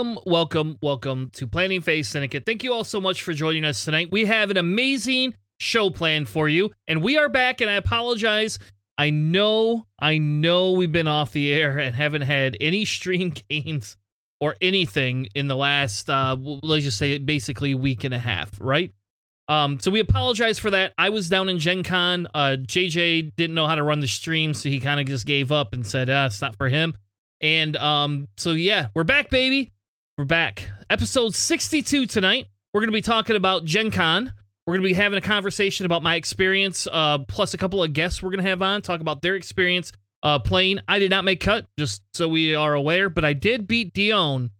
Welcome, welcome, welcome to Planning Phase Syndicate. Thank you all so much for joining us tonight. We have an amazing show planned for you, and we are back. And I apologize. I know, I know we've been off the air and haven't had any stream games or anything in the last, uh, let's just say, basically week and a half, right? Um, so we apologize for that. I was down in Gen Con. Uh, JJ didn't know how to run the stream, so he kind of just gave up and said, ah, it's not for him. And um, so yeah, we're back, baby. We're back. Episode 62 tonight. We're gonna be talking about Gen Con. We're gonna be having a conversation about my experience, uh, plus a couple of guests we're gonna have on, talk about their experience uh playing. I did not make cut, just so we are aware, but I did beat Dion.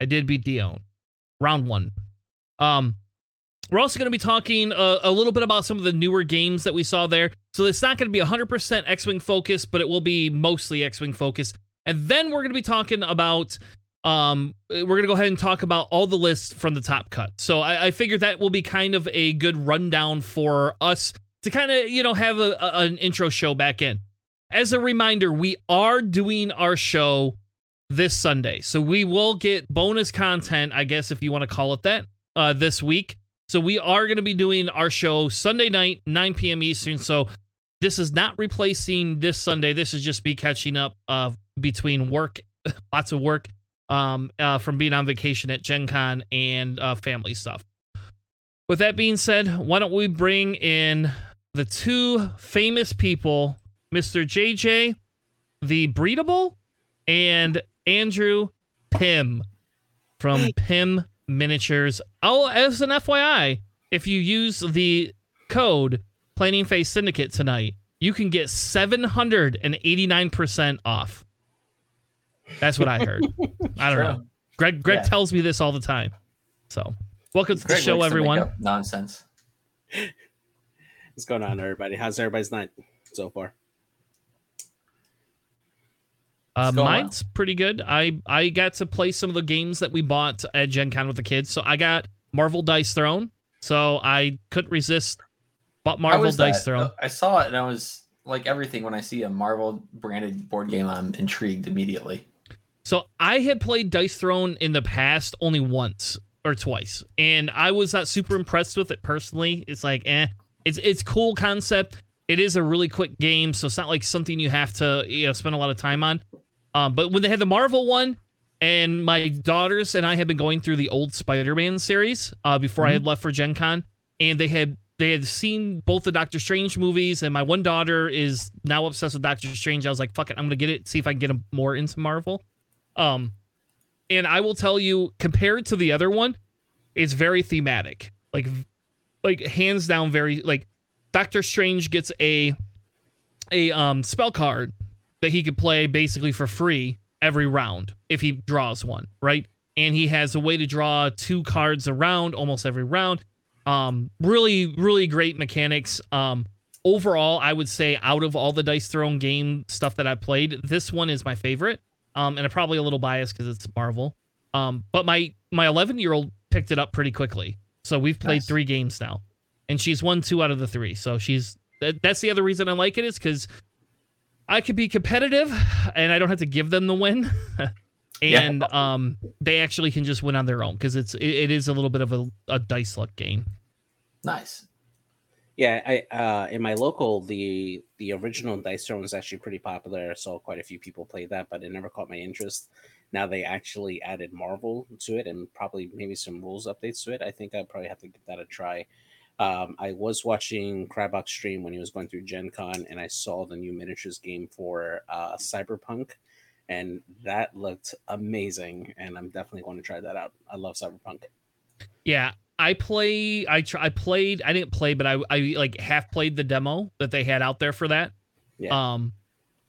I did beat Dion. Round one. Um, we're also going to be talking a, a, little bit about some of the newer games that we saw there. So it's not going to be 100% X Wing focus, but it will be mostly X Wing focus. And then we're going to be talking about um we're going to go ahead and talk about all the lists from the top cut. So I, I figured that will be kind of a good rundown for us to kind of, you know, have a, a, an intro show back in. As a reminder, we are doing our show this Sunday. So we will get bonus content, I guess if you want to call it that, uh this week. So we are going to be doing our show Sunday night, 9 p.m. Eastern. So this is not replacing this Sunday. This is just be catching up uh between work, lots of work, um, uh, from being on vacation at Gen Con and uh, family stuff. With that being said, why don't we bring in the two famous people, Mr. JJ, the Breedable, and Andrew Pym from Pym Miniatures. Oh, as an FYI, if you use the code Planning Phase Syndicate tonight, you can get 789% off. That's what I heard. I don't know. Greg Greg yeah. tells me this all the time. So, welcome to Greg the show, everyone. nonsense. What's going on, everybody? How's everybody's night so far? Uh, mine's on? pretty good. I I got to play some of the games that we bought at Gen Con with the kids. So I got Marvel Dice Throne. So I couldn't resist. But Marvel Dice that? Throne. I saw it and I was like everything when I see a Marvel branded board game, I'm intrigued immediately. So I had played Dice Throne in the past only once or twice, and I was not super impressed with it personally. It's like, eh, it's it's cool concept. It is a really quick game, so it's not like something you have to you know spend a lot of time on. Um, but when they had the Marvel one, and my daughters and I had been going through the old Spider-Man series uh, before mm-hmm. I had left for Gen Con, and they had they had seen both the Doctor Strange movies, and my one daughter is now obsessed with Doctor Strange. I was like, fuck it, I'm gonna get it, see if I can get them more into Marvel. Um, and I will tell you, compared to the other one, it's very thematic. Like, like hands down, very like Doctor Strange gets a a um spell card that he could play basically for free every round if he draws one, right? And he has a way to draw two cards around almost every round. Um, really, really great mechanics. Um, overall, I would say out of all the Dice Throne game stuff that I played, this one is my favorite um, and I'm probably a little biased because it's Marvel. Um, but my my 11 year old picked it up pretty quickly, so we've played nice. three games now, and she's won two out of the three. So she's that, that's the other reason I like it is because I could be competitive, and I don't have to give them the win. and yeah. um, they actually can just win on their own because it's it, it is a little bit of a, a dice luck game. Nice. Yeah, I uh in my local the the original Dice Throne is actually pretty popular. I saw quite a few people play that, but it never caught my interest. Now they actually added Marvel to it and probably maybe some rules updates to it. I think I probably have to give that a try. Um, I was watching Crabbox stream when he was going through Gen Con and I saw the new miniatures game for uh, Cyberpunk and that looked amazing and I'm definitely going to try that out. I love Cyberpunk. Yeah, I play. I try. I played. I didn't play, but I I like half played the demo that they had out there for that. Yeah. Um,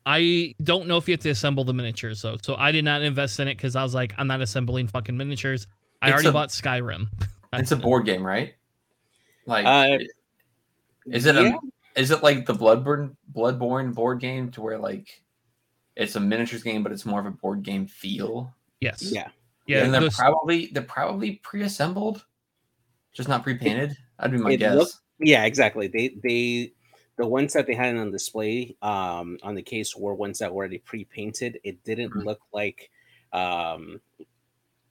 I don't know if you have to assemble the miniatures though, so I did not invest in it because I was like, I'm not assembling fucking miniatures. I it's already a, bought Skyrim. it's a board game, right? Like, uh, is it yeah. a? Is it like the Bloodborne Bloodborne board game to where like it's a miniatures game, but it's more of a board game feel? Yes. Yeah. Yeah. And they're those... probably they're probably pre-assembled just not pre-painted. That'd be my it guess. Looked, yeah, exactly. They they the ones that they had on display um, on the case were ones that were already pre-painted. It didn't mm-hmm. look like um,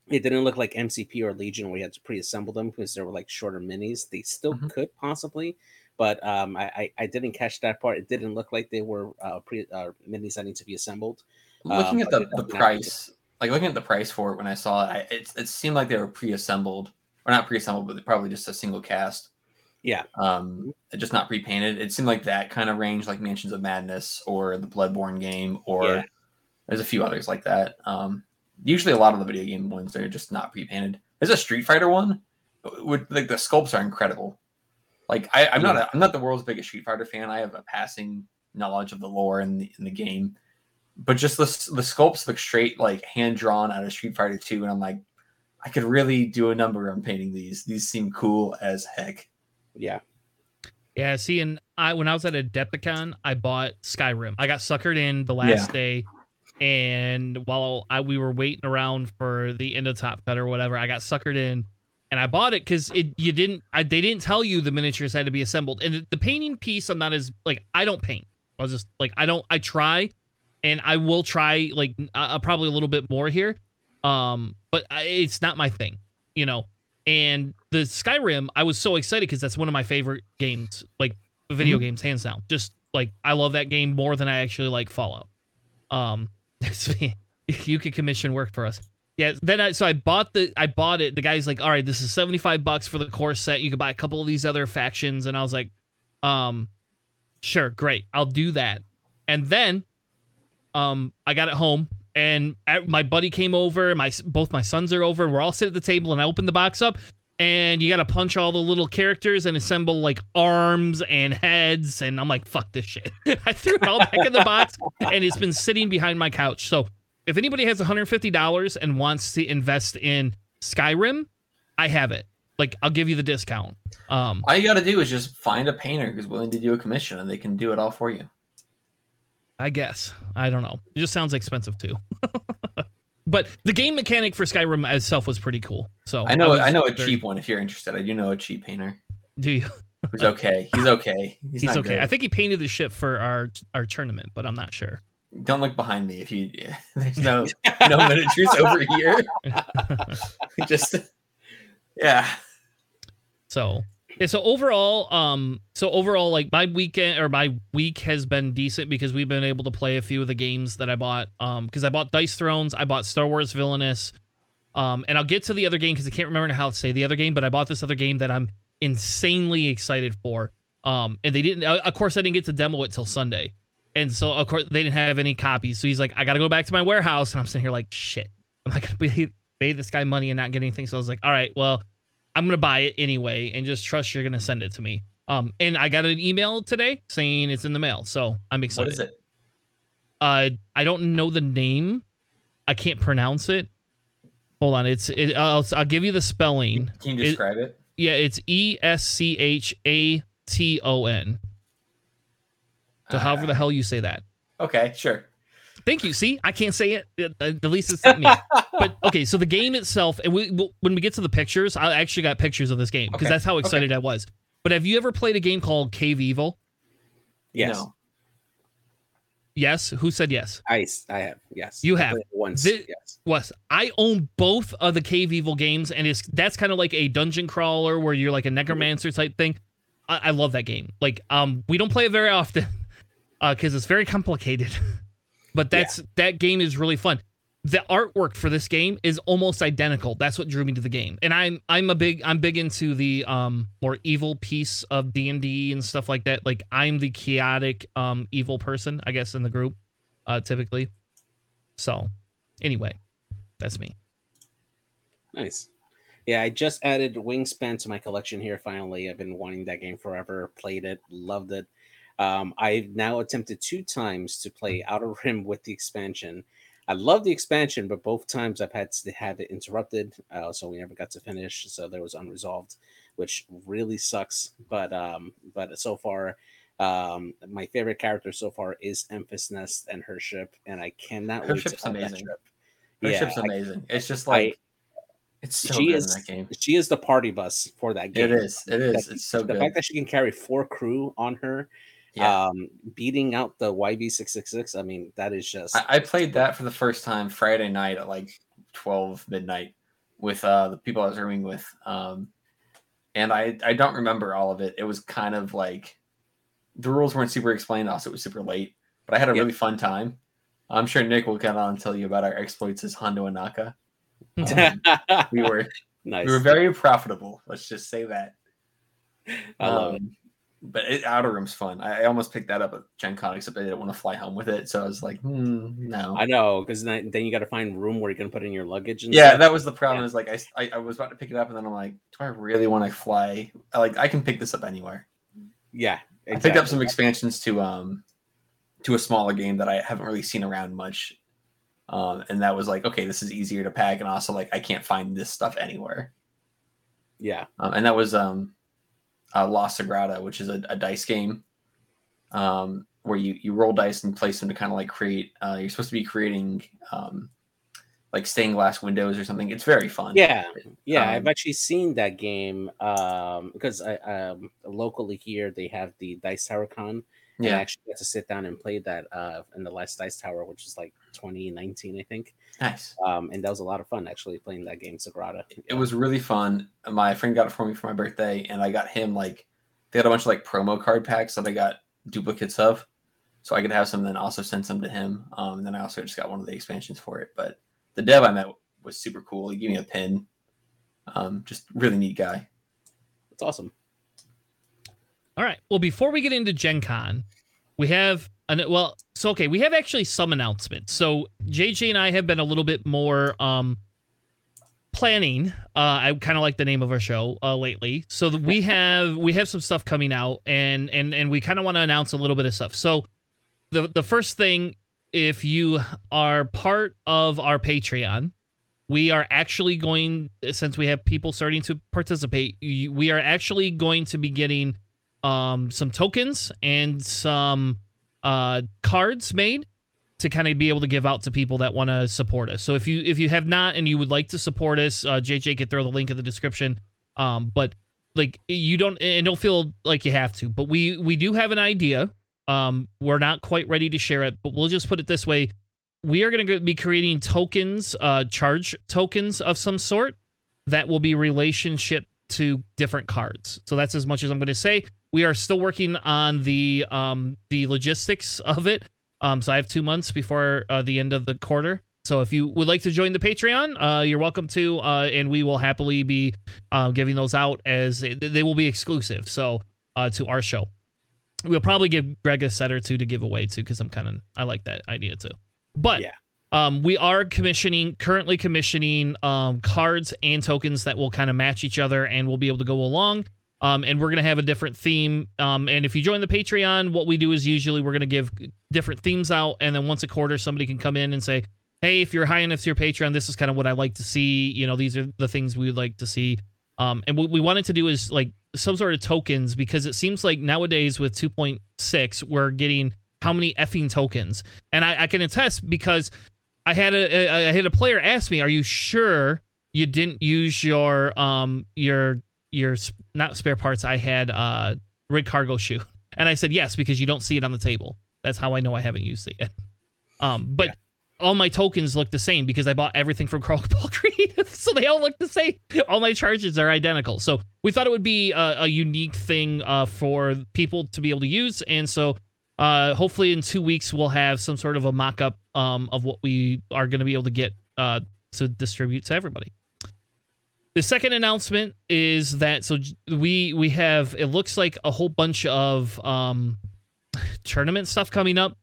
it didn't look like MCP or Legion where you had to pre-assemble them because they were like shorter minis. They still mm-hmm. could possibly, but um, I, I, I didn't catch that part. It didn't look like they were uh, pre uh, minis that need to be assembled. Looking um, at the, the price, like looking at the price for it when I saw it, I, it, it seemed like they were pre-assembled or not pre-assembled, but probably just a single cast. Yeah. Um, just not pre-painted. It seemed like that kind of range, like Mansions of Madness or the Bloodborne game, or yeah. there's a few others like that. Um, usually a lot of the video game ones they're just not pre-painted. There's a Street Fighter one, with like the sculpts are incredible. Like I, am not a, I'm not the world's biggest Street Fighter fan. I have a passing knowledge of the lore in the in the game, but just the the sculpts look straight like hand drawn out of Street Fighter Two, and I'm like, I could really do a number on painting these. These seem cool as heck. Yeah. Yeah, see, and I when I was at Adepticon, I bought Skyrim. I got suckered in the last yeah. day, and while I we were waiting around for the end of Top Cut or whatever, I got suckered in, and I bought it because it you didn't I, they didn't tell you the miniatures had to be assembled, and the painting piece I'm not as like I don't paint. I was just like I don't I try, and I will try like uh, probably a little bit more here, um, but I, it's not my thing, you know. And the Skyrim, I was so excited because that's one of my favorite games, like video mm-hmm. games, hands down. Just like I love that game more than I actually like Fallout. Um, you could commission work for us. Yeah, then I so I bought the I bought it. The guy's like, "All right, this is 75 bucks for the core set. You could buy a couple of these other factions." And I was like, "Um, sure, great. I'll do that." And then um I got it home and my buddy came over. My both my sons are over. We're all sitting at the table, and I opened the box up, and you got to punch all the little characters and assemble like arms and heads. And I'm like, fuck this shit. I threw it all back in the box, and it's been sitting behind my couch. So if anybody has 150 dollars and wants to invest in Skyrim, I have it. Like I'll give you the discount. Um, all you got to do is just find a painter who's willing to do a commission, and they can do it all for you. I guess. I don't know. It just sounds expensive too. but the game mechanic for Skyrim itself was pretty cool. So I know I, I know a cheap one if you're interested. I do know a cheap painter. Do you? He's okay. He's okay. He's, He's okay. Good. I think he painted the ship for our our tournament, but I'm not sure. Don't look behind me if you. Yeah, there's no no miniatures over here. Just yeah. So yeah, so overall, um, so overall, like my weekend or my week has been decent because we've been able to play a few of the games that I bought. Um, because I bought Dice Thrones, I bought Star Wars Villainous, um, and I'll get to the other game because I can't remember how to say the other game, but I bought this other game that I'm insanely excited for. Um, and they didn't, uh, of course, I didn't get to demo it till Sunday, and so of course they didn't have any copies. So he's like, I got to go back to my warehouse, and I'm sitting here like, shit, I'm not gonna pay, pay this guy money and not get anything. So I was like, all right, well I'm gonna buy it anyway and just trust you're gonna send it to me. Um, and I got an email today saying it's in the mail, so I'm excited. What is it? Uh, I don't know the name. I can't pronounce it. Hold on, it's it. I'll, I'll give you the spelling. Can you describe it? it? Yeah, it's E S C H A T O N. So, uh, however the hell you say that. Okay, sure. Thank you. See, I can't say it. The least it's me. but okay, so the game itself, and we when we get to the pictures, I actually got pictures of this game because okay. that's how excited okay. I was. But have you ever played a game called Cave Evil? Yes. No. Yes. Who said yes? I I have. Yes. You have once. The, yes. Was I own both of the Cave Evil games, and it's that's kind of like a dungeon crawler where you're like a necromancer type thing. I, I love that game. Like, um, we don't play it very often, uh, because it's very complicated. but that's yeah. that game is really fun. The artwork for this game is almost identical. That's what drew me to the game. And I'm I'm a big I'm big into the um more evil piece of D&D and stuff like that. Like I'm the chaotic um evil person, I guess in the group uh typically. So, anyway, that's me. Nice. Yeah, I just added Wingspan to my collection here finally. I've been wanting that game forever, played it, loved it. Um, I've now attempted two times to play Outer Rim with the expansion. I love the expansion, but both times I've had to have it interrupted, uh, so we never got to finish. So there was unresolved, which really sucks. But um, but so far, um, my favorite character so far is Enfys Nest and her ship, and I cannot her wait ship's to amazing. Ship. Her yeah, ship's amazing. I, it's just like I, it's so she good is, in that game. She is the party bus for that game. It is. It is. That, it's so the good. fact that she can carry four crew on her yeah. um, beating out the YV-666. I mean, that is just. I, I, played that for the first time Friday night at like 12 midnight. with uh, the people I was rooming with, um, and I I don't remember all of it. It was kind of like the rules weren't super explained. Also, it was super late, but I had a really fun time. I'm sure Nick will get on and tell you about our exploits as Hondo Ohnaka. Um, we were nice. we were very profitable. Let's just say that. I love um, it but it, Outer Rim's fun. I, I, almost picked that up at Gen Con, except I didn't want to fly home with it. So I was like, hmm, no. I know, because then, then you got to find room where you can put in your luggage. yeah, stuff. that was the problem. Yeah. Is like I, I, I was about to pick it up, and then I'm like, do I really want to fly? Like I can pick this up anywhere. Yeah, exactly. I picked up some expansions to um to a smaller game that I haven't really seen around much. Um, and that was like, okay, this is easier to pack, and also like I can't find this stuff anywhere. Yeah, um, and that was um uh, La Sagrada, which is a, a dice game um, where you, you roll dice and place them to kind of like create. Uh, you're supposed to be creating um, like stained glass windows or something. It's very fun. Yeah, yeah. Um, I've actually seen that game um, because I, um, locally here they have the Dice Tower Con. Yeah, I actually got to sit down and play that uh, in the last Dice Tower, which is like 2019, I think. Nice. Um, and that was a lot of fun actually playing that game, Sagrada. It was really fun. My friend got it for me for my birthday, and I got him like they had a bunch of like promo card packs that I got duplicates of, so I could have some, and then also send some to him. Um, and then I also just got one of the expansions for it. But the dev I met was super cool. He gave me a pin. Um, just really neat guy. That's awesome. All right. Well, before we get into Gen Con, we have an well, so okay, we have actually some announcements. So JJ and I have been a little bit more um planning. Uh I kind of like the name of our show uh lately. So we have we have some stuff coming out and and and we kind of want to announce a little bit of stuff. So the the first thing if you are part of our Patreon, we are actually going since we have people starting to participate, we are actually going to be getting um some tokens and some uh, cards made to kind of be able to give out to people that want to support us. So if you if you have not and you would like to support us, uh, JJ could throw the link in the description. Um, but like you don't and don't feel like you have to. But we we do have an idea. Um, we're not quite ready to share it, but we'll just put it this way: we are going to be creating tokens, uh, charge tokens of some sort that will be relationship to different cards. So that's as much as I'm going to say. We are still working on the um, the logistics of it. Um, so I have two months before uh, the end of the quarter. So if you would like to join the Patreon, uh, you're welcome to, uh, and we will happily be uh, giving those out as they, will be exclusive. So uh, to our show, we'll probably give Greg a set or two to give away too, because I'm kind of I like that idea too. But yeah. Um, we are commissioning, currently commissioning um, cards and tokens that will kind of match each other and we'll be able to go along. Um, and we're going to have a different theme. Um, and if you join the Patreon, what we do is usually we're going to give different themes out. And then once a quarter, somebody can come in and say, hey, if you're high enough to your Patreon, this is kind of what I like to see. You know, these are the things we would like to see. Um, and what we wanted to do is like some sort of tokens because it seems like nowadays with 2.6, we're getting how many effing tokens. And I, I can attest because I had a, a I had a player ask me, "Are you sure you didn't use your um your your not spare parts. I had uh rig cargo chute, and I said yes because you don't see it on the table. That's how I know I haven't used it yet. Um, but. Yeah. All my tokens look the same because I bought everything from Crowball Creative, so they all look the same. All my charges are identical. So we thought it would be a, a unique thing uh, for people to be able to use, and so uh, hopefully in two weeks we'll have some sort of a mock-up um, of what we are going to be able to get uh, to distribute to everybody. The second announcement is that so we we have it looks like a whole bunch of um tournament stuff coming up.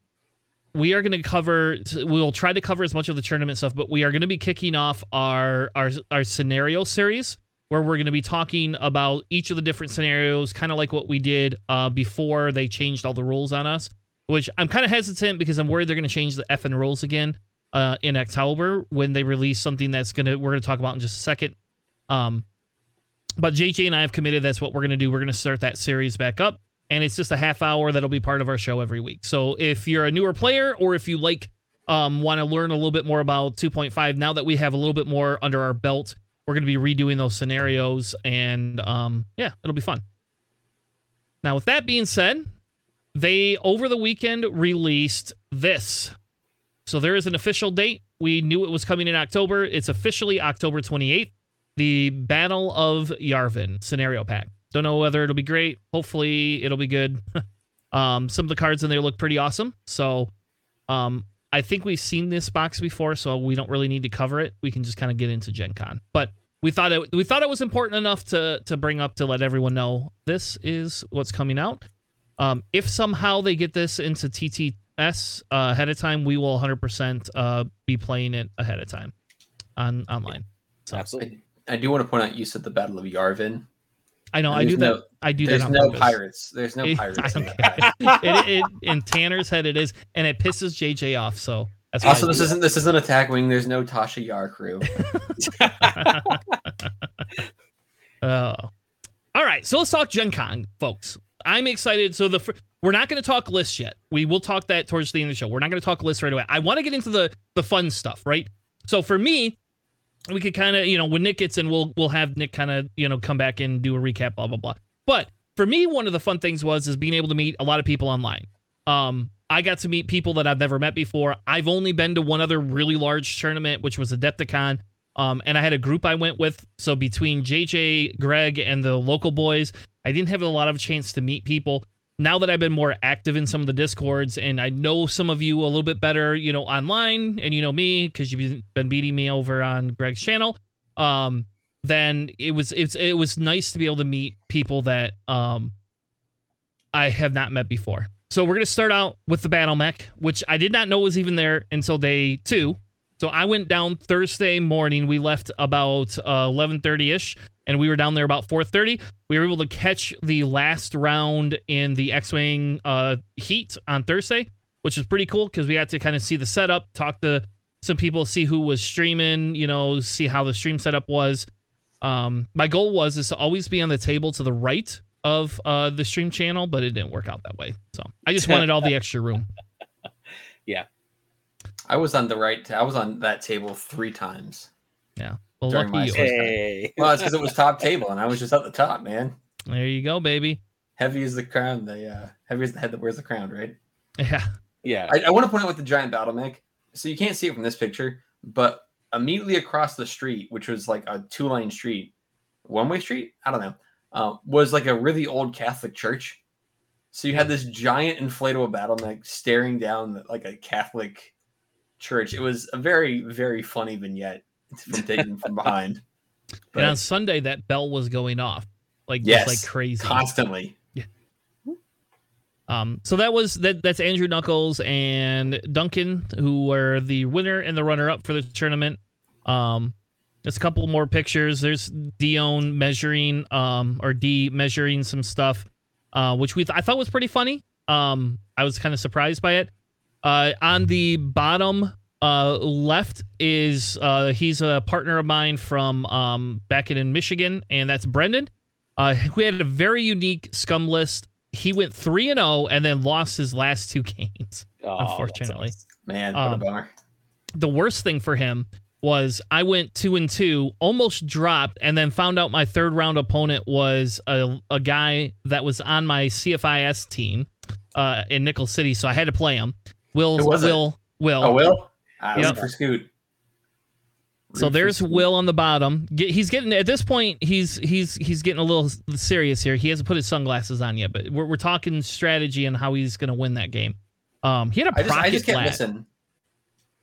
We are going to cover we'll try to cover as much of the tournament stuff, but we are going to be kicking off our our our scenario series where we're going to be talking about each of the different scenarios, kind of like what we did uh, before they changed all the rules on us. Which I'm kind of hesitant because I'm worried they're going to change the F and rules again uh, in October when they release something that's going to we're going to talk about in just a second. Um, but JJ and I have committed that's what we're going to do. We're going to start that series back up, and it's just a half hour that'll be part of our show every week. So if you're a newer player or if you like um, want to learn a little bit more about 2.5, now that we have a little bit more under our belt, we're going to be redoing those scenarios, and um, yeah, it'll be fun. Now, with that being said, they over the weekend released this. So there is an official date. We knew it was coming in October. It's officially October 28th. The Battle of Yarvin scenario pack. Don't know whether it'll be great. Hopefully, it'll be good. um, some of the cards in there look pretty awesome. So, um, I think we've seen this box before, so we don't really need to cover it. We can just kind of get into Gen Con. But we thought it we thought it was important enough to to bring up to let everyone know this is what's coming out. Um, if somehow they get this into TTS uh, ahead of time, we will 100% uh, be playing it ahead of time on online. So. Absolutely. I, do want to point out you said the Battle of Yarvin. I know. I do no, that. I do there's that. There's no pirates. There's no pirates. in, it, it, in Tanner's head, it is, and it pisses JJ off. So that's also this isn't this isn't attack wing. There's no Tasha Yar crew. oh, all right. So let's talk Gen Con, folks. I'm excited. So the we're not going to talk lists yet. We will talk that towards the end of the show. We're not going to talk lists right away. I want to get into the the fun stuff, right? So for me, we could kind of, you know, when Nick gets in, we'll we'll have Nick kind of, you know, come back and do a recap, blah blah blah. But for me, one of the fun things was is being able to meet a lot of people online. Um, I got to meet people that I've never met before. I've only been to one other really large tournament, which was Adepticon. Um, and I had a group I went with. So between JJ, Greg, and the local boys, I didn't have a lot of chance to meet people. Now that I've been more active in some of the discords and I know some of you a little bit better, you know, online, and you know me because you've been beating me over on Greg's channel. Um, then it was it's it was nice to be able to meet people that um I have not met before. So we're gonna start out with the battle mech, which I did not know was even there until day two. So I went down Thursday morning. We left about uh, 11:30 ish, and we were down there about 4:30. We were able to catch the last round in the X-wing uh, heat on Thursday, which was pretty cool because we got to kind of see the setup, talk to some people, see who was streaming, you know, see how the stream setup was. Um, my goal was is to always be on the table to the right of uh, the stream channel, but it didn't work out that way. So I just wanted all the extra room. Yeah, I was on the right. T- I was on that table three times. Yeah. Well, lucky my you. Hey. Well, it's because it was top table, and I was just at the top, man. There you go, baby. Heavy is the crown. The uh, heavy is the head that wears the crown, right? Yeah. Yeah. I, I want to point out with the giant battle mech. So you can't see it from this picture, but immediately across the street, which was like a two lane street, one way street, I don't know, uh, was like a really old Catholic church. So you had this giant inflatable battle mech staring down like a Catholic church. It was a very, very funny vignette from taken from behind. But, and on Sunday, that bell was going off like yes, like crazy, constantly. Yeah. Um. So that was that. That's Andrew Knuckles and Duncan, who were the winner and the runner up for the tournament. Um. There's a couple more pictures. There's Dion measuring, um, or D measuring some stuff, uh, which we th- I thought was pretty funny. Um, I was kind of surprised by it. Uh, on the bottom uh, left is uh, he's a partner of mine from um, back in Michigan, and that's Brendan. Uh, we had a very unique scum list. He went three and zero, oh and then lost his last two games. Oh, unfortunately, man, what um, a bummer. The worst thing for him was I went two and two, almost dropped, and then found out my third round opponent was a, a guy that was on my CFIS team uh, in Nickel City, so I had to play him. Will Will it? Will. Oh, Will. Uh, yep. for Scoot. So there's Will on the bottom. He's getting at this point. He's he's he's getting a little serious here. He hasn't put his sunglasses on yet, but we're, we're talking strategy and how he's going to win that game. Um, he had a I just, I just can't listen.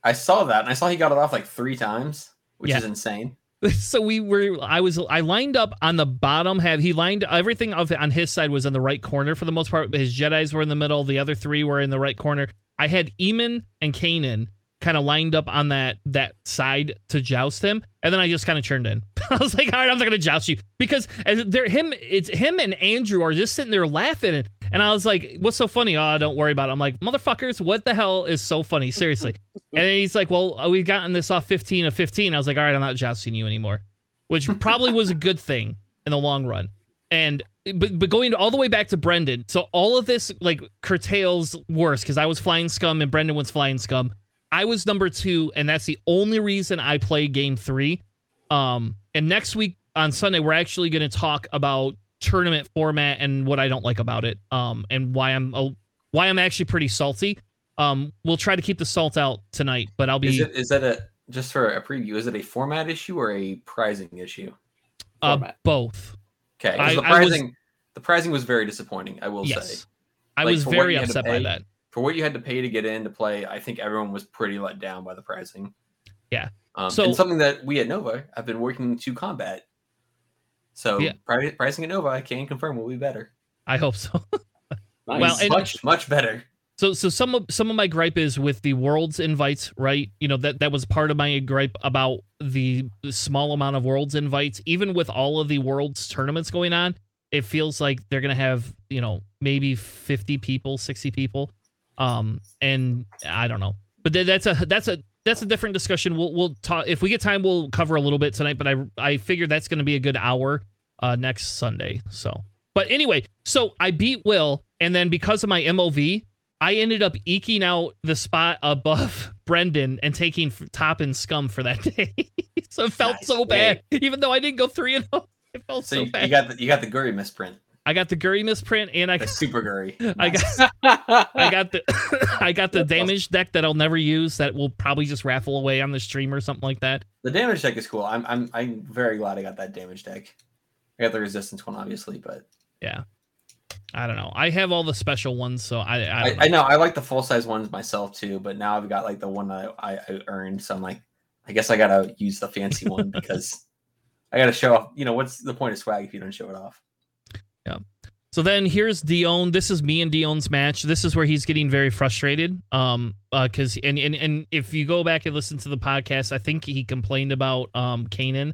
I saw that and I saw he got it off like three times, which yeah. is insane. So we were. I was. I lined up on the bottom. Have he lined everything of on his side was in the right corner for the most part. His Jedi's were in the middle. The other three were in the right corner. I had Eamon and Kanan kind of lined up on that that side to joust him, and then I just kind of turned in. I was like, all right, I'm not gonna joust you because they're him. It's him and Andrew are just sitting there laughing, and I was like, what's so funny? Oh, don't worry about it. I'm like, motherfuckers, what the hell is so funny? Seriously. and he's like, well, uh, we've gotten this off 15 of 15. I was like, all right, I'm not jousting you anymore, which probably was a good thing in the long run. And but but going all the way back to Brendan, so all of this like curtails worse because I was flying scum and Brendan was flying scum. I was number two, and that's the only reason I play game three. Um, and next week on Sunday, we're actually going to talk about tournament format and what I don't like about it. Um, and why I'm uh, why I'm actually pretty salty. Um, we'll try to keep the salt out tonight, but I'll be. Is, it, is that a just for a preview, is it a format issue or a pricing issue? Uh, both. Okay, the pricing was, the pricing was very disappointing. I will yes, say. I like, was very upset pay, by that. For what you had to pay to get in to play, I think everyone was pretty let down by the pricing. Yeah. Um, so and something that we at Nova have been working to combat. So yeah. pricing at Nova, I can confirm, will be better. I hope so. nice. Well, and, much much better. So so some of some of my gripe is with the world's invites, right? You know that that was part of my gripe about the small amount of world's invites. Even with all of the world's tournaments going on, it feels like they're gonna have you know maybe fifty people, sixty people, um, and I don't know. But that's a that's a that's a different discussion. We'll we'll talk if we get time. We'll cover a little bit tonight. But I I figure that's going to be a good hour uh, next Sunday. So, but anyway, so I beat Will, and then because of my MOV, I ended up eking out the spot above Brendan and taking top and scum for that day. so it felt nice. so bad, even though I didn't go three and. Oh, it felt so, so you, bad. You got the, you got the Guri misprint. I got the Guri misprint, and I got super Guri. I got I got the I got the damage deck that I'll never use. That will probably just raffle away on the stream or something like that. The damage deck is cool. I'm I'm I'm very glad I got that damage deck. I got the resistance one, obviously, but yeah. I don't know. I have all the special ones, so I I, I, know. I know. I like the full size ones myself too, but now I've got like the one that I, I earned, so I'm like, I guess I gotta use the fancy one because I gotta show off. You know, what's the point of swag if you don't show it off? Yeah. So then here's Dion. This is me and Dion's match. This is where he's getting very frustrated. Um, uh, cause and and and if you go back and listen to the podcast, I think he complained about um Kanan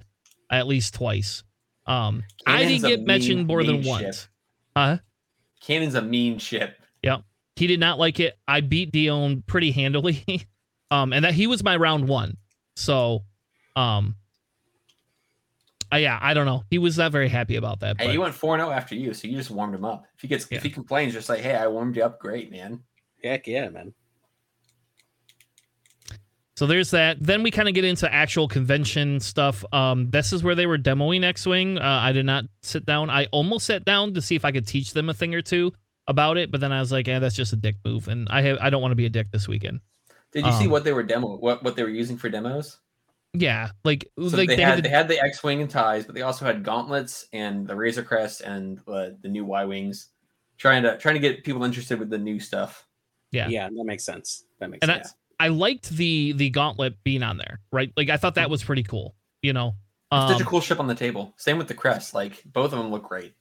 at least twice. Um, Kanan's I didn't get mean, mentioned more than once. Huh? Kanan's a mean ship. Yep. He did not like it. I beat Dion pretty handily. um, and that he was my round one. So, um, uh, yeah, I don't know. He was not very happy about that. Hey, he went 4 0 after you, so you just warmed him up. If he gets yeah. if he complains, just like, hey, I warmed you up, great, man. Heck yeah, man. So there's that. Then we kind of get into actual convention stuff. Um, this is where they were demoing X Wing. Uh, I did not sit down. I almost sat down to see if I could teach them a thing or two about it, but then I was like, "Yeah, that's just a dick move," and I have I don't want to be a dick this weekend. Did you um, see what they were demo? What what they were using for demos? Yeah, like, so like they, they, had, had the, they had the X Wing and ties, but they also had gauntlets and the Razor Crest and uh, the new Y wings, trying to trying to get people interested with the new stuff. Yeah, yeah, that makes sense. That makes and sense. I liked the the gauntlet being on there, right? Like I thought that was pretty cool. You know, um, such a um, cool ship on the table. Same with the crest. Like both of them look great.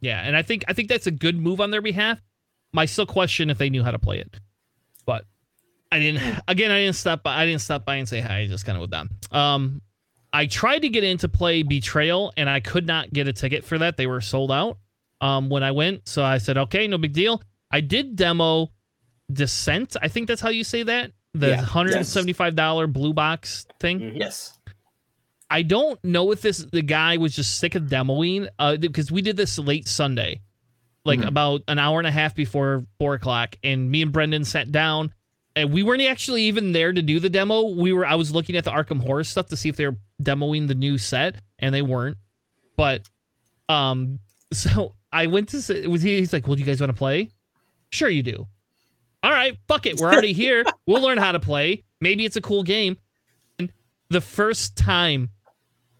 Yeah, and I think I think that's a good move on their behalf. My still question if they knew how to play it, but I didn't. Again, I didn't stop. By, I didn't stop by and say hi. I just kind of went down. Um, I tried to get into play Betrayal, and I could not get a ticket for that. They were sold out. Um, when I went, so I said, okay, no big deal. I did demo Descent. I think that's how you say that the yeah, $175 yes. blue box thing. Mm-hmm. Yes. I don't know if this the guy was just sick of demoing uh, because we did this late Sunday, like mm-hmm. about an hour and a half before four o'clock, and me and Brendan sat down, and we weren't actually even there to do the demo. We were I was looking at the Arkham Horror stuff to see if they were demoing the new set, and they weren't. But, um, so I went to say, was he? He's like, "Well, do you guys want to play?" Sure, you do all right, fuck it. We're already here. We'll learn how to play. Maybe it's a cool game. And the first time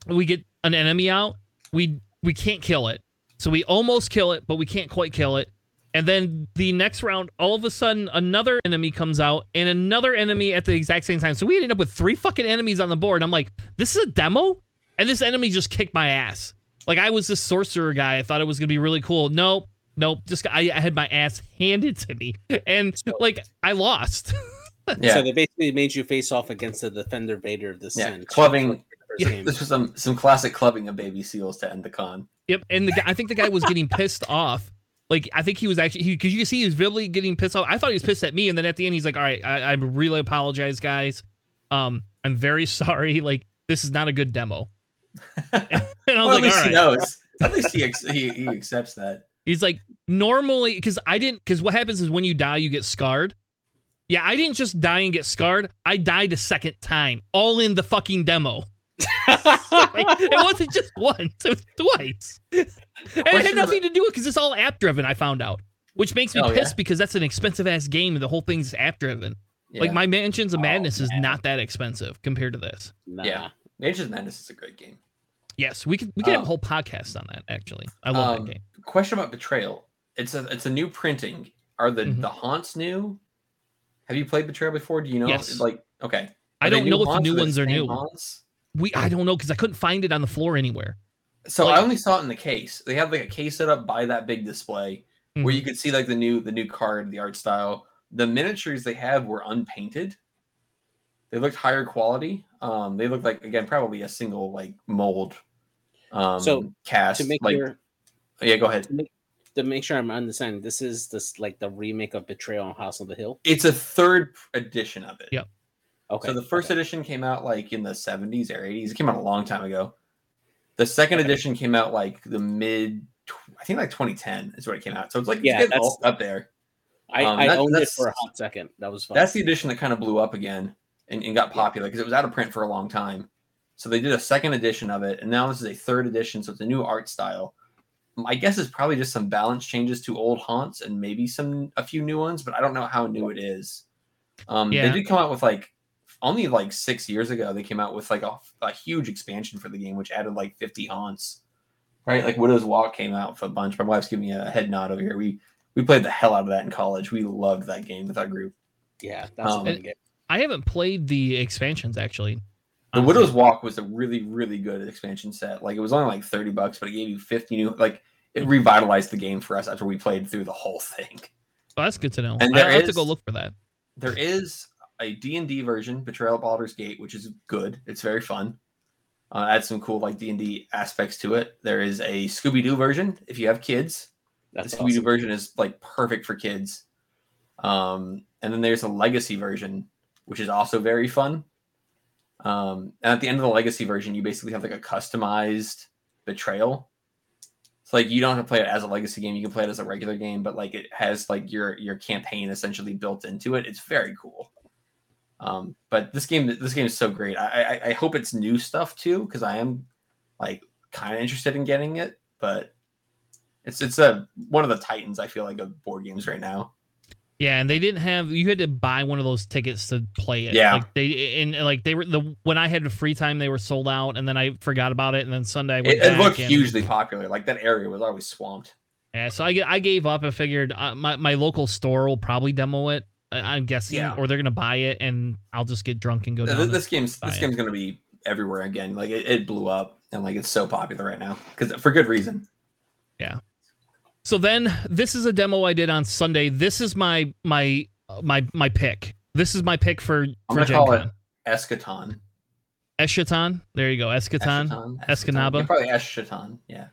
we get an enemy out, we we can't kill it. So we almost kill it, but we can't quite kill it. And then the next round, all of a sudden, another enemy comes out and another enemy at the exact same time. So we ended up with three fucking enemies on the board. I'm like, this is a demo? And this enemy just kicked my ass. Like I was this sorcerer guy. I thought it was gonna be really cool. Nope nope. Just I, I had my ass handed to me, and like I lost. yeah. So they basically made you face off against the defender Vader of the yeah. clubbing. Yeah. This was some some classic clubbing of baby seals to end the con. Yep, and the guy, I think the guy was getting pissed off. Like I think he was actually because you see he was really getting pissed off. I thought he was pissed at me, and then at the end he's like, "All right, I, I really apologize, guys. Um, I'm very sorry. Like this is not a good demo." and I was well, like, at least he knows. At least he, he he accepts that. He's like, normally, because I didn't, because what happens is when you die, you get scarred. Yeah, I didn't just die and get scarred. I died a second time, all in the fucking demo. like, it wasn't just once; it was twice, and it had nothing to do with because it's all app driven. I found out, which makes me oh, pissed yeah? because that's an expensive ass game, and the whole thing's app driven. Yeah. Like my Mansions of oh, Madness is not that expensive compared to this. Nah. Yeah, Mansions of Madness is a great game. Yes, we could we could um, have a um, whole podcast on that. Actually, I love um, that game. Question about Betrayal. It's a it's a new printing. Are the mm-hmm. the haunts new? Have you played Betrayal before? Do you know? Yes. Like okay, are I don't know if the new ones are new. Haunts? We I don't know because I couldn't find it on the floor anywhere. So like, I only saw it in the case. They have like a case set up by that big display mm-hmm. where you could see like the new the new card, the art style. The miniatures they have were unpainted. They looked higher quality. Um, they looked like again probably a single like mold. Um, so cast to make like, your yeah, go ahead. To make, to make sure I'm understanding, this is this like the remake of Betrayal on House of the Hill. It's a third edition of it. Yep. Okay. So the first okay. edition came out like in the 70s or 80s. It came out a long time ago. The second edition came out like the mid, I think like 2010 is where it came out. So it's like yeah, it's that's up there. I, um, I owned it for a hot second. That was fun. That's the edition that kind of blew up again and, and got popular because it was out of print for a long time. So they did a second edition of it, and now this is a third edition. So it's a new art style. My guess is probably just some balance changes to old haunts and maybe some a few new ones, but I don't know how new it is. Um, yeah. They did come out with like only like six years ago. They came out with like a, a huge expansion for the game, which added like 50 haunts. Right, like Widow's Walk came out for a bunch. My wife's giving me a head nod over here. We we played the hell out of that in college. We loved that game with our group. Yeah, that's um, a game. I haven't played the expansions actually. The Widow's Walk was a really, really good expansion set. Like it was only like 30 bucks, but it gave you 50 new like it revitalized the game for us after we played through the whole thing. Well, that's good to know. And I have is, to go look for that. There is a D&D version, Betrayal at Baldur's Gate, which is good. It's very fun. Uh, adds some cool like D&D aspects to it. There is a Scooby-Doo version if you have kids. That's the Scooby-Doo awesome. version is like perfect for kids. Um, and then there's a legacy version, which is also very fun. Um, and at the end of the legacy version, you basically have like a customized betrayal. It's like you don't have to play it as a legacy game; you can play it as a regular game, but like it has like your your campaign essentially built into it. It's very cool. Um, but this game, this game is so great. I I, I hope it's new stuff too, because I am like kind of interested in getting it. But it's it's a one of the titans I feel like of board games right now. Yeah, and they didn't have you had to buy one of those tickets to play it. Yeah, like they and like they were the when I had free time they were sold out, and then I forgot about it, and then Sunday it, it, looked and, hugely popular. Like that area was always swamped. Yeah, so I I gave up. and figured uh, my my local store will probably demo it. I'm guessing, yeah. or they're gonna buy it, and I'll just get drunk and go. Down this game's this it. game's gonna be everywhere again. Like it, it blew up, and like it's so popular right now because for good reason. Yeah. So then this is a demo I did on Sunday. This is my my my my pick. This is my pick for I'm for Gen call Con. it Eschaton. Eschaton. There you go. Eschaton. Escanaba. Probably Eschaton. Yeah.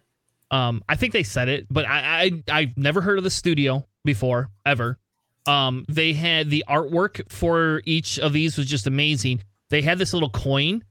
Um, I think they said it, but I, I I've never heard of the studio before ever. Um, they had the artwork for each of these was just amazing. They had this little coin,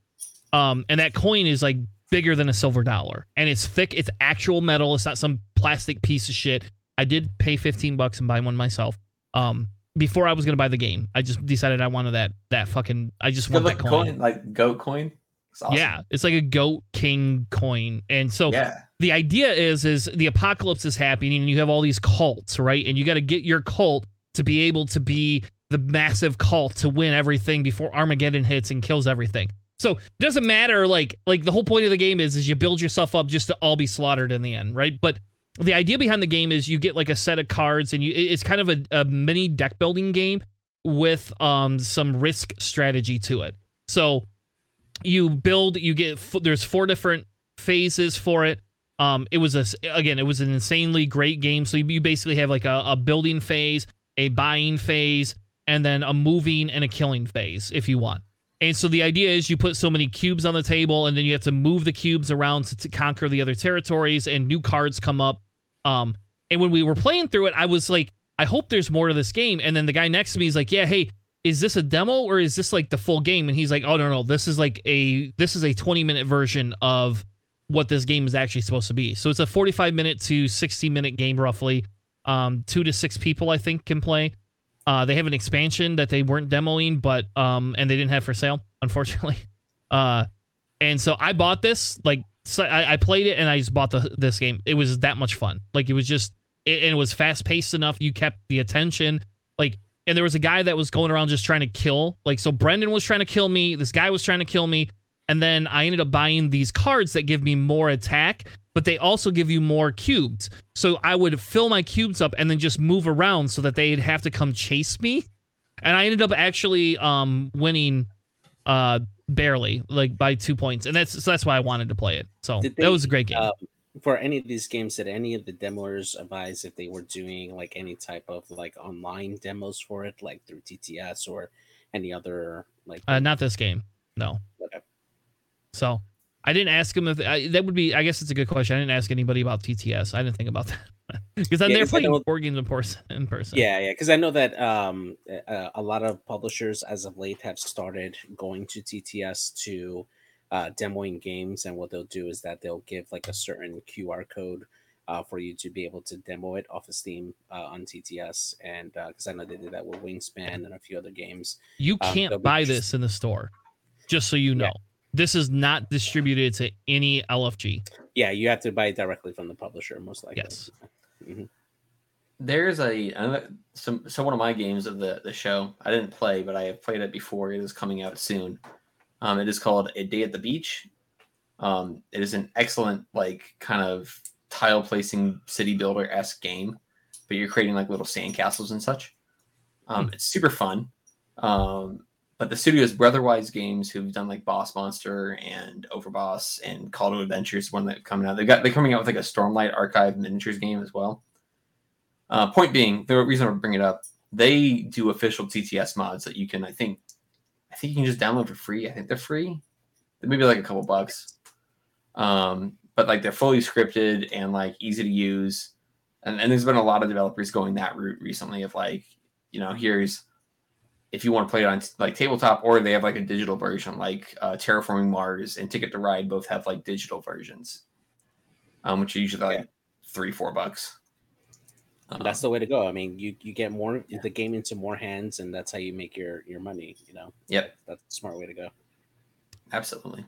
um, and that coin is like bigger than a silver dollar and it's thick. It's actual metal. It's not some plastic piece of shit. I did pay 15 bucks and buy one myself. Um, before I was gonna buy the game, I just decided I wanted that that fucking. I just want that coin. coin, like goat coin. It's awesome. Yeah, it's like a goat king coin, and so yeah. the idea is is the apocalypse is happening, and you have all these cults, right? And you got to get your cult to be able to be the massive cult to win everything before Armageddon hits and kills everything. So it doesn't matter. Like like the whole point of the game is is you build yourself up just to all be slaughtered in the end, right? But the idea behind the game is you get like a set of cards and you it's kind of a, a mini deck building game with um some risk strategy to it. So you build you get there's four different phases for it. Um, it was a again, it was an insanely great game. So you, you basically have like a, a building phase, a buying phase, and then a moving and a killing phase if you want. And so the idea is you put so many cubes on the table, and then you have to move the cubes around to, to conquer the other territories, and new cards come up. Um, and when we were playing through it, I was like, I hope there's more to this game. And then the guy next to me is like, Yeah, hey, is this a demo or is this like the full game? And he's like, Oh no, no, this is like a this is a 20 minute version of what this game is actually supposed to be. So it's a 45 minute to 60 minute game roughly. Um, two to six people I think can play. Uh, they have an expansion that they weren't demoing, but um, and they didn't have for sale, unfortunately. Uh, and so I bought this. Like, so I, I played it and I just bought the this game. It was that much fun. Like, it was just, it, it was fast paced enough. You kept the attention. Like, and there was a guy that was going around just trying to kill. Like, so Brendan was trying to kill me. This guy was trying to kill me. And then I ended up buying these cards that give me more attack, but they also give you more cubes. So I would fill my cubes up and then just move around so that they'd have to come chase me. And I ended up actually um, winning uh, barely, like by two points. And that's so that's why I wanted to play it. So they, that was a great game. Uh, for any of these games, did any of the demoers advise if they were doing like any type of like online demos for it, like through TTS or any other like? Uh, not this game. No. Okay. So I didn't ask him if I, that would be. I guess it's a good question. I didn't ask anybody about TTS. I didn't think about that because I'm yeah, there playing board games in person. In person. Yeah, yeah. Because I know that um, a, a, lot of publishers as of late have started going to TTS to uh, demoing games, and what they'll do is that they'll give like a certain QR code uh, for you to be able to demo it off of Steam uh, on TTS. And because uh, I know they did that with Wingspan and a few other games. You um, can't um, buy this in the store, just so you know. Yeah. This is not distributed to any LFG. Yeah, you have to buy it directly from the publisher, most likely. Yes. Mm-hmm. There's a some so one of my games of the the show. I didn't play, but I have played it before. It is coming out soon. Um, it is called A Day at the Beach. Um, it is an excellent, like, kind of tile placing city builder esque game, but you're creating like little sandcastles and such. Um, mm. It's super fun. Um, but the studio is Brotherwise Games, who've done like Boss Monster and Overboss and Call to Adventures, one that coming out. They've got they're coming out with like a Stormlight Archive miniatures game as well. Uh, point being, the reason I bring it up, they do official TTS mods that you can, I think, I think you can just download for free. I think they're free. Maybe like a couple bucks. Um, but like they're fully scripted and like easy to use. And, and there's been a lot of developers going that route recently of like, you know, here's if you want to play it on like tabletop or they have like a digital version like uh, terraforming mars and ticket to ride both have like digital versions um, which are usually like three four bucks that's the way to go. I mean, you you get more yeah. the game into more hands, and that's how you make your your money. You know. Yep. That's a smart way to go. Absolutely.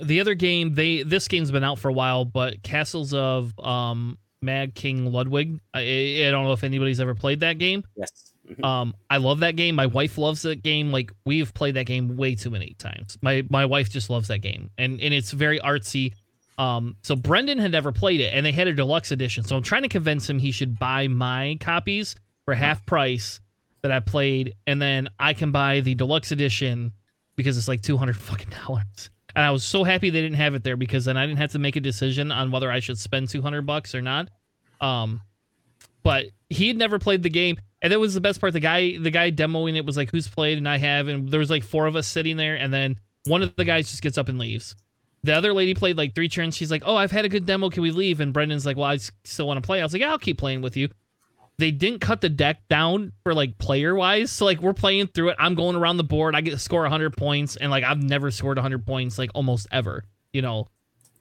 The other game, they this game's been out for a while, but Castles of um Mad King Ludwig. I, I don't know if anybody's ever played that game. Yes. Um, I love that game. My wife loves that game. Like we've played that game way too many times. My my wife just loves that game, and and it's very artsy. Um, so Brendan had never played it, and they had a deluxe edition. So I'm trying to convince him he should buy my copies for half price that I played, and then I can buy the deluxe edition because it's like two hundred fucking dollars. And I was so happy they didn't have it there because then I didn't have to make a decision on whether I should spend two hundred bucks or not. Um, but he had never played the game, and that was the best part. The guy, the guy demoing it was like, "Who's played?" And I have, and there was like four of us sitting there, and then one of the guys just gets up and leaves the other lady played like three turns. She's like, "Oh, I've had a good demo. Can we leave?" And Brendan's like, "Well, I still want to play." I was like, "Yeah, I'll keep playing with you." They didn't cut the deck down for like player wise, so like we're playing through it. I'm going around the board. I get to score 100 points, and like I've never scored 100 points like almost ever, you know.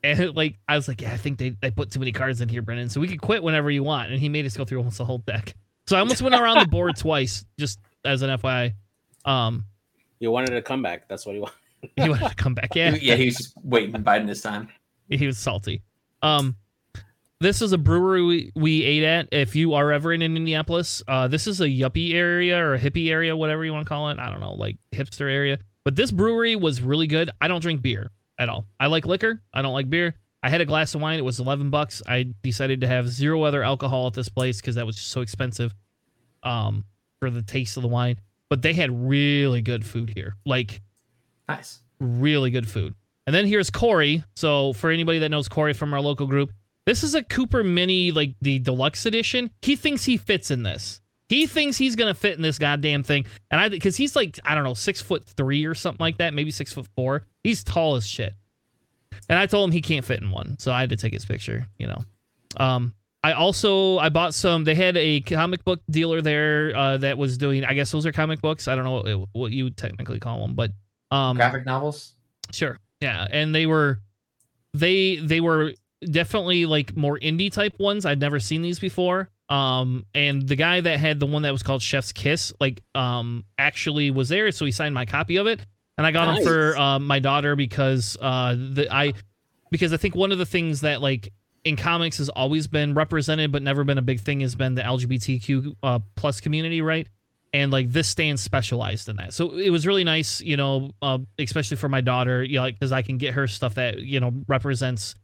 And like I was like, "Yeah, I think they they put too many cards in here, Brendan. So we could quit whenever you want." And he made us go through almost the whole deck. So I almost went around the board twice, just as an FYI. Um, you wanted a comeback. That's what he wanted he wanted to come back. Yeah, yeah, he was just waiting, biding his time. He was salty. Um, this is a brewery we, we ate at. If you are ever in Indianapolis, uh, this is a yuppie area or a hippie area, whatever you want to call it. I don't know, like hipster area. But this brewery was really good. I don't drink beer at all. I like liquor. I don't like beer. I had a glass of wine. It was 11 bucks. I decided to have zero other alcohol at this place because that was just so expensive um, for the taste of the wine. But they had really good food here. Like Nice. Really good food. And then here's Corey. So for anybody that knows Corey from our local group, this is a Cooper Mini, like the deluxe edition. He thinks he fits in this. He thinks he's gonna fit in this goddamn thing, and I because he's like I don't know six foot three or something like that, maybe six foot four. He's tall as shit, and I told him he can't fit in one, so I had to take his picture. You know, um, I also I bought some. They had a comic book dealer there uh, that was doing. I guess those are comic books. I don't know what, what you technically call them, but um, graphic novels. Sure. Yeah, and they were they they were definitely like more indie type ones. I'd never seen these before. Um, and the guy that had the one that was called Chef's Kiss, like, um, actually was there, so he signed my copy of it, and I got nice. them for uh, my daughter because uh, the I because I think one of the things that like in comics has always been represented but never been a big thing has been the LGBTQ uh, plus community, right? and like this stand specialized in that. So it was really nice, you know, uh, especially for my daughter, you know, because I can get her stuff that you know represents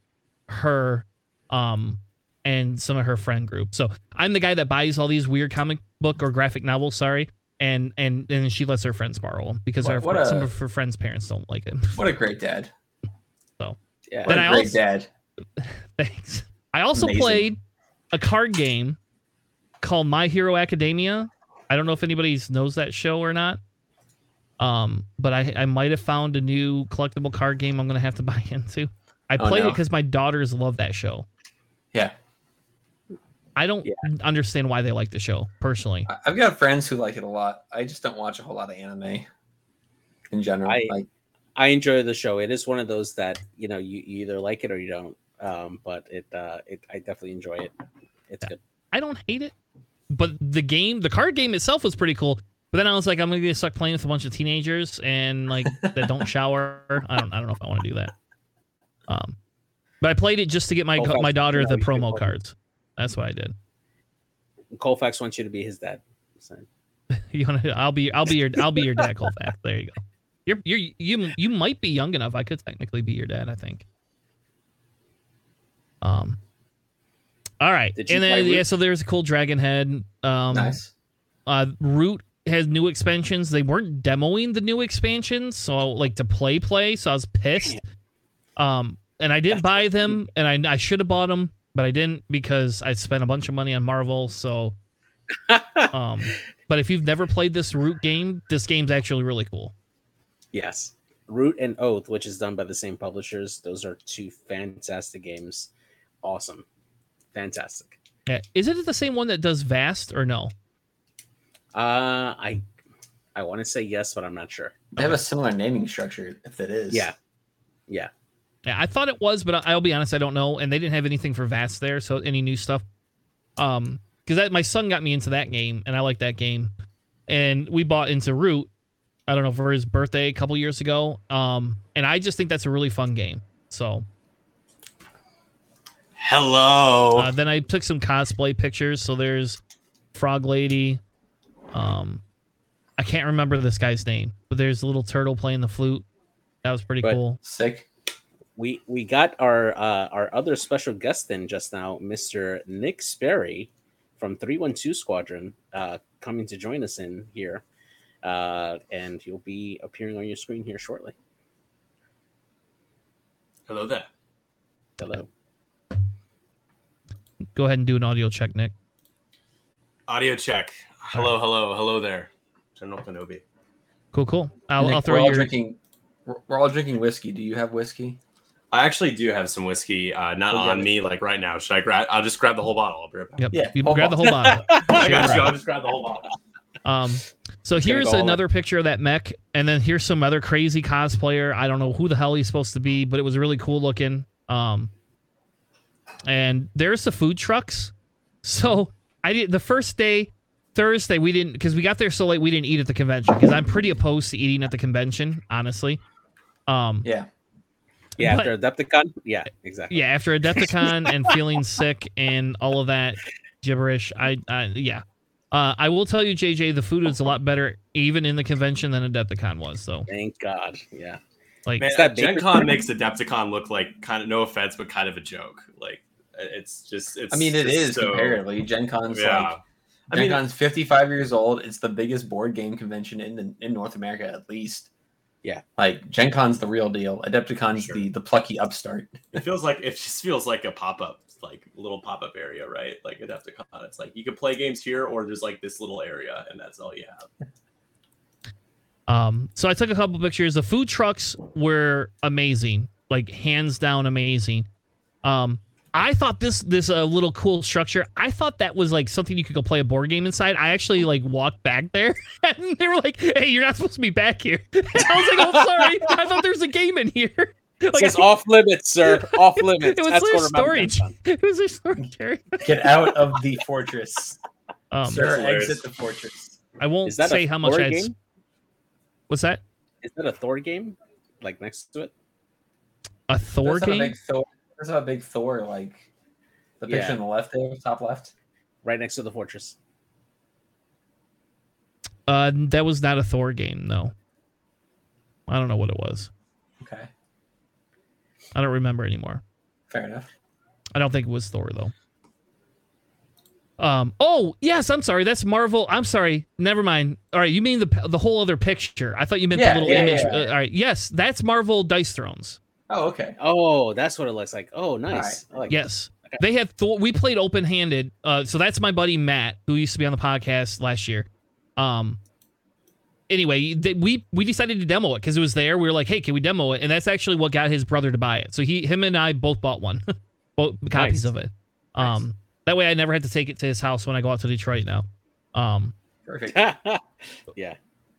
her um and some of her friend group. So I'm the guy that buys all these weird comic book or graphic novels, sorry, and and and she lets her friends borrow them because What- our, what a- some of her friends' parents don't like it. What a great dad. So yeah. What Then a I great also- dad. Thanks. I also Amazing. played a card game called My Hero Academia. I don't know if anybody knows that show or not. Um, but I I might have found a new collectible card game I'm gonna have to buy into. I Oh, played it because my daughters love that show. Yeah. I don't Yeah. understand why they like the show personally. I- I've got friends who like it a lot. I just don't watch a whole lot of anime in general. I- like I enjoy the show. It is one of those that you know you, you either like it or you don't. Um, but it uh, it I definitely enjoy it. It's good. I don't hate it, but the game, the card game itself was pretty cool. But then I was like, I'm gonna get stuck playing with a bunch of teenagers and like that don't shower. I don't, I don't know if I want to do that. Um, but I played it just to get my Colfax, my daughter you the you can promo play. cards. That's what I did. Colfax wants you to be his dad. So, You want to? I'll be, I'll be your, I'll be your dad, Colfax. There you go. You're, you're, you, you might be young enough. I could technically be your dad. I think. Um. All right, and then play yeah, so there's a cool dragon head. Um, nice. uh root has new expansions they weren't demoing the new expansions so like to play play so i was pissed um and i did buy them and i, I should have bought them but i didn't because i spent a bunch of money on marvel so um but if you've never played this root game this game's actually really cool yes, Root and Oath, which is done by the same publishers. Those are two fantastic games. Awesome, fantastic. yeah is it the same one that does vast or no Uh, I I want to say yes, but I'm not sure. They have a similar naming structure. If it is, Yeah, yeah. Yeah, I thought it was, but I'll be honest, I don't know. And they didn't have anything for Vast there, so any new stuff. Um, because my son got me into that game, and I like that game. And we bought into Root. I don't know for his birthday a couple years ago. Um, and I just think that's a really fun game. So Hello. uh, then I took some cosplay pictures. So there's Frog Lady. Um, I can't remember this guy's name, but there's a little turtle playing the flute. That was pretty But- cool. sick. We we got our uh, our other special guest in just now, Mister Nick Sperry from Three One Two Squadron, uh, coming to join us in here, uh, and he'll be appearing on your screen here shortly. Hello there. Hello. Go ahead and do an audio check, Nick. Audio check. Hello, hello, hello there. General Kenobi. Cool, cool. I'll, Nick, I'll we're all your drinking. We're, we're all drinking whiskey. Do you have whiskey? I actually do have some whiskey, uh, not Go get on it. me like right now. Should I grab? I'll just grab the whole bottle. I'll be right back. Yep. Yeah, You whole grab the whole bottle. I got you. I'll just grab the whole bottle. Um, so It's here's go all another picture of that mech, and then here's some other crazy cosplayer. I don't know who the hell he's supposed to be, but it was really cool looking. Um, and there's the food trucks. So I did the first day, Thursday, we didn't because we got there so late. We didn't eat at the convention because I'm pretty opposed to eating at the convention, honestly. Um, Yeah. Yeah, But- after Adepticon. Yeah, exactly. yeah, after Adepticon and feeling sick and all of that gibberish, I, I yeah. Uh, I will tell you, JJ, the food is a lot better even in the convention than Adepticon was. So, Thank God. Yeah. like, Man, that Gen Baker- Con makes Adepticon look like kind of no offense, but kind of a joke. Like it's just it's. I mean, it is so- comparatively. Gen Con's Yeah. like I Gen mean, Con's 55 years old. It's the biggest board game convention in the, in North America, at least. Yeah. Like Gen Con's the real deal. Adepticon's Sure. the the plucky upstart. it feels like it just feels like a pop up, like little pop up area, right? Like Adepticon. It's like you can play games here, or there's like this little area, and that's all you have. Um, so I took a couple pictures. The food trucks were amazing, like hands down amazing. Um, I thought this this uh, little cool structure. I thought that was like something you could go play a board game inside. I actually like walked back there, and they were like, "Hey, you're not supposed to be back here." I was like, "Oh, sorry. I thought there was a game in here." It Like, says off limits, sir. Off limits. It was That's their storage. Gen Con. It was a storage area. Get out of the fortress, Um, sir. Exit the fortress. I won't say how much Thor I. game? What's that? Is that a Thor game? Like next to it? A Thor There's not a game? big Thor. There's a big Thor like the picture Yeah. on the left there, top left. Right next to the fortress. Uh, that was not a Thor game, no. I don't know what it was. Okay, I don't remember anymore. fair enough. I don't think it was Thor though. Um. Oh yes, I'm sorry. That's Marvel. I'm sorry. Never mind. All right, you mean the the whole other picture? I thought you meant Yeah, the little yeah, image. yeah, Uh, all right. Yes, that's Marvel Dice Thrones. Oh, okay. Oh, that's what it looks like. Oh, nice. I like Yes. Okay. They had Thor. We played open handed. Uh, so that's my buddy Matt, who used to be on the podcast last year. Um. Anyway, they, we we decided to demo it because it was there. We were like, "Hey, can we demo it?" And that's actually what got his brother to buy it. So he, him, and I both bought one, both copies Nice. of it. Um. That way, I never had to take it to his house when I go out to Detroit now. Um. Perfect. yeah.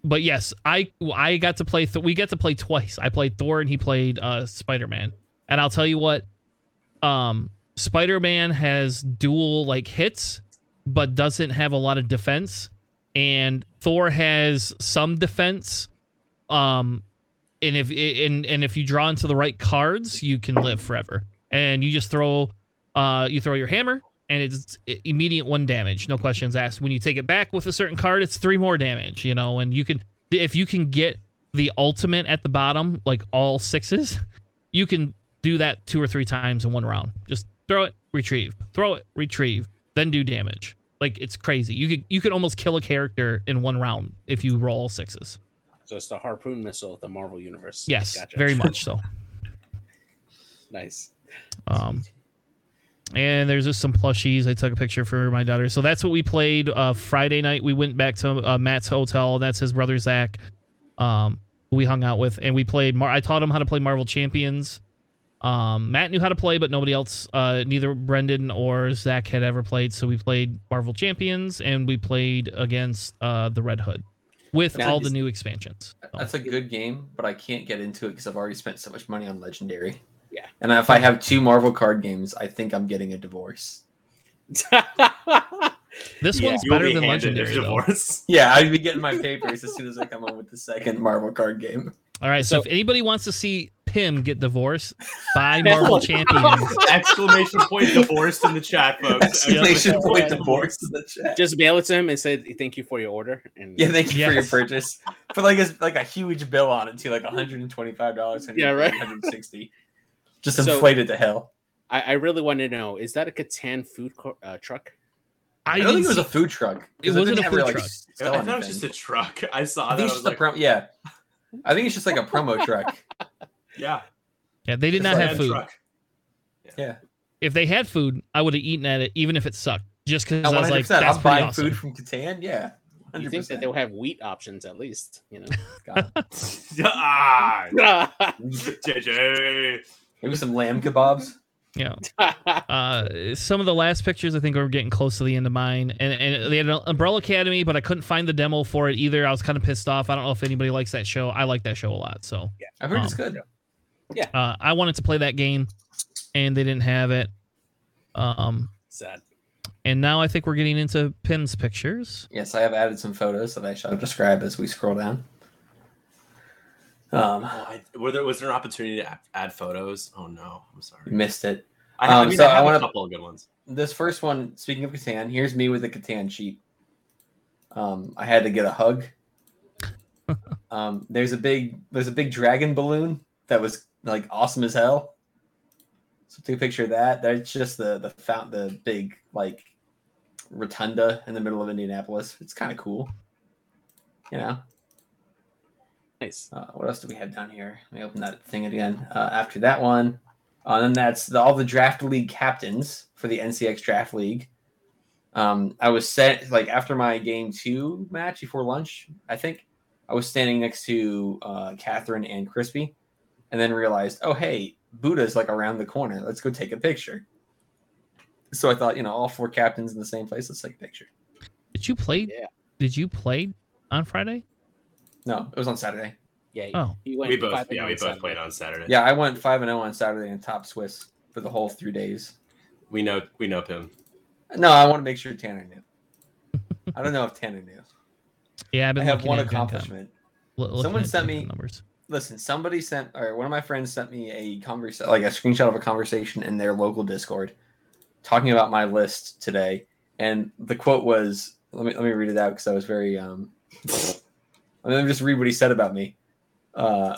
But yes, I I got to play. Th- we got to play twice. I played Thor and he played uh Spider Man. And I'll tell you what, um, Spider Man has dual like hits, but doesn't have a lot of defense. And Thor has some defense. Um, and if and and if you draw into the right cards, you can live forever. And you just throw, uh, you throw your hammer, and it's immediate one damage, no questions asked. When you take it back with a certain card, it's three more damage. You know, and you can if you can get the ultimate at the bottom, like all sixes, you can do that two or three times in one round. Just throw it, retrieve, throw it, retrieve, then do damage. Like it's crazy. You could you could almost kill a character in one round if you roll all sixes. So it's the harpoon missile of the Marvel universe. Yes, Gotcha. very much so. nice. Um, and there's just some plushies. I took a picture for my daughter. So that's what we played uh, Friday night. We went back to uh, Matt's hotel. That's his brother Zach. Um, we hung out with, and we played. Mar- I taught him how to play Marvel Champions. Um, Matt knew how to play, but nobody else, uh, neither Brendan or Zach had ever played. So we played Marvel Champions, and we played against uh, the Red Hood with Now, all the new expansions. That's a good game, but I can't get into it because I've already spent so much money on Legendary. Yeah. And if I have two Marvel card games, I think I'm getting a divorce. this Yeah. one's You will better be than Legendary. your though. divorce. Yeah, I'd be getting my papers as soon as I come home with the second Marvel card game. All right, so, So- if anybody wants to see Pim get divorced, buy Marvel Champions. Exclamation point divorced in the chat, folks. Exclamation Exclamation point divorce in the chat. Just mail it to him and say thank you for your order. And Yeah, thank you for your purchase. Put like a like a huge bill on it too, like 125 dollars. Yeah, right. 160. Just So- inflated to hell. I, I really want to know: is that a Catan food co- uh, truck? I, I, don't think it was see- a food truck. 'cause It wasn't didn't a food really, truck. sell I thought it was just a truck. I saw I that. think I it's was just a like, pro- yeah. I think it's just like a promo truck. yeah. yeah, they did It's not like have food. Truck. Yeah. If they had food, I would have eaten at it, even if it sucked. Just because I was like, that's I'm buying awesome. food from Catan. Yeah. 100%. You think that they'll have wheat options at least? You know. God. ah, yeah. JJ. Maybe some lamb kebabs. Yeah. Uh, some of the last pictures I think are getting close to the end of mine, and and they had an Umbrella Academy, but I couldn't find the demo for it either. I was kind of pissed off. I don't know if anybody likes that show. I like that show a lot, so yeah, I've heard it's Um, good. uh, I wanted to play that game, and they didn't have it. Um, Sad. and now I think we're getting into Pim's pictures. Yes, I have added some photos that I shall describe as we scroll down. Um, Oh, I, were there was there an opportunity to add, add photos? Oh no, I'm sorry. missed it. I, have, I Um, mean, so I I wanna- a couple of good ones. This first one, speaking of Catan, here's me with the Catan sheet. Um, I had to get a hug. um, there's a big there's a big dragon balloon that was like awesome as hell. So take a picture of that. That's just the the fount the big like rotunda in the middle of Indianapolis. It's kind of cool. You know. Nice. Uh, what else do we have down here? Let me open that thing again. Uh, after that one, uh, then that's the, all the draft league captains for the NCX draft league. Um, I was set like after my game two match before lunch. I think I was standing next to uh, Catherine and Crispy, and then realized, oh hey, Buddha's like around the corner. Let's go take a picture. So I thought, you know, all four captains in the same place. Let's take a picture. Did you play? Yeah. Did you play on Friday? No, it was on Saturday. Yeah. Oh. went We both, yeah, we both Saturday. played on Saturday. Yeah, I went five and zero on Saturday in top Swiss for the whole three days. we know, we know him. No, I want to make sure Tanner knew. I don't know if Tanner knew. Yeah, I've I been have one at Gen Con. accomplishment. Lo- Someone sent me- numbers. Listen, somebody sent, or one of my friends sent me a conversation, like a screenshot of a conversation in their local Discord, talking about my list today, and the quote was, let me let me read it out because I was very um Let me just read what he said about me. Uh,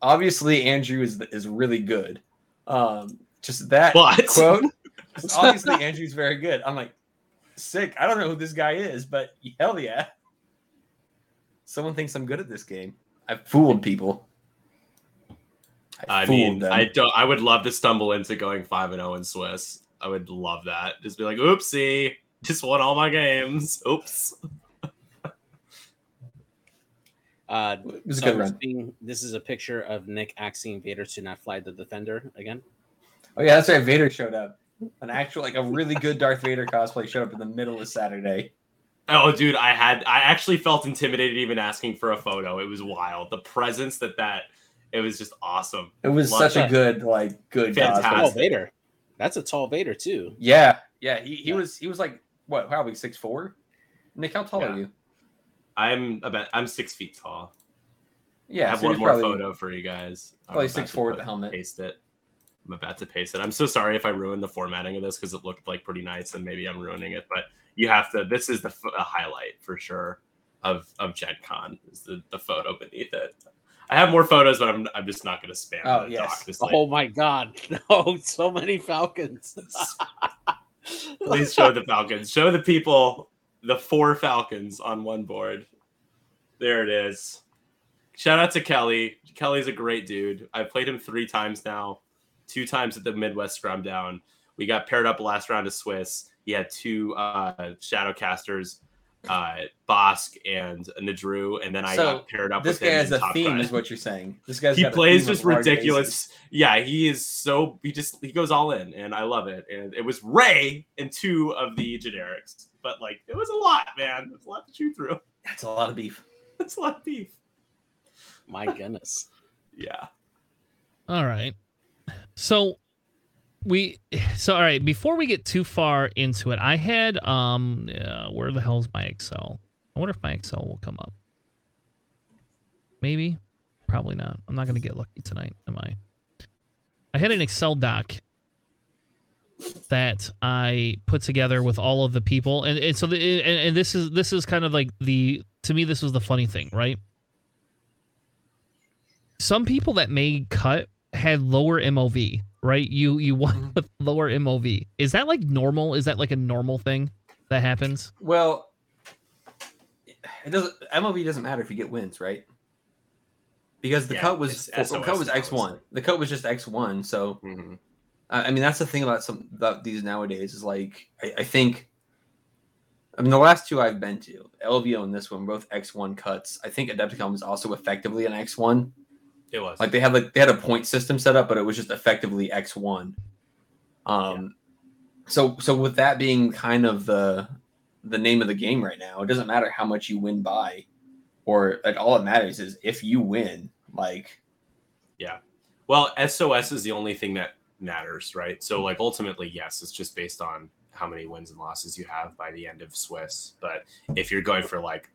obviously, Andrew is is really good. Um, just that What? quote. obviously, Andrew's very good. I'm like, sick. I don't know who this guy is, but hell yeah. Someone thinks I'm good at this game. I've fooled people. I fooled mean, them. I don't. I would love to stumble into going five and zero in Swiss. I would love that. Just be like, oopsie, just won all my games. Oops. Uh, It was a so good run. seeing- this is a picture of Nick asking Vader to not fly the Defender again. Oh yeah, that's right. Vader showed up. An actual, like a really good Darth Vader cosplay showed up in the middle of Saturday. Oh, dude, I had. I actually felt intimidated even asking for a photo. It was wild. The presence that that. It was just awesome. It was Love such a good, like, good Fantastic. cosplay. Tall Vader. That's a tall Vader too. Yeah, yeah. He, he Yeah. was he was like what? Probably six four. Nick, how tall Yeah. are you? I'm about. I'm six feet tall. Yeah, I have so one more probably- photo for you guys. I'm Probably about 6'4" to with the helmet. Paste it. I'm about to paste it. I'm so sorry if I ruined the formatting of this because it looked like pretty nice and maybe I'm ruining it. But you have to. This is the f- a highlight for sure of of Gen Con is the, the photo beneath it. I have more photos, but I'm I'm just not going to spam. Oh, the yes. doc. Just, like, Oh my God! No, so many Falcons. Please show the Falcons. Show the people the four Falcons on one board. There it is. Shout out to Kelly. Kelly's a great dude. I've played him three times now, two times at the Midwest Scrum Down. We got paired up last round of Swiss. He had two uh, Shadowcasters, uh, Bossk and Nadru, and then I So, got paired up This with guy him has a theme, Gun. is what you're saying. This guy's he got plays just ridiculous. bases. Yeah, he is so he just he goes all in, and I love it. And it was Rey and two of the generics, but like it was a lot, man. It's a lot to chew through. That's a lot of beef. That's a lot of beef. my goodness. Yeah. All right. So we so all right, before we get too far into it, I had um uh, where the hell's my Excel? I wonder if my Excel will come up. Maybe. Probably not. I'm not going to get lucky tonight, am I? I had an Excel doc that I put together with all of the people and, and so the and, and this is this is kind of like the to me this was the funny thing, right? some people that made cut had lower MOV, right? You you won Mhm. with lower MOV. Is that like normal? Is that like a normal thing that happens? Well, it doesn't. MOV doesn't matter if you get wins, right? Because the Yeah, cut was it's the cut was X one. The cut was just X one. So Mhm. I I mean, that's the thing about some about these nowadays is like I, I think. I mean, the last two I've been to, LVO and this one, both X one cuts. I think Adepticon was also effectively an X one. It was Like they had like they had a point system set up, but it was just effectively X one. Um, so so with that being kind of the the name of the game right now, it doesn't matter how much you win by, or like all it matters is if you win. Like yeah. Well, SOS is the only thing that matters, right? So, like, ultimately, yes, it's just based on how many wins and losses you have by the end of Swiss. But if you're going for like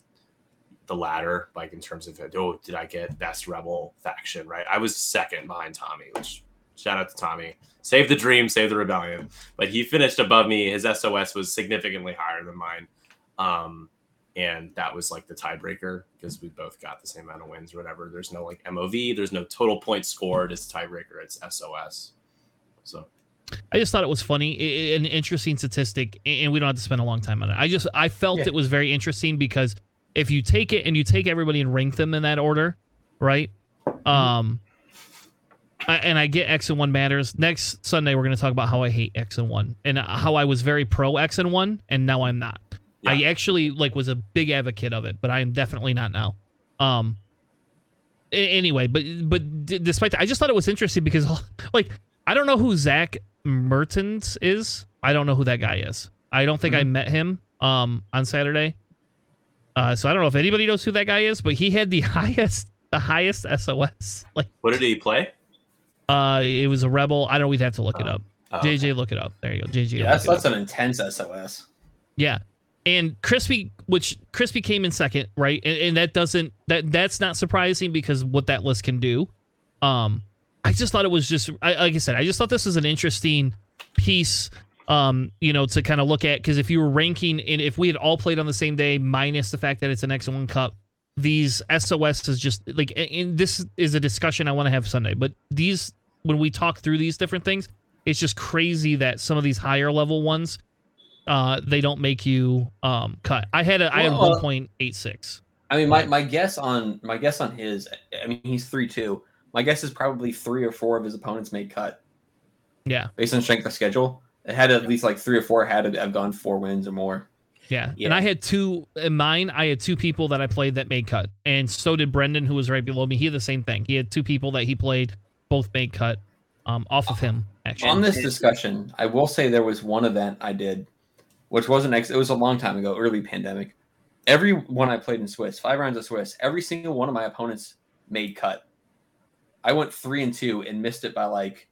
the ladder, like in terms of, oh, did I get best rebel faction, right? I was second behind Tommy, which shout out to Tommy. Save the dream, save the rebellion. But he finished above me. His SOS was significantly higher than mine. Um, and that was like the tiebreaker because we both got the same amount of wins or whatever. There's no like MOV, there's no total points scored. It's tiebreaker, it's SOS. So I just thought it was funny, i- i- an interesting statistic, and we don't have to spend a long time on it. I just I felt Yeah. it was very interesting because if you take it and you take everybody and rank them in that order, right? Um, I, and I get X and one matters. Next Sunday we're going to talk about how I hate X and one and how I was very pro X and one, and now I'm not. I actually like was a big advocate of it, but I am definitely not now. Um. Anyway, but but d- despite that, I just thought it was interesting because like I don't know who Zach Mertens is. I don't know who that guy is. I don't think I met him um on Saturday. Uh, so I don't know if anybody knows who that guy is, but he had the highest the highest SOS. Like what did he play? uh, it was a rebel. I don't. know, We'd have to look it up. Oh, JJ, look it up. There you go. JJ. yeah, that's that's an intense SOS. Yeah. And Crispy, which Crispy came in second, right? And, and that doesn't that that's not surprising because what that list can do. Um, I just thought it was just I, like I said, I just thought this was an interesting piece Um, you know, to kind of look at because if you were ranking and if we had all played on the same day, minus the fact that it's an X1 cut, these SOS is just like, and this is a discussion I want to have Sunday. But these, when we talk through these different things, it's just crazy that some of these higher level ones, uh, they don't make you um cut. I had a, I had uh, one point eight six. I mean, my, my guess on my guess on his, I mean, he's three two. My guess is probably three or four of his opponents made cut. Yeah, based on strength of schedule, had at least like three or four had to have gone four wins or more. Yeah. yeah. And I had two in mine. I had two people that I played that made cut. And so did Brendan, who was right below me. He had the same thing. He had two people that he played, both made cut um, off of him, actually. On this discussion, I will say there was one event I did, which wasn't, ex- it was a long time ago, early pandemic. Every one I played in Swiss, five rounds of Swiss, every single one of my opponents made cut. I went three and two and missed it by like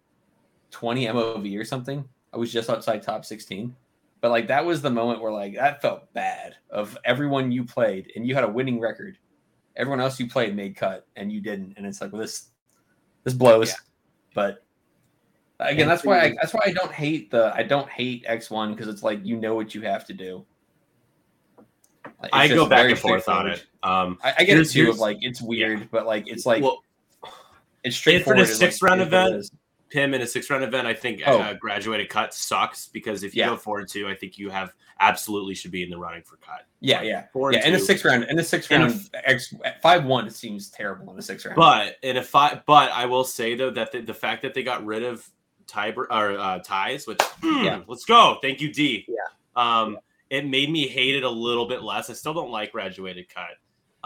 20 MOV or something. I was just outside top 16. But like that was the moment where like that felt bad of everyone you played and you had a winning record. Everyone else you played made cut and you didn't. And it's like, well, this this blows. Yeah. But again, that's why I, that's why I don't hate the I don't hate X1 because it's like you know what you have to do. Like, I go back and forth on it. Um, I, I get it too. Of like it's weird, yeah. but like it's like well, it's straightforward. For the sixth like, round event, him in a six round event, I think oh. uh, graduated cut sucks because if you yeah. go four and two, I think you have absolutely should be in the running for cut. Yeah, yeah, four yeah. In a six round, in a six round, X five one seems terrible in a six round. But in a five, but I will say though that the, the fact that they got rid of tie or uh, ties, which yeah. let's go. Thank you, D. Yeah. Um, yeah. it made me hate it a little bit less. I still don't like graduated cut.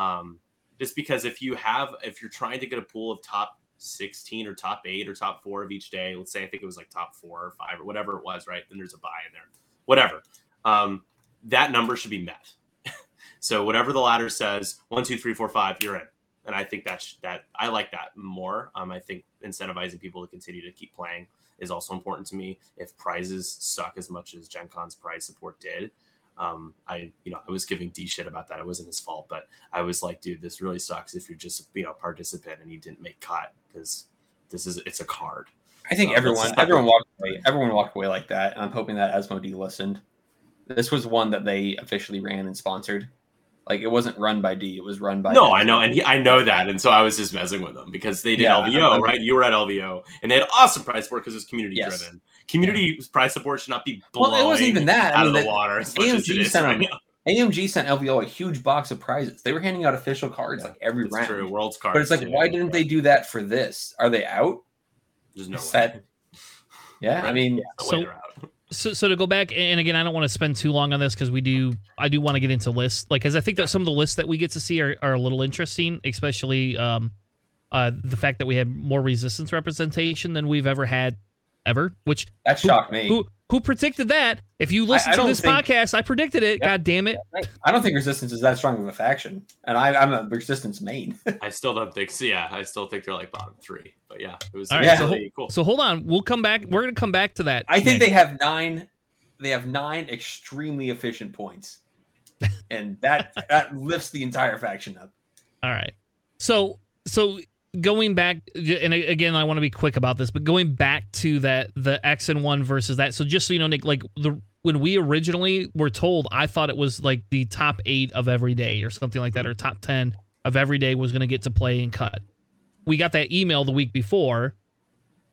Um, just because if you have if you're trying to get a pool of top 16 or top eight or top four of each day. Let's say I think it was like top four or five or whatever it was, right? Then there's a buy in there, whatever. Um, that number should be met. so whatever the ladder says, one, two, three, four, five, you're in. And I think that's that. I like that more. Um, I think incentivizing people to continue to keep playing is also important to me. If prizes suck as much as Gen Con's prize support did, um, I, you know, I was giving D shit about that. It wasn't his fault, but I was like, dude, this really sucks if you're just, you know, participant and you didn't make cut because this is, it's a card. I think um, everyone, everyone walked away, everyone walked away like that. And I'm hoping that Asmodee listened. This was one that they officially ran and sponsored. Like it wasn't run by D, it was run by. No, I know, and he, I know that, and so I was just messing with them because they did yeah, LVO, I'm, right? You were at LVO, and they had awesome prize support because it was community yes. driven. Community yeah. prize support should not be well, it wasn't even that out I mean, of the, the water. AMG sent right AMG sent LVO a huge box of prizes. They were handing out official cards yeah, like every round. That's true, world's cards. But it's like, too. why didn't they do that for this? Are they out? There's no way. Yeah, I mean, so, so, so to go back and again, I don't want to spend too long on this because we do, I do want to get into lists, like, because I think that some of the lists that we get to see are, are a little interesting, especially um, uh, the fact that we have more resistance representation than we've ever had, ever. Which that shocked who, me. Who, who predicted that? If you listen I, I to this think, podcast, I predicted it. Yeah, God damn it! I don't think resistance is that strong of a faction, and I, am a resistance main. I still don't think. So yeah, I still think they're like bottom three. But yeah, it was All right, so, cool. So hold on, we'll come back. We're gonna come back to that. I think they have nine. They have nine extremely efficient points, and that that lifts the entire faction up. All right. So so going back and again i want to be quick about this but going back to that the x and one versus that so just so you know nick like the when we originally were told i thought it was like the top eight of every day or something like that or top 10 of every day was going to get to play and cut. We got that email the week before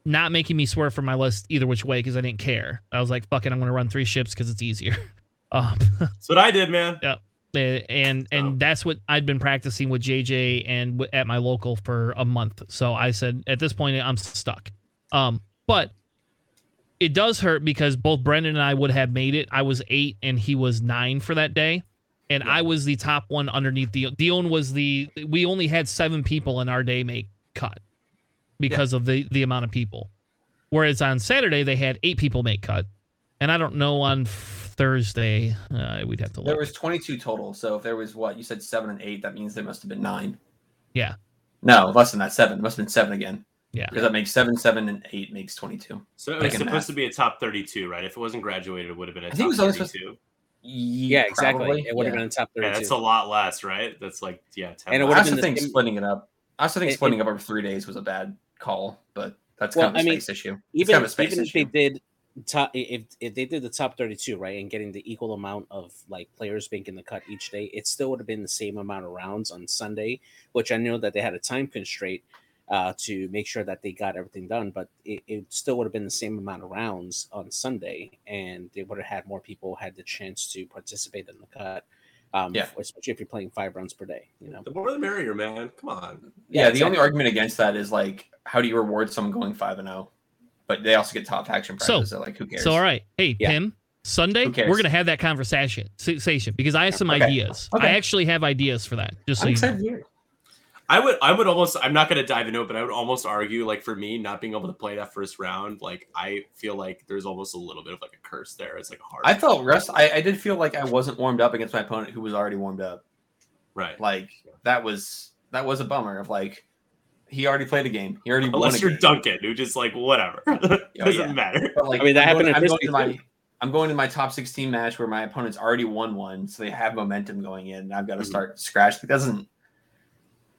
not making me swear for my list either which way because i didn't care. I was like fuck it i'm going to run three ships because it's easier. Um, that's what i did man. Yeah and and oh. that's what I'd been practicing with JJ and w- at my local for a month. So I said at this point I'm stuck. Um, but it does hurt because both Brendan and I would have made it. I was eight and he was nine for that day, and yeah. I was the top one underneath the Dion was the we only had seven people in our day make cut because yeah. of the the amount of people, whereas on Saturday they had eight people make cut, and I don't know on Thursday. Uh, we'd have to look. There was 22 total. So if there was what you said seven and eight, that means there must have been nine. Yeah. No, less than that. Seven. It must have been seven again. Yeah. Because that makes seven, seven, and eight makes 22. So it was supposed math. to be a top 32, right? If it wasn't graduated, it would have been a I top think it was 32. Yeah, exactly. It would have been a top 32. Yeah, that's a lot less, right? That's like, yeah. 10 and it would have been the think same... splitting it up. I also think it, splitting it, up over three days was a bad call, but that's well, kind of a I mean, space issue. Even, kind of a space even issue. if they did top if if they did the top 32 right and getting the equal amount of like players making the cut each day it still would have been the same amount of rounds on sunday which i know that they had a time constraint uh, to make sure that they got everything done but it, it still would have been the same amount of rounds on sunday and they would have had more people had the chance to participate in the cut um, yeah. especially if you're playing five rounds per day. You know, the more the merrier, man. Come on. Yeah, yeah the only argument against that is like, how do you reward someone going five and zero? But they also get top faction prizes. So, so like, who cares? So, all right. Hey, yeah. Pim, Sunday, we're gonna have that conversation because I have some okay. ideas. Okay. I actually have ideas for that. Just so I'm you know. I would, I would almost. I'm not gonna dive into it, but I would almost argue, like for me, not being able to play that first round, like I feel like there's almost a little bit of like a curse there. It's like hard. I felt rest. I, I did feel like I wasn't warmed up against my opponent who was already warmed up. Right. Like that was that was a bummer. Of like, he already played a game. He already unless you're game. Duncan, who just like whatever oh, doesn't yeah. matter. But like, I mean, that I'm happened. Going, I'm, going to my, I'm going to my top 16 match where my opponent's already won one, so they have momentum going in. I've got to mm-hmm. start scratch. It doesn't.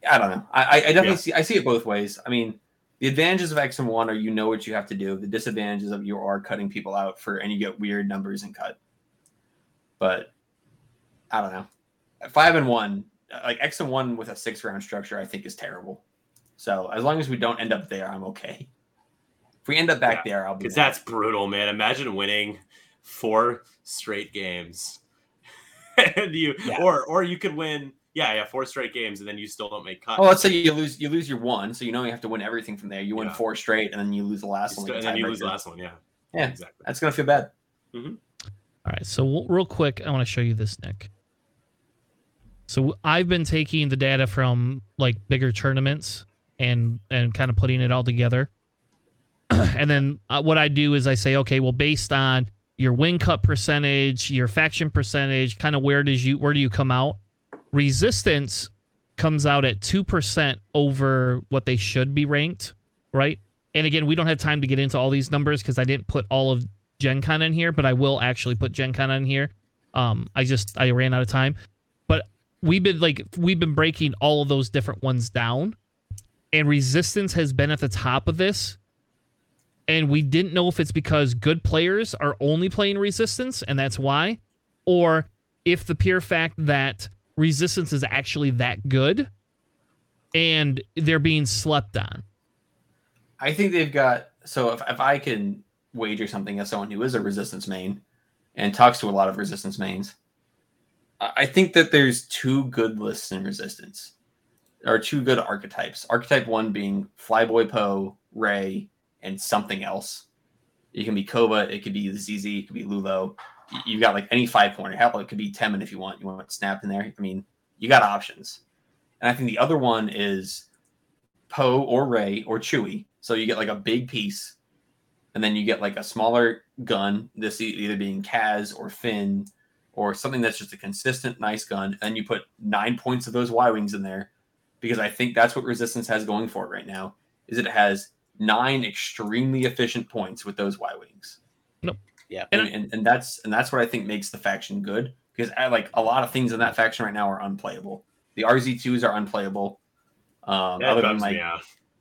I don't know. I, I definitely yeah. see. I see it both ways. I mean, the advantages of X and one are you know what you have to do. The disadvantages of you are cutting people out for, and you get weird numbers and cut. But I don't know. Five and one, like X and one with a six round structure, I think is terrible. So as long as we don't end up there, I'm okay. If we end up back yeah, there, I'll be because that's brutal, man. Imagine winning four straight games, and you yeah. or or you could win. Yeah, yeah, four straight games, and then you still don't make cuts. Well, let's say you lose, you lose your one, so you know you have to win everything from there. You win yeah. four straight, and then you lose the last you one, still, and then you lose the last one. Yeah, yeah, exactly. That's gonna feel bad. Mm-hmm. All right, so real quick, I want to show you this, Nick. So I've been taking the data from like bigger tournaments and and kind of putting it all together. and then uh, what I do is I say, okay, well, based on your win cut percentage, your faction percentage, kind of where does you where do you come out? Resistance comes out at two percent over what they should be ranked, right? And again, we don't have time to get into all these numbers because I didn't put all of Gen Con in here, but I will actually put Gen Con in here. Um, I just I ran out of time, but we've been like we've been breaking all of those different ones down and resistance has been at the top of this. And we didn't know if it's because good players are only playing resistance and that's why or if the pure fact that resistance is actually that good and they're being slept on. I think they've got so if, if i can wager something as someone who is a resistance main and talks to a lot of resistance mains i think that there's two good lists in resistance are two good archetypes. Archetype one being Flyboy Poe, Rey, and something else. It can be Kova, it could be ZZ, it could be Lulo. You've got like any five pointer. Hell, it could be Temmin if you want. You want Snap in there. I mean, you got options. And I think the other one is Poe or Rey or Chewie. So you get like a big piece, and then you get like a smaller gun. This either being Kaz or Finn or something that's just a consistent nice gun. And you put nine points of those Y wings in there because I think that's what Resistance has going for it right now. Is it has nine extremely efficient points with those Y wings. Nope. Yeah, and, and, and that's and that's what I think makes the faction good because I, like a lot of things in that faction right now are unplayable. The RZ2s are unplayable. Um, other than like,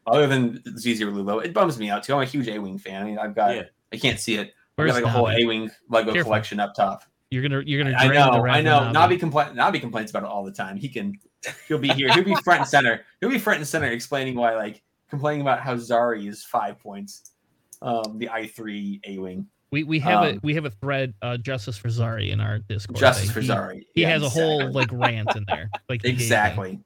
other than ZZ Lulo, it bums me out too. I'm a huge A wing fan. I mean, I've got yeah. I can't see it. I've got like a whole A wing Lego Careful. collection up top. You're gonna you're gonna. I know. I know. Nabi complain. Nabi complains about it all the time. He can. He'll be here. He'll be front and center. He'll be front and center explaining why, like, complaining about how Zari is five points. Um, the I three A wing. We we have um, a we have a thread uh, justice for Zari in our Discord. Justice for Zari. He, yeah, has exactly. a whole like rant in there. Like exactly.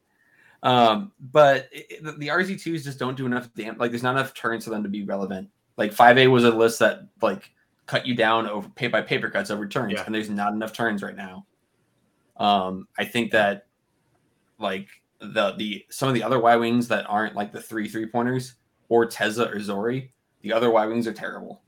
Um, but it, the RZ twos just don't do enough damn. Like, there's not enough turns for them to be relevant. Like five A was a list that like cut you down over pay by paper cuts over turns, yeah. and there's not enough turns right now. Um, I think that like the the some of the other Y wings that aren't like the three three pointers or Teza or Zorii, the other Y wings are terrible.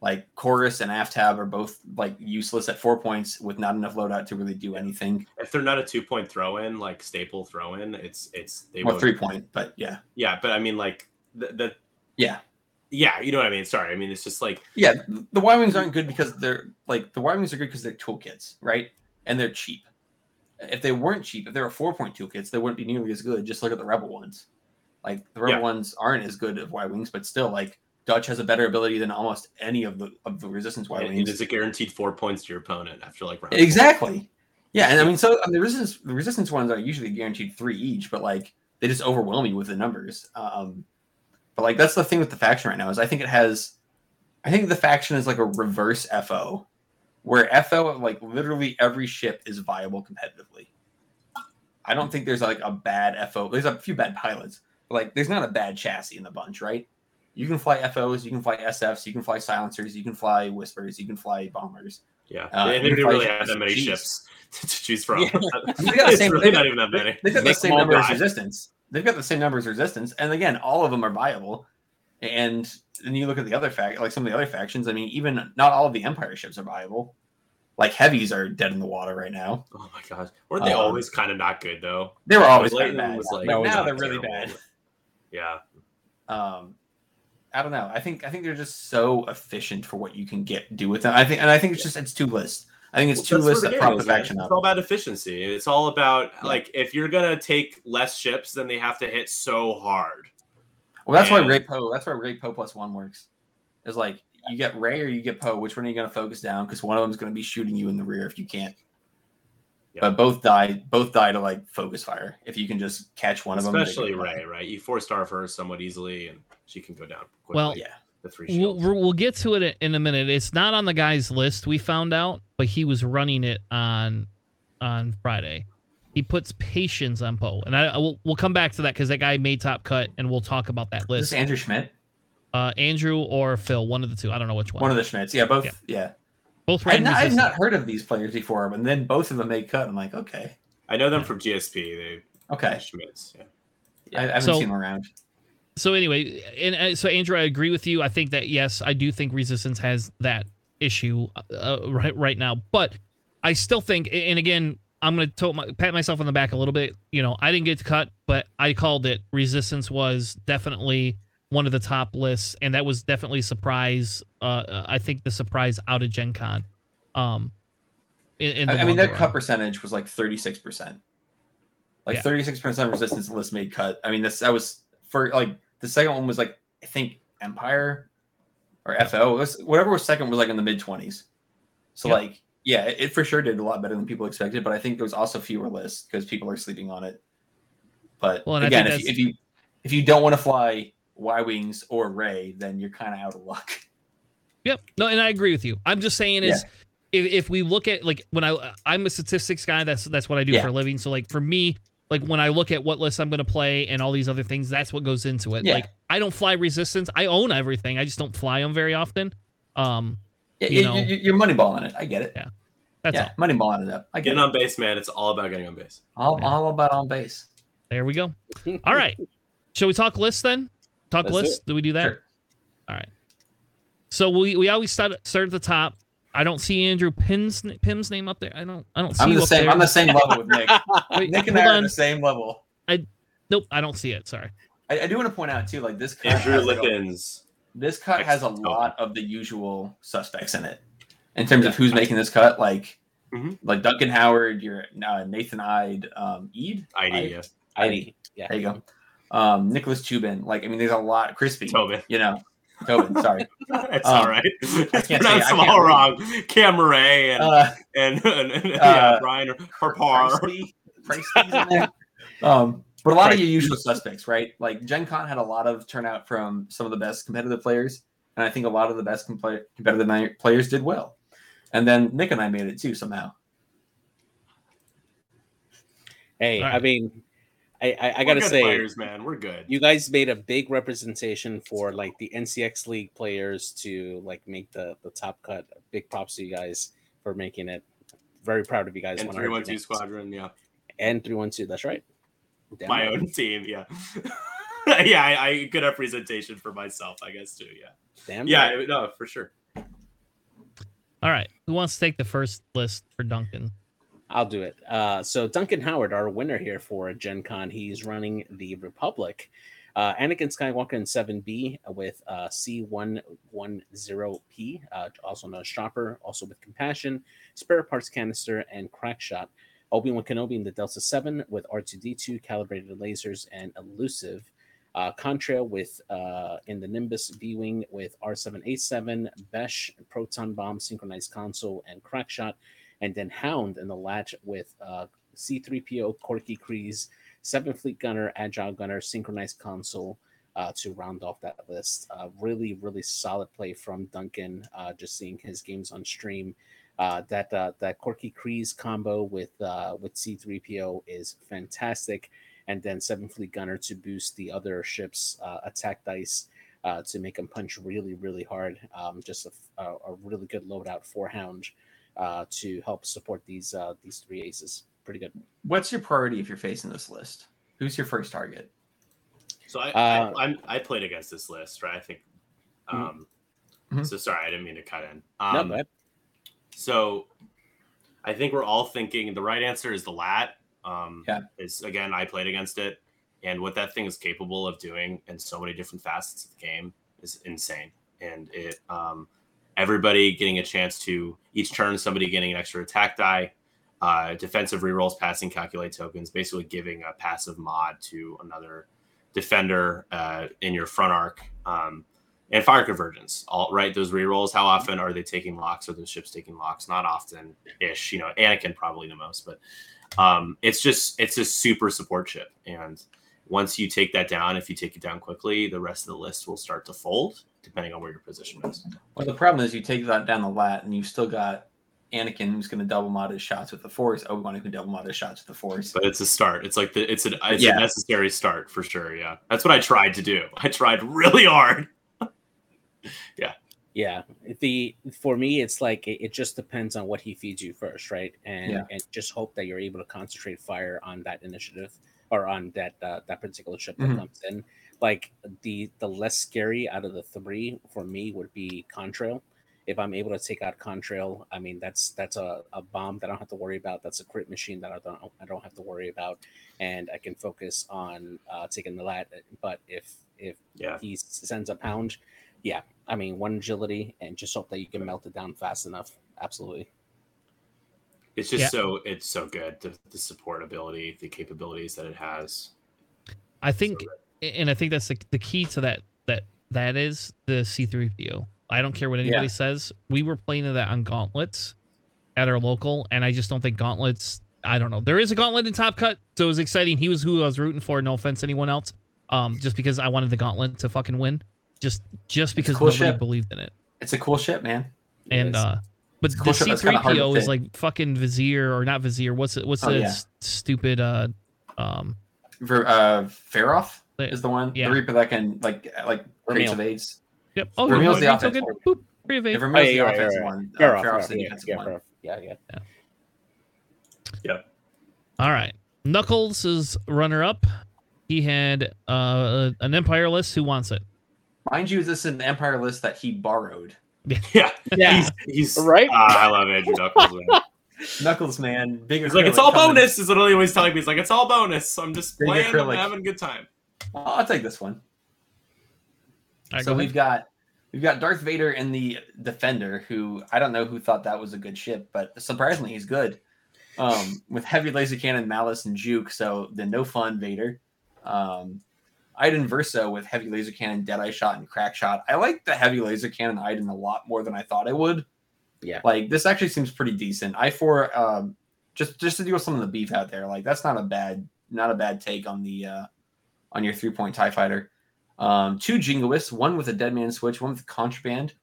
Like Corus and Aftab are both like useless at four points with not enough loadout to really do anything. If they're not a two point throw in, like staple throw in, it's it's they or three point, but yeah, yeah. But I mean, like the, the yeah yeah, you know what I mean. Sorry, I mean it's just like yeah, the Y wings aren't good because they're like the Y wings are good because they're toolkits, right? And they're cheap. If they weren't cheap, if they were four point toolkits, they wouldn't be nearly as good. Just look at the Rebel ones. Like the Rebel yeah. ones aren't as good as Y wings, but still, like Dutch has a better ability than almost any of the of the resistance Y wings. Is it guaranteed four points to your opponent after like round exactly? Yeah, and I mean, so I mean, the resistance the resistance ones are usually guaranteed three each, but like they just overwhelm you with the numbers. Um, but like that's the thing with the faction right now is I think it has, I think the faction is like a reverse FO, where FO like literally every ship is viable competitively. I don't think there's like a bad FO. There's a few bad pilots, but like there's not a bad chassis in the bunch, right? You can fly FOs, you can fly SFs, you can fly silencers, you can fly whispers, you can fly bombers. Yeah, uh, they, they really have that many ships to choose from. Yeah. they got the same, really not even that many. They've got the same number of resistance. They've got the same numbers of resistance, and again, all of them are viable. And then you look at the other fact, like some of the other factions. I mean, even not all of the Empire ships are viable. Like heavies are dead in the water right now. Oh my gosh, weren't they um, always kind of not good though? They were always bad. Was like, now they're really bad. Yeah. Um, I don't know. I think I think they're just so efficient for what you can get do with them. I think, and I think it's just it's two lists. I think it's well, two lists that prop the faction up. It's all about efficiency. It's all about yeah. like if you're gonna take less ships, then they have to hit so hard. Well, that's and... why Rey Poe. That's why Rey Poe plus one works. Is like you get Rey or you get Poe. Which one are you gonna focus down? Because one of them is gonna be shooting you in the rear if you can't. Yeah. But both die. Both die to like focus fire. If you can just catch one Especially of them, especially Rey, right? You four star her somewhat easily, and she can go down. Quickly. Well, yeah the three shields. We'll, we'll get to it in a minute. It's not on the guy's list. We found out, but he was running it on on Friday. He puts patience on Poe, and I, I will we'll come back to that because that guy made top cut, and we'll talk about that list. Is Andrew Schmidt? Uh, Andrew or Phil, one of the two. I don't know which one. One of the Schmidts. Yeah, both. Yeah. yeah. Both. I've not, I've not, heard of these players before, and then both of them made cut. I'm like, okay. I know them yeah. from GSP. They okay. Schmidts. Yeah. I, I haven't so, seen them around so anyway, and uh, so Andrew, I agree with you. I think that yes, I do think Resistance has that issue uh, right right now, but I still think, and again, I'm gonna to- my, pat myself on the back a little bit. You know, I didn't get cut, but I called it. Resistance was definitely one of the top lists, and that was definitely a surprise. Uh, I think the surprise out of Gen Con. Um, in, in I mean, that cut percentage was like 36 percent. Like 36 percent resistance list made cut. I mean, this that was for like the second one was like I think Empire or FO. Was, whatever was second was like in the mid twenties. So yep. like yeah, it, for sure did a lot better than people expected. But I think there was also fewer lists because people are sleeping on it. But well, again, if you, if you if you don't want to fly Y wings or Rey, then you're kind of out of luck. Yep. No, and I agree with you. I'm just saying is. Yeah. If, if we look at like when I I'm a statistics guy that's that's what I do yeah. for a living so like for me like when I look at what list I'm going to play and all these other things, that's what goes into it. Yeah. Like I don't fly resistance. I own everything. I just don't fly them very often. Um, yeah, you know, you're moneyballing it. I get it. Yeah, that's yeah, all. moneyballing it up. I get getting it. on base, man. It's all about getting on base. All, yeah. all about on base. There we go. all right. Shall we talk lists then? Talk Let's lists. Do, do we do that? Sure. All right. So we we always start start at the top. I don't see Andrew Pim's Pim's name up there. I don't. I don't see. I'm the same. There. I'm the same level with Nick. Wait, Nick and I are on. the same level. I nope. I don't see it. Sorry. I, I do want to point out too, like this. Andrew Lippins. Like this cut has a lot of the usual suspects in it, in terms of who's making this cut. Like, mm-hmm. like Duncan Howard, your uh, Nathan Ide, um, Eid, Ide, yes, Ide. Yeah, there you go. Um, Nicholas Tubin. Like, I mean, there's a lot. Crispy. Tobin. You know. Tobin, sorry. it's um, all right. I can't pronounce them all wrong. Cam Murray and, uh, and, and, and uh, yeah, Brian Harpar. um, but a lot right. of your usual suspects, right? Like Gen Con had a lot of turnout from some of the best competitive players, and I think a lot of the best competitive players did well. And then Nick and I made it too somehow. Hey, right. I mean, I, I, I gotta say, players, man, we're good. You guys made a big representation for like the NCX League players to like make the the top cut. Big props to you guys for making it. Very proud of you guys. And three one two squadron, yeah. And three one two, that's right. Damn my own team, yeah. yeah, I, I, good representation for myself, I guess too. Yeah. Damn. Yeah, right. no, for sure. All right, who wants to take the first list for Duncan? I'll do it. Uh, so Duncan Howard, our winner here for Gen Con, he's running the Republic. Uh, Anakin Skywalker in 7B with uh, C110P, uh, also known as Chopper, also with Compassion, Spare Parts Canister, and Crackshot. Obi Wan Kenobi in the Delta 7 with R2D2, calibrated lasers, and elusive. Uh, Contrail with uh, in the Nimbus V Wing with R7A7, Besh, Proton Bomb, Synchronized Console, and Crackshot, and then Hound in the LAAT with uh, C3PO, Korkie Kryze, Seven Fleet Gunner, Agile Gunner, Synchronized Console. Uh, to round off that list, uh, really, really solid play from Duncan. Uh, just seeing his games on stream, uh, that uh, that Korkie Kryze combo with uh, with C3PO is fantastic and then Seven Fleet Gunner to boost the other ship's uh, attack dice uh, to make them punch really, really hard. Um, just a, a, really good loadout for Hound uh, to help support these uh, these three aces. Pretty good. What's your priority if you're facing this list? Who's your first target? So I I, I, played against this list, right? I think. Mm-hmm. Um, mm-hmm. So sorry, I didn't mean to cut in. Um, no, so I think we're all thinking the right answer is the lat um, yeah. Is again, I played against it, and what that thing is capable of doing in so many different facets of the game is insane. And it, um, everybody getting a chance to each turn, somebody getting an extra attack die, uh, defensive rerolls, passing calculate tokens, basically giving a passive mod to another defender uh, in your front arc. Um, and fire convergence, all right. Those rerolls, how often are they taking locks? Are those ships taking locks? Not often ish. You know, Anakin probably the most, but um, it's just it's a super support ship and once you take that down, if you take it down quickly, the rest of the list will start to fold depending on where your position is. Well, the problem is you take that down the lat, and you still got Anakin who's going to double mod his shots with the Force. Obi Wan who can double mod his shots with the Force. But it's a start. It's like the it's, a it's yeah. a necessary start for sure. Yeah, that's what I tried to do. I tried really hard. yeah. Yeah. The for me it's like it, it, just depends on what he feeds you first right? And yeah. and just hope that you're able to concentrate fire on that initiative or on that uh, that particular ship that mm-hmm. comes in. Like the the less scary out of the three for me would be contrail. If i'm able to take out contrail i mean that's that's a, a bomb that i don't have to worry about. That's a crit machine that i don't i don't have to worry about. And i can focus on uh, taking the lat. But if if yeah. he sends a pound yeah, I mean, one agility and just hope that you can melt it down fast enough. Absolutely. It's just yeah. so it's so good the, the support ability, the capabilities that it has. I think, so and I think that's the, the key to that. That that is the C3PO. I don't care what anybody yeah. says. We were playing that on gauntlets at our local, and I just don't think gauntlets. I don't know. There is a gauntlet in Top Cut, so it was exciting. He was who I was rooting for. No offense, anyone else. Um, just because I wanted the gauntlet to fucking win just just because cool nobody ship. believed in it. It's a cool ship, man. And uh but cool the C three PO is like fucking Vizier or not Vizier. What's it? What's oh, the yeah. stupid uh um for uh Feroph is the one. Yeah. The Reaper that can like like create evades. Yep. Oh, Vermeil's the offensive one. Boop, evade. If Vermeil's oh, yeah, the offensive right, right. one. Uh, Feroph's the defensive one. Yeah, yeah. Yeah. Yep. All right. Knuckles is runner up. He had uh, an Empire list. Who wants it? Mind you, this is an Empire list that he borrowed. Yeah, yeah, he's, he's right. Uh, I love Andrew Knuckles. Man. Knuckles, man, big. He's like, it's all coming. bonus. Is literally what he's telling me. He's like, it's all bonus. So I'm just big playing and having a good time. I'll take this one. Right, so go we've got we've got Darth Vader in the Defender, who I don't know who thought that was a good ship, but surprisingly he's good. Um, with heavy laser cannon, malice, and juke. So the no fun Vader. Um, Iden Versio with heavy laser cannon, deadeye shot, and crack shot. I like the heavy laser cannon Iden a lot more than I thought I would. Yeah, like this actually seems pretty decent. I four um, just just to deal with some of the beef out there, like that's not a bad not a bad take on the uh, on your three point Tie Fighter. Um, two jingoists, one with a dead man switch, one with contraband,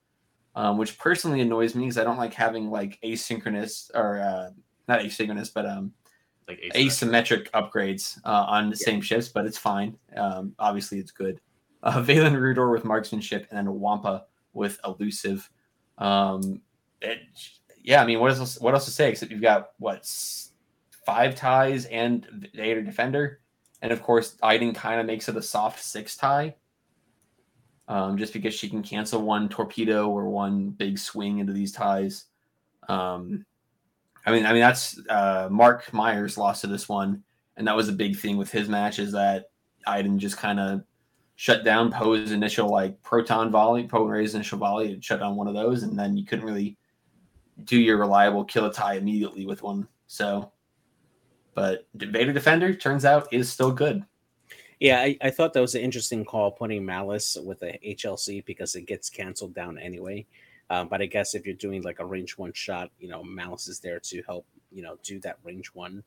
um, which personally annoys me because I don't like having like asynchronous or uh, not asynchronous, but um, like asymmetric, asymmetric upgrades uh, on the yeah. same ships, but it's fine. Um, obviously, it's good. Uh, Valen Rudor with marksmanship, and then Wampa with elusive. Um, it, yeah, I mean, what else? What else to say? Except you've got what five ties and Vader defender, and of course, Iden kind of makes it a soft six tie. Um, just because she can cancel one torpedo or one big swing into these ties. Um, I mean, I mean that's uh, Mark Myers lost to this one, and that was a big thing with his match is that Iden just kind of shut down Poe's initial like proton volley, Poe Rey's initial volley, and shut down one of those, and then you couldn't really do your reliable kill a tie immediately with one. So, but Vader Defender turns out is still good. Yeah, I, I thought that was an interesting call putting Malice with the HLC because it gets canceled down anyway. Um, but I guess if you're doing like a range one shot, you know, Malice is there to help, you know, do that range one.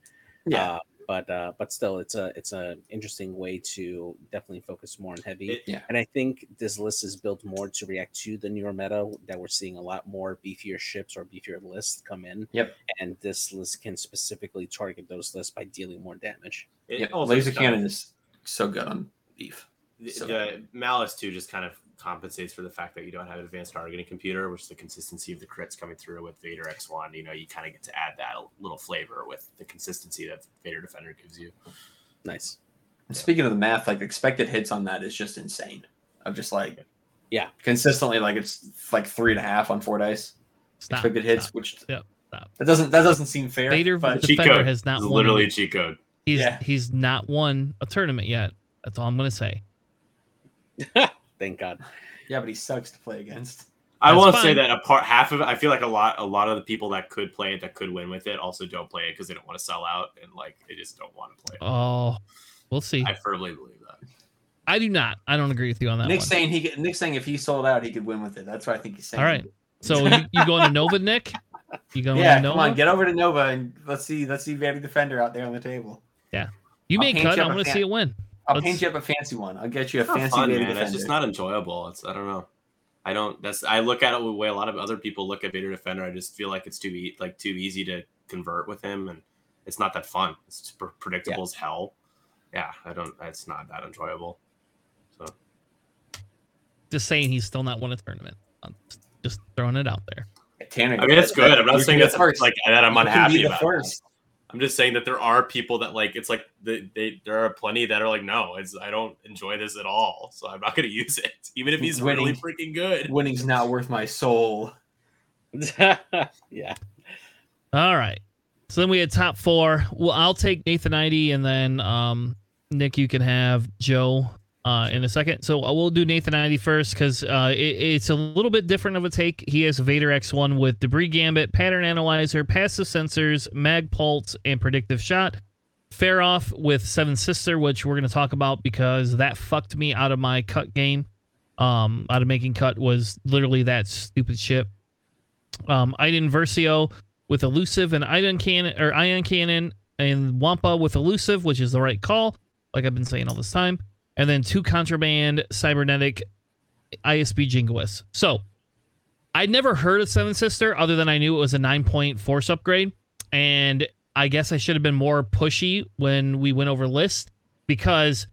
Yeah. Uh, but uh, but still, it's a it's a interesting way to definitely focus more on heavy. It- yeah. And I think this list is built more to react to the newer meta that we're seeing a lot more beefier ships or beefier lists come in. Yep. And this list can specifically target those lists by dealing more damage. It Yeah, also laser does- cannon is so good on beef. The, So- the Malice too just kind of compensates for the fact that you don't have an advanced targeting computer, which is the consistency of the crits coming through with Vader X1. You know, you kind of get to add that a little flavor with the consistency that Vader Defender gives you. Nice. And speaking of the math, like expected hits on that is just insane. Of just like Yeah. consistently like it's like three and a half on four dice Stop. expected hits, stop. which Yep, stop. that doesn't that doesn't seem fair. Vader but The cheat Defender code has not won literally a- a cheat code. He's Yeah. he's not won a tournament yet. That's all I'm gonna say. Thank God. yeah, but he sucks to play against. I That's will say that a part half of it, I feel like a lot a lot of the people that could play it that could win with it also don't play it because they don't want to sell out and like they just don't want to play it. Oh, we'll see. I firmly believe that. I do not. I don't agree with you on that Nick's one. saying he could, Nick's saying if he sold out, he could win with it. That's what I think he's saying. All right. So you, you going to Nova, Nick? You going yeah, to Nova? come on, get over to Nova and let's see let's see Vader Defender out there on the table. Yeah, you I'll may cut. I up a want to see it win. I'll Let's- paint you up a fancy one. I'll get you a fancy fun, Vader man. Defender. It's just not enjoyable. It's I don't know. I don't. That's I look at it the way a lot of other people look at Vader Defender. I just feel like it's too e- like too easy to convert with him, and it's not that fun. It's just pre- predictable as hell. Yeah, I don't. It's not that enjoyable. So Just saying he's still not won a tournament. I'm just- just throwing it out there. Tanner. I mean, it's good. I'm not saying can be that's the like that. I'm You can be unhappy the about. first. I'm just saying that there are people that like it's like they, they there are plenty that are like no, it's I don't enjoy this at all, so I'm not going to use it, even if he's really freaking good. Winning's not worth my soul. yeah. All right. So then we had top four. Well, I'll take Nathan ID, and then um, Nick, you can have Joe uh, in a second. So uh, we'll do Nathan ID first because uh, it, it's a little bit different of a take. He has Vader X1 with Debris Gambit, Pattern Analyzer, Passive Sensors, Mag Pulse, and Predictive Shot. Feroph with Seven Sister, which we're going to talk about because that fucked me out of my cut game. Um, out of making cut was literally that stupid shit. Um, Iden Versio with elusive and ion cannon or ion cannon and Wampa with elusive, which is the right call, like I've been saying all this time. And then two contraband cybernetic ISB jingoists. So I'd never heard of Seven Sister other than I knew it was a nine point force upgrade. And I guess I should have been more pushy when we went over list because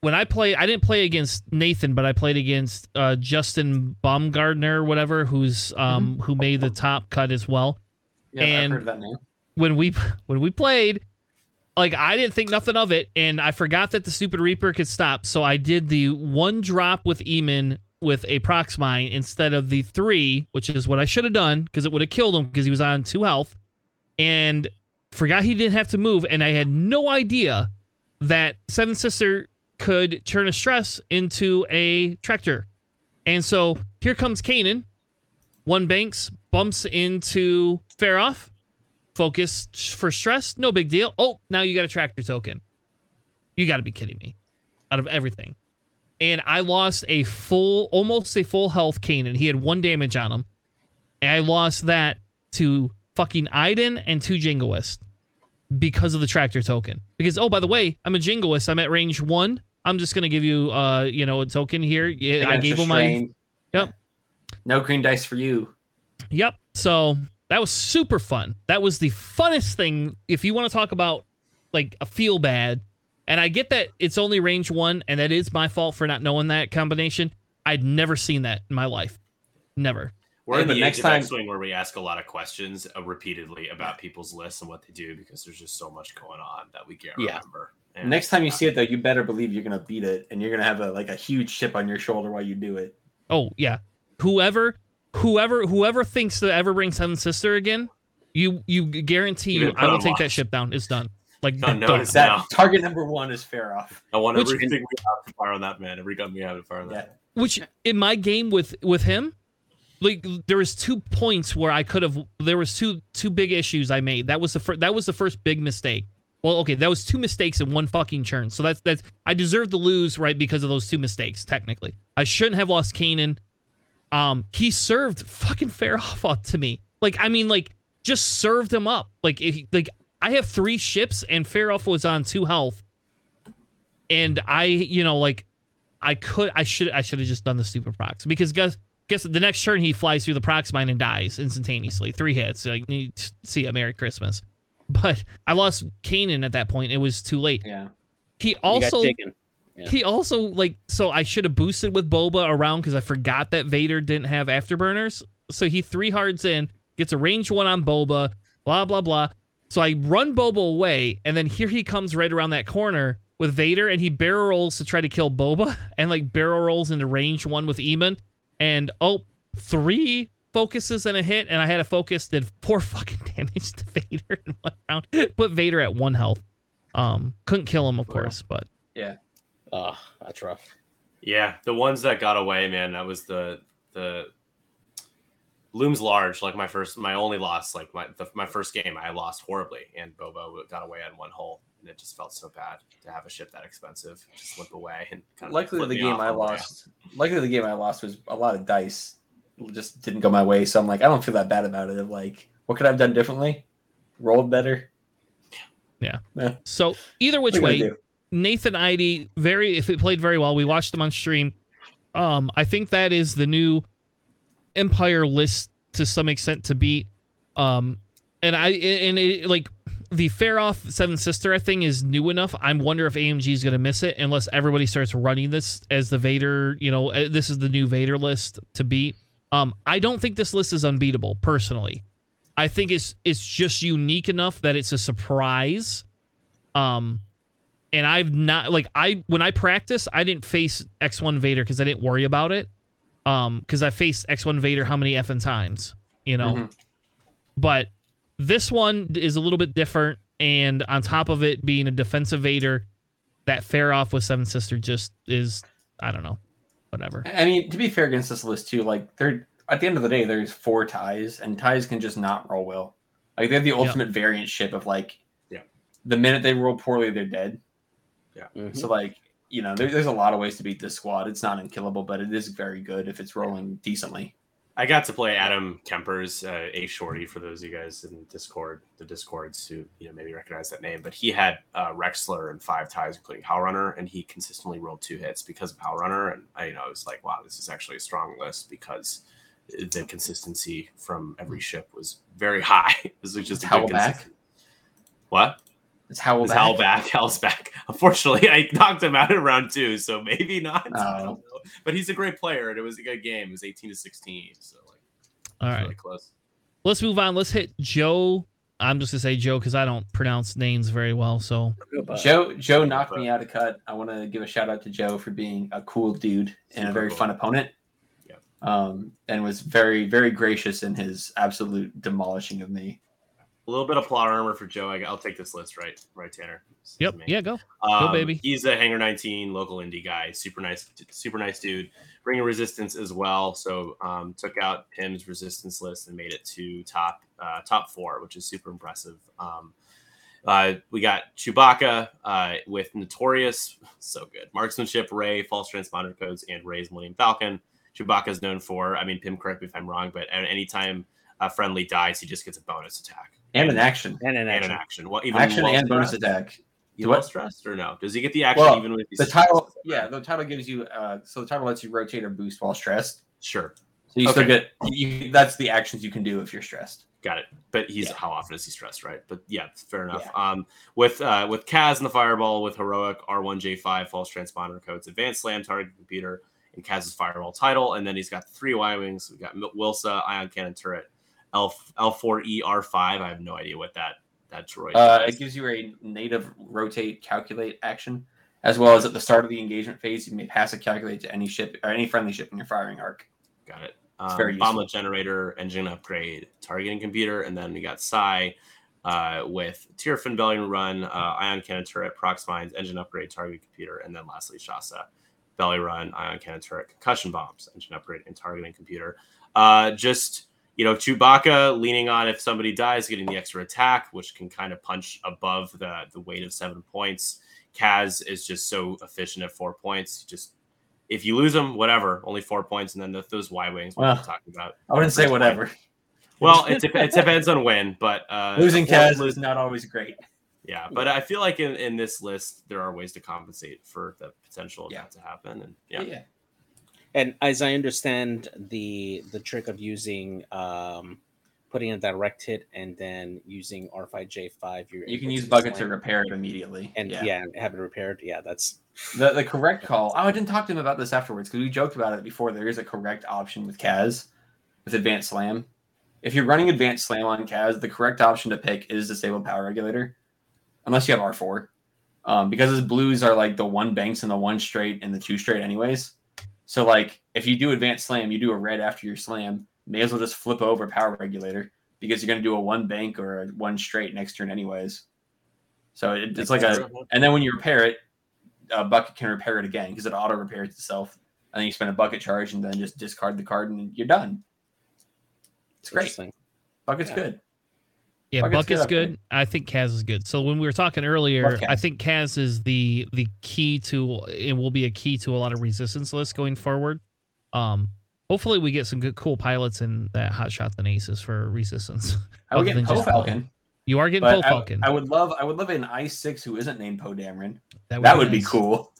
when I played, I didn't play against Nathan, but I played against uh, Justin Baumgardner, whatever, who's um who made the top cut as well Yeah, And- I've heard that name. when we when we played like I didn't think nothing of it and I forgot that the stupid Reaper could stop so I did the one drop with Emon with a Proxmine instead of the three which is what I should have done because it would have killed him because he was on two health and forgot he didn't have to move and I had no idea that Seven Sister could turn a stress into a tractor. And so here comes Kanan. One banks bumps into Feroph focus for stress, no big deal. Oh, now you got a tractor token. You got to be kidding me. Out of everything. And I lost a full, almost a full health Kanan. He had one damage on him. And I lost that to fucking Iden and two Jingoists because of the tractor token. Because, oh, by the way, I'm a Jingoist. I'm at range one. I'm just going to give you, uh, you know, a token here. Yeah, I gave him my. Yep. No green dice for you. Yep. So that was super fun. That was the funnest thing. If you want to talk about like a feel bad, and I get that it's only range one, and that is my fault for not knowing that combination. I'd never seen that in my life. Never. We're in but the next next time- time swing where we ask a lot of questions uh, repeatedly about people's lists and what they do because there's just so much going on that we can't Yeah. remember. And Next time you see it though, you better believe you're gonna beat it, and you're gonna have a like a huge chip on your shoulder while you do it. Oh yeah. Whoever, whoever, whoever thinks to ever bring Seven Sister again, you you guarantee You you, I will on take that ship down. It's done. Like No, no, done. it's That No. target number one is Feroph. I want Which- everything we have to fire on that man. Every gun we have to fire on that. Yeah. man. which in my game with with him like there was two points where i could have there was two two big issues i made that was the first that was the first big mistake Well, okay, that was two mistakes in one fucking turn. So that's that's I deserve to lose, right, because of those two mistakes, technically. I shouldn't have lost Kanan. Um, he served fucking Feroph to me. Like, I mean, like, just served him up. Like, if, like I have three ships and Feroph was on two health. And I, you know, like I could I should I should have just done the stupid prox because guess guess the next turn he flies through the prox mine and dies instantaneously. Three hits. Like see a Merry Christmas. But I lost Kanan at that point. It was too late. Yeah. He also yeah. he also like so I should have boosted with Boba around because I forgot that Vader didn't have afterburners. So he three hards in, gets a range one on Boba, blah blah blah. So I run Boba away, and then here he comes right around that corner with Vader, and he barrel rolls to try to kill Boba, and like barrel rolls into range one with Emon, and oh, three focuses and a hit, and I had a focus did four fucking damage to Vader in one round. Put Vader at one health. Um, couldn't kill him, of course, but yeah. Oh, that's rough. Yeah, the ones that got away, man, that was the the looms large. Like my first, my only loss, like my the, my first game, I lost horribly, and Bobo got away on one hole, and it just felt so bad to have a ship that expensive just slip away. And kind of likely the game I lost, likely the game I lost was a lot of dice, just didn't go my way. So I'm like, I don't feel that bad about it. like, what could I have done differently? Rolled better. Yeah. yeah. So either which way, Nathan Idy, very if it played very well. We watched them on stream. Um, I think that is the new Empire list to some extent to beat. Um, and I and it, like the Feroph Seven Sister thing is new enough. I wonder if AMG is going to miss it unless everybody starts running this as the Vader. You know, uh, this is the new Vader list to beat. Um, I don't think this list is unbeatable personally. I think it's it's just unique enough that it's a surprise. Um, and I've not like I when I practice, I didn't face X1 Vader because I didn't worry about it. Um, because I faced X1 Vader how many effing times, you know? Mm-hmm. But this one is a little bit different, and on top of it being a defensive Vader, that Feroph with Seven Sister just is I don't know, whatever. I mean, to be fair against this list too, like they're at the end of the day, there's four ties, and ties can just not roll well. Like they have the ultimate variant ship of like, yeah, the minute they roll poorly, they're dead. Yeah. Mm-hmm. So like you know, there, there's a lot of ways to beat this squad. It's not unkillable, but it is very good if it's rolling decently. I got to play Adam Kemper's uh, A Shorty for those of you guys in Discord, the Discords who you know maybe recognize that name. But he had uh, Rexler and five ties, including Howlrunner, and he consistently rolled two hits because of Howlrunner. And I, you know, I was like, wow, this is actually a strong list because the consistency from every ship was very high. this was just a good back. What? It's Howell back. Howell back. Howell's back. Unfortunately, I knocked him out in round two, so maybe not. Oh. But he's a great player, and it was a good game. It was 18 to 16, so like, all right, really close. Let's move on. Let's hit Joe. I'm just gonna say Joe because I don't pronounce names very well. So Joe Joe knocked me out of cut. I want to give a shout out to Joe for being a cool dude and Super a very cool. fun opponent. Yeah. Um, and was very very gracious in his absolute demolishing of me a little bit of plot armor for Joe. I, will take this list, right? Right, Tanner. Yep. Yeah, go. Um, go, baby. He's a Hangar 19 local indie guy. Super nice, super nice dude. Bringing resistance as well. So um, took out Pim's resistance list and made it to top uh, top four, which is super impressive. Um, uh, we got Chewbacca uh, with Notorious, so good. Marksmanship, Rey, false transponder codes, and Rey's Millennium Falcon. Chewbacca is known for, I mean, Pim, correct me if I'm wrong, but anytime a friendly dies, he just gets a bonus attack and an action and an action. And an action. Well, even action and bonus attack. You well stressed or no? Does he get the action well, even with the title? Yeah, the title gives you. Uh, so the title lets you rotate or boost while stressed. Sure. So you okay. still get. You, that's the actions you can do if you're stressed. Got it. But he's yeah. how often is he stressed, right? But yeah, fair enough. Yeah. Um, with uh, with Kaz and the Fireball, with heroic R1J5 false transponder codes, advanced slam target computer, and Kaz's Fireball title, and then he's got the three Y wings. We got Wilsa ion cannon turret, L L4E R5. I have no idea what that that droid. Uh, it gives you a native rotate calculate action, as well as at the start of the engagement phase, you may pass a calculate to any ship or any friendly ship in your firing arc. Got it. Um, very bomblet generator, engine upgrade, targeting computer, and then we got C'ai uh, with Tierfon Belly Run, uh, ion cannon turret, prox mines, engine upgrade, Targeting computer, and then lastly Shasa, belly run, ion cannon turret, concussion bombs, engine upgrade, and targeting computer. Uh, just you know, Chewbacca leaning on if somebody dies, getting the extra attack, which can kind of punch above the the weight of seven points. Kaz is just so efficient at four points. Just if you lose them, whatever, only four points, and then the, those Y wings Well, we're talking about. I wouldn't say whatever. Well, it, dep- it depends on when, but uh, Losing Kaz is not always great. yeah, but I feel like in, in this list there are ways to compensate for the potential of Yeah. that to happen, and yeah, yeah. And as I understand the the trick of using um, putting a direct hit and then using R5J5, you're You can use bucket to repair it immediately. and yeah. yeah. have it repaired. Yeah, that's The the correct call. Oh, I didn't talk to him about this afterwards because we joked about it before. There is a correct option with Kaz with advanced slam. If you're running advanced slam on Kaz, the correct option to pick is disable power regulator, unless you have R4, um, because his blues are like the one banks and the one straight and the two straight anyways. So like if you do advanced slam, you do a red after your slam, may as well just flip over power regulator because you're going to do a one bank or a one straight next turn anyways. So it, it's like a and then when you repair it, a bucket can repair it again because it auto repairs itself. And then you spend a bucket charge and then just discard the card and you're done. It's great. Bucket's Yeah. good. Yeah, Bucket's Bucket's good, I good. I think Kaz is good. So when we were talking earlier, Love I think Kaz is the the key to it will be a key to a lot of resistance lists going forward. Um hopefully we get some good cool pilots in that hot shot than aces for resistance. I would get than Poe just Falcon, You are getting Poe but I, Falcon. I would love I would love an I six who isn't named Poe Dameron. that That would be nice. cool.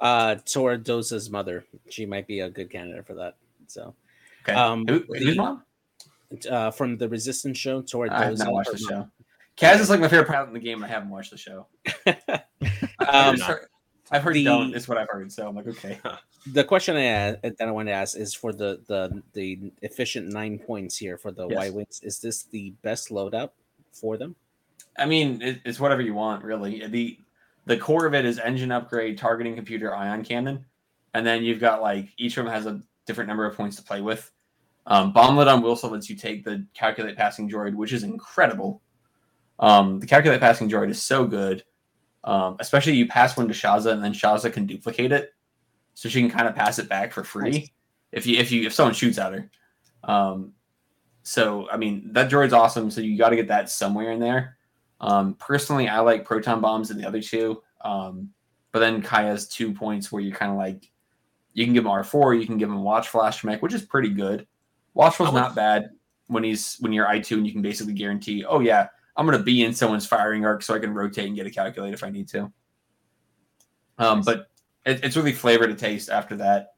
Uh, Tora Torra Doza's mother, she might be a good candidate for that. So, Okay. Um, Who, the- who's mom? Uh, from the Resistance show, Torra Doza. I have not watched the show. Kaz is like my favorite pilot in the game. and I haven't watched the show. I- I've Um, heard, I've heard the- don't is what I've heard. So I'm like, okay. the question I ask, that I want to ask is for the the the efficient nine points here for the Yes. Y wings. Is this the best loadout for them? I mean, it, it's whatever you want, really. The the core of it is engine upgrade, targeting computer, ion cannon, and then you've got like each of them has a different number of points to play with. Um, Bomblet on Wilsa lets you take the calculate passing droid, which is incredible. Um, the calculate passing droid is so good, um, especially you pass one to Shasa, and then Shasa can duplicate it, so she can kind of pass it back for free Nice. if you if you if someone shoots at her. Um, so I mean that droid's awesome. So you got to get that somewhere in there. Um, personally, I like proton bombs and the other two. Um, but then C'ai has two points where you're kind of like, you can give him R4, you can give him Watch Flash mech, which is pretty good. Watchful's not bad when he's when you're I2 and you can basically guarantee, oh yeah, I'm gonna be in someone's firing arc so I can rotate and get a calculate if I need to. Um, Nice. but it, it's really flavor to taste after that.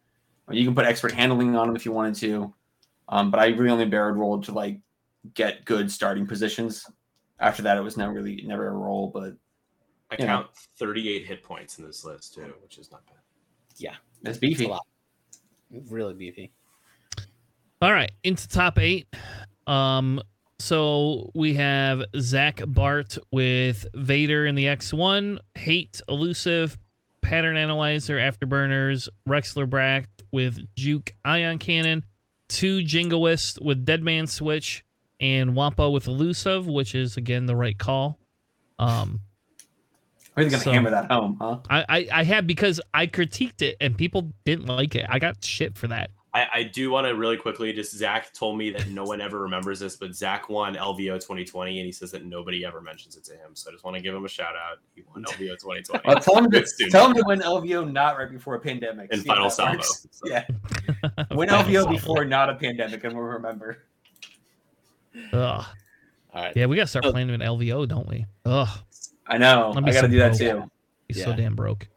You can put expert handling on them if you wanted to. Um, but I really only barrel rolled to like get good starting positions. After that, it was never really never a roll, but I you know. count 38 hit points in this list too, which is not bad. Yeah, that's beefy. a lot. Really beefy. All right, into top eight. Um, so we have Zach Bart with Vader in the X1, Hate Elusive, Pattern Analyzer, Afterburners, Rexler Brath with Juke Ion Cannon, two Jingoist with Deadman Switch, and Wampa with Elusive, which is again the right call. Um, We're gonna So- hammer that home, huh? I, I I had because I critiqued it and people didn't like it. I got shit for that. I, I do want to really quickly just Zach told me that no one ever remembers this, but Zach won LVO 2020 and he says that nobody ever mentions it to him. So I just want to give him a shout out. He won LVO 2020. Well, tell him to tell him to win LVO not right before a pandemic. And See Final Salvo. So- Yeah, win LVO before not a pandemic, and we'll remember. Ugh. All right. Yeah, we gotta start Oh. playing with LVO, don't we? Ugh, I know. Let I me got to some do that broke. too. he's so damn broke.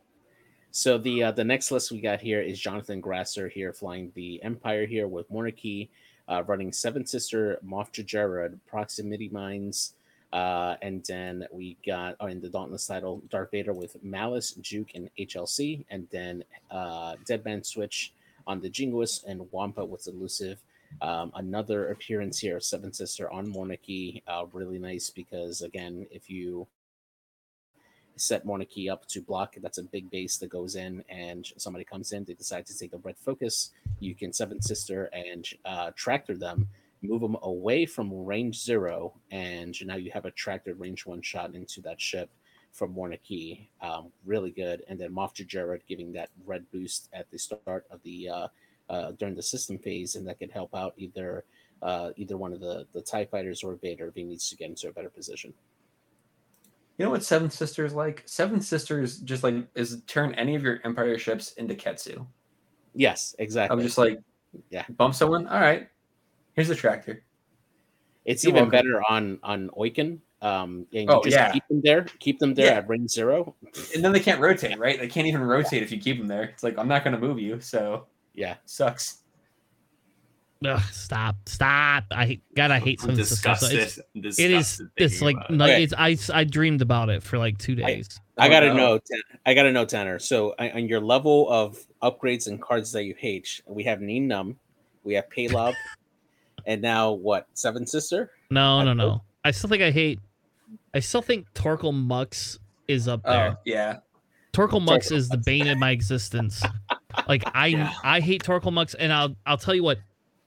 So the uh, the next list we got here is Jonathan Grasser here flying the Empire here with Monarchy, uh, running Seven Sister, Moff Jerjerrod, Proximity Mines, uh, and then we got oh, in the Dauntless title Darth Vader with Malice, Juke, and HLC, and then uh, Deadman Switch on the Jingoist and Wampa with Elusive. Um, another appearance here of Seven Sister on Monarchy, uh, really nice because again, if you set Monarchy up to block. That's a big base that goes in, and somebody comes in. They decide to take a red focus. You can Seventh Sister and uh, tractor them, move them away from range zero, and now you have a tractor range one shot into that ship from Monarchy. Um, really good. And then Moff Jerjerrod giving that red boost at the start of the uh, uh, during the system phase, and that could help out either uh, either one of the the Tie Fighters or Vader if he needs to get into a better position. You know what Seven Sisters like? Seven Sisters just like is turn any of your Empire ships into Ketsu. Yes, exactly. I'm just like, Yeah. bump someone. All right, here's a tractor. It's You're even welcome. better on on Oicunn. Um, and Oh, just yeah. keep them there, keep them there Yeah. at ring zero. And then they can't rotate, right? They can't even rotate if you keep them there. It's like I'm not going to move you, so Yeah, sucks. Ugh, stop, stop. I hate- God, I hate I'm some sisters. So it's- disgusted. It is disgusted it's like it. like Okay. it's I I dreamed about it for like two days. I Oh, gotta no. know. Tan- I gotta know, Tanner. So on on your level of upgrades and cards that you hate, we have Nien Nunb, we have Paylob, and now what? Seven Sister. No, I no, hope- no. I still think I hate. I still think Torkil Mux is up there. Oh yeah, Torkil Mux Torkil is the bane of my existence. Like I Yeah. I hate Torkil Mux, and I'll I'll tell you what.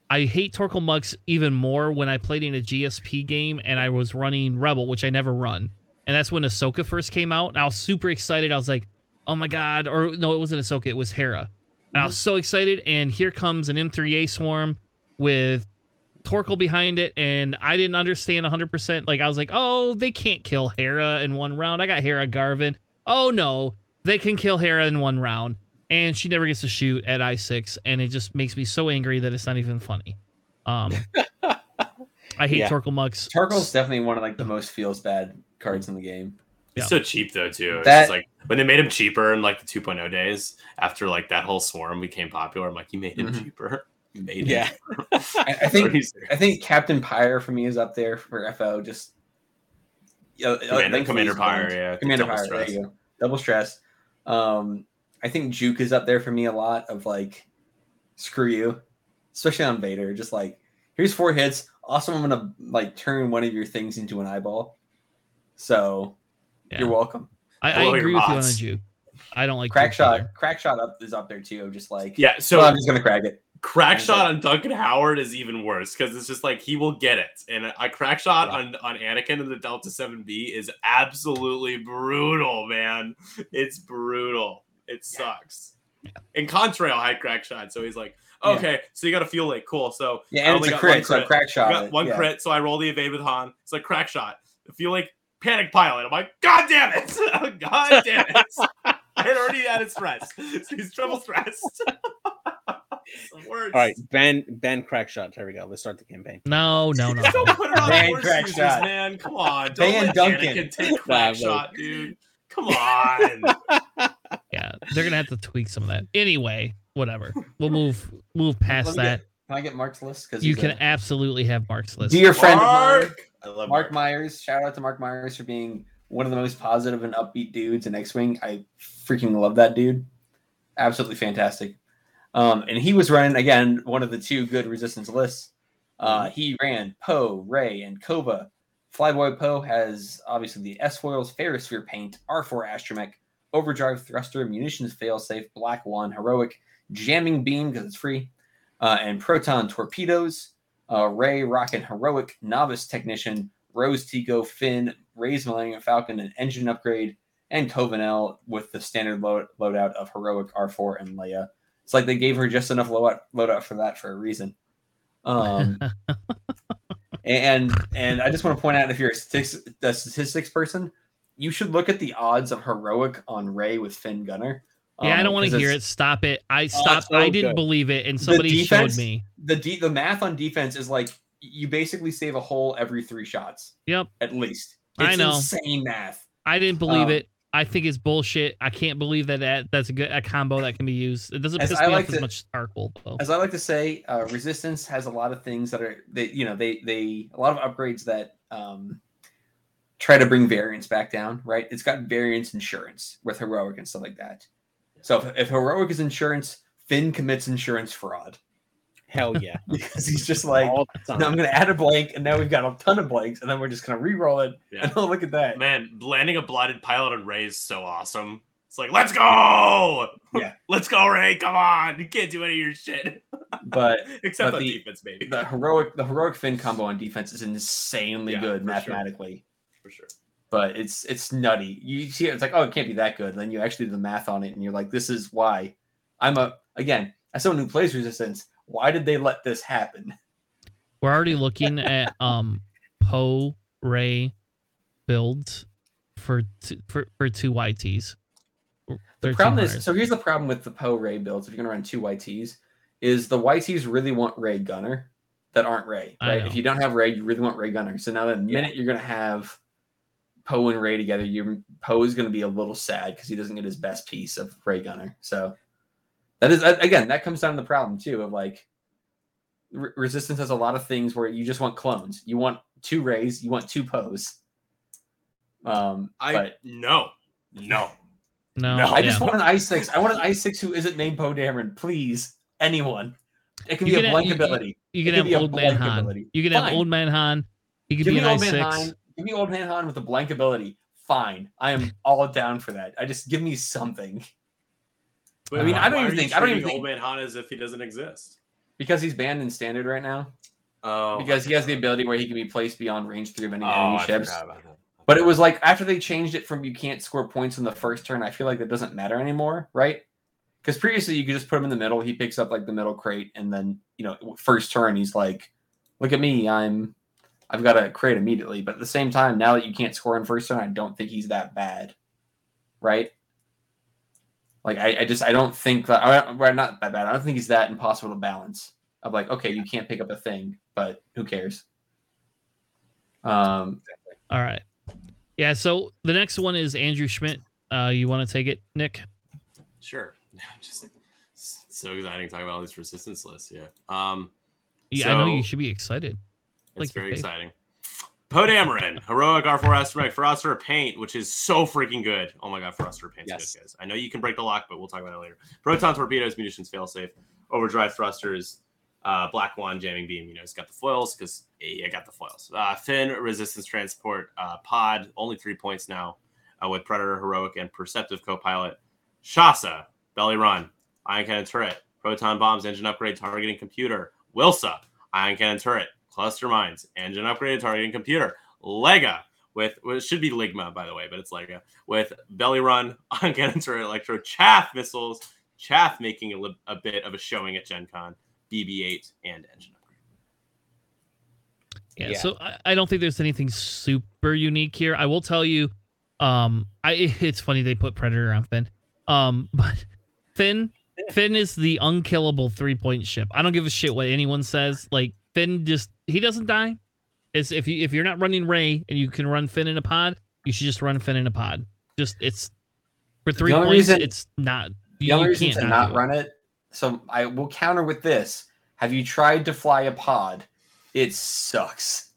I hate Torkil Mux even more when I played in a GSP game and I was running Rebel, which I never run. And that's when Ahsoka first came out. And I was super excited. I was like, oh my God. Or no, it wasn't Ahsoka, it was Hera. And I was mm-hmm. so excited. And here comes an M3A swarm with Torkil behind it. And I didn't understand 100%. Like, I was like, oh, they can't kill Hera in one round. I got Hera Garvin. Oh no, they can kill Hera in one round. And she never gets to shoot at I6. And it just makes me so angry that it's not even funny. Um, I hate Yeah. Torkil Mux. Torkil's definitely one of like the most feels bad cards in the game. It's Yeah. so cheap though too. It's That- just like when they made him cheaper in like the 2.0 days after like that whole swarm became popular. I'm like, you made him Mhm. cheaper. You made him Yeah. cheaper. I, I think I think Captain Pyre for me is up there for FO. Just yeah, uh, Commander, Commander Pyre, yeah. Commander double Pyre. stress. There you go. Double stress. Um, I think Juke is up there for me a lot. Of like, screw you, especially on Vader. Just like, here's four hits. Also, I'm gonna like turn one of your things into an eyeball. So Yeah. you're welcome. I, I agree with you on the juke. I don't like Crack juke either. shot. Crack shot up is up there too. Just like Yeah, so so I'm just gonna crack it. crack shot on Duncan Howard is even worse because it's just like he will get it, and a, a crack shot on on Anakin in the Delta Seven B is absolutely brutal, man. It's brutal. It sucks. And Contrail had crack shot, so he's like, Yeah. okay, so you got a fuel lake, cool. So Yeah, I and only it's a got one crit, so crack I shot. got one yeah. crit, so I roll the evade with Han. It's like crack shot. I feel like panic pilot. I'm like, God damn it! God damn it! I had already added stress. So he's triple stressed. All right, ban ban crack shot. There we go. Let's start the campaign. No, no, no. Don't put it on Ban horse crack users, shot. man. Come on. Don't Ban let Duncan. Anakin take crack shot, dude. Come on. Yeah, they're gonna have to tweak some of that. Anyway, whatever. We'll move move past that. get- can I get Mark's list? Because You can absolutely have Mark's list. dear friend of Mark. I love Mark Myers. Shout out to Mark Myers for being one of the most positive and upbeat dudes in X-wing. I freaking love that dude. Absolutely fantastic. Um, and he was running again one of the two good resistance lists. Uh, he ran Poe, Rey, and Cova. Flyboy Poe has obviously the S foils, Ferrosphere paint, R4 astromech, overdrive thruster, munitions failsafe, black one, heroic, jamming beam because it's free, uh, and proton torpedoes. Uh, Rey, Rocket, Heroic, Novice Technician, Rose Tico, Finn, Rey's Millennium Falcon, an engine upgrade, and Cova Nell with the standard load, loadout of Heroic, R4, and Leia. It's like they gave her just enough loadout, loadout for that for a reason. Um, and and I just want to point out if you're a statistics, a statistics person, you should look at the odds of Heroic on Rey with Finn Gunner. yeah, I Um, don't want to hear it. Stop it. I it's stopped. I didn't good. believe it, and somebody defense- showed me. The de- the math on defense is like you basically save a hole every three shots. Yep, at least. I It's know. insane math. I didn't believe Um, it. I think it's bullshit. I can't believe that, that that's a good a combo that can be used. It doesn't piss I me like off as to- much as Starkle though. As I like to say, uh, Resistance has a lot of things that are they you know they they a lot of upgrades that um, try to bring variance back down. Right? It's got variance insurance with heroic and stuff like that. So if, if heroic is insurance, Finn commits insurance fraud Hell yeah! because he's just like. All the time. No, I'm going to add a blank, and now we've got a ton of blanks, and then we're just going to re-roll it. Yeah. And oh, look at that! Man, landing a blinded pilot on Rey is so awesome. It's like, let's go! Yeah. let's go, Rey. Come on. You can't do any of your shit. But Except but on the- defense, maybe. the heroic, the heroic Finn combo on defense is insanely Yeah, good mathematically. sure. For sure. but it's it's nutty. You see, it, it's like, oh, it can't be that good. And then you actually do the math on it, and you're like, this is why. I'm a again as someone who plays resistance. Why did they let this happen? we're already looking at um Poe Rey builds for two, for for two YTs. The problem is so here's the problem with the Poe Rey builds. If you're gonna run two YTs, is the YTs really want Rey Gunner that aren't Rey. right? If you don't have Rey, you really want Rey Gunner. So now the minute yeah. you're gonna have Poe and Rey together, your Poe is gonna be a little sad because he doesn't get his best piece of Rey Gunner. So that is again that comes down to the problem too of like Re- Resistance has a lot of things where you just want clones. You want two Reys, you want two Poes. Um, I but, no, no, no. no I just want an i six. I want an i six who isn't named Poe Dameron. Please, anyone. It can you be a blank have, ability. You, you can have old man Han. Ability. You can Fine. have old man Han. He can Give be an i six. Give me old man Han with a blank ability. Fine, I am all down for that. I just give me something. But I mean, I don't even think I don't even think old man Han as if he doesn't exist because he's banned in standard right now. Oh, because he has the ability where he can be placed beyond range three of any oh, enemy ships. But it was like after they changed it from you can't score points in the first turn, I feel like that doesn't matter anymore, right? Because previously you could just put him in the middle, he picks up like the middle crate, and then you know first turn he's like, "Look at me, I'm, I've got to create immediately." But at the same time, now that you can't score in first turn, I don't think he's that bad, right? Like I, I just I don't think that I'm not that bad. I don't think he's that impossible to balance. Of like, okay, you can't pick up a thing, but who cares? Um. All right. Yeah. So the next one is Andrew Schmidt. Uh, you want to take it, Nick? Sure. Just so exciting talking about all these resistance lists. Yeah. Um. Yeah, so, I know you should be excited. It's like very exciting. Poe Dameron, heroic R4 astromech, Ferrosphere Paint, which is so freaking good. Oh my god, Ferrosphere Paint's yes. good, guys. I know you can break the lock, but we'll talk about it later. Proton torpedoes, munitions failsafe, overdrive thrusters, uh, Black One jamming beam. You know, it's got the foils because I got the foils. Uh, Finn resistance transport uh, pod, only three points now uh, with Predator heroic and perceptive co-pilot. Shasa belly run, ion cannon turret, proton bombs, engine upgrade, targeting computer. Wilsa ion cannon turret, Cluster Mines, engine upgraded targeting computer, Lega with well, it should be Ligma by the way, but it's Lega with belly run on cannon turret electro chaff missiles, chaff making a, li- a bit of a showing at Gen Con, BB-8 and engine upgrade. Yeah, yeah. so I, I don't think there's anything super unique here. I will tell you, um, I it's funny they put Predator on Finn, um, but Finn Finn is the unkillable three point ship. I don't give a shit what anyone says. Like Finn just he doesn't die. It's if you if you're not running Rey and you can run Finn in a pod, you should just run Finn in a pod. Just it's for three points. Reason, it's not. The only reason to not, not run it. So I will counter with this. Have you tried to fly a pod? It sucks.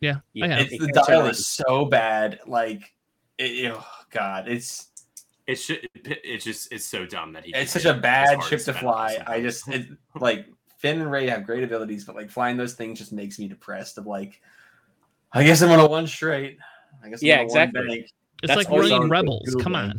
Yeah, yeah. It's, the dial is so bad. Like, it, oh god, it's it's it's just it's so dumb that he. It's such a bad ship to fly. I just it, like Finn and Rey have great abilities, but like flying those things just makes me depressed. Of like, I guess I'm on a one straight. I guess I'm yeah, exactly. It's That's like running Rebels. Come on.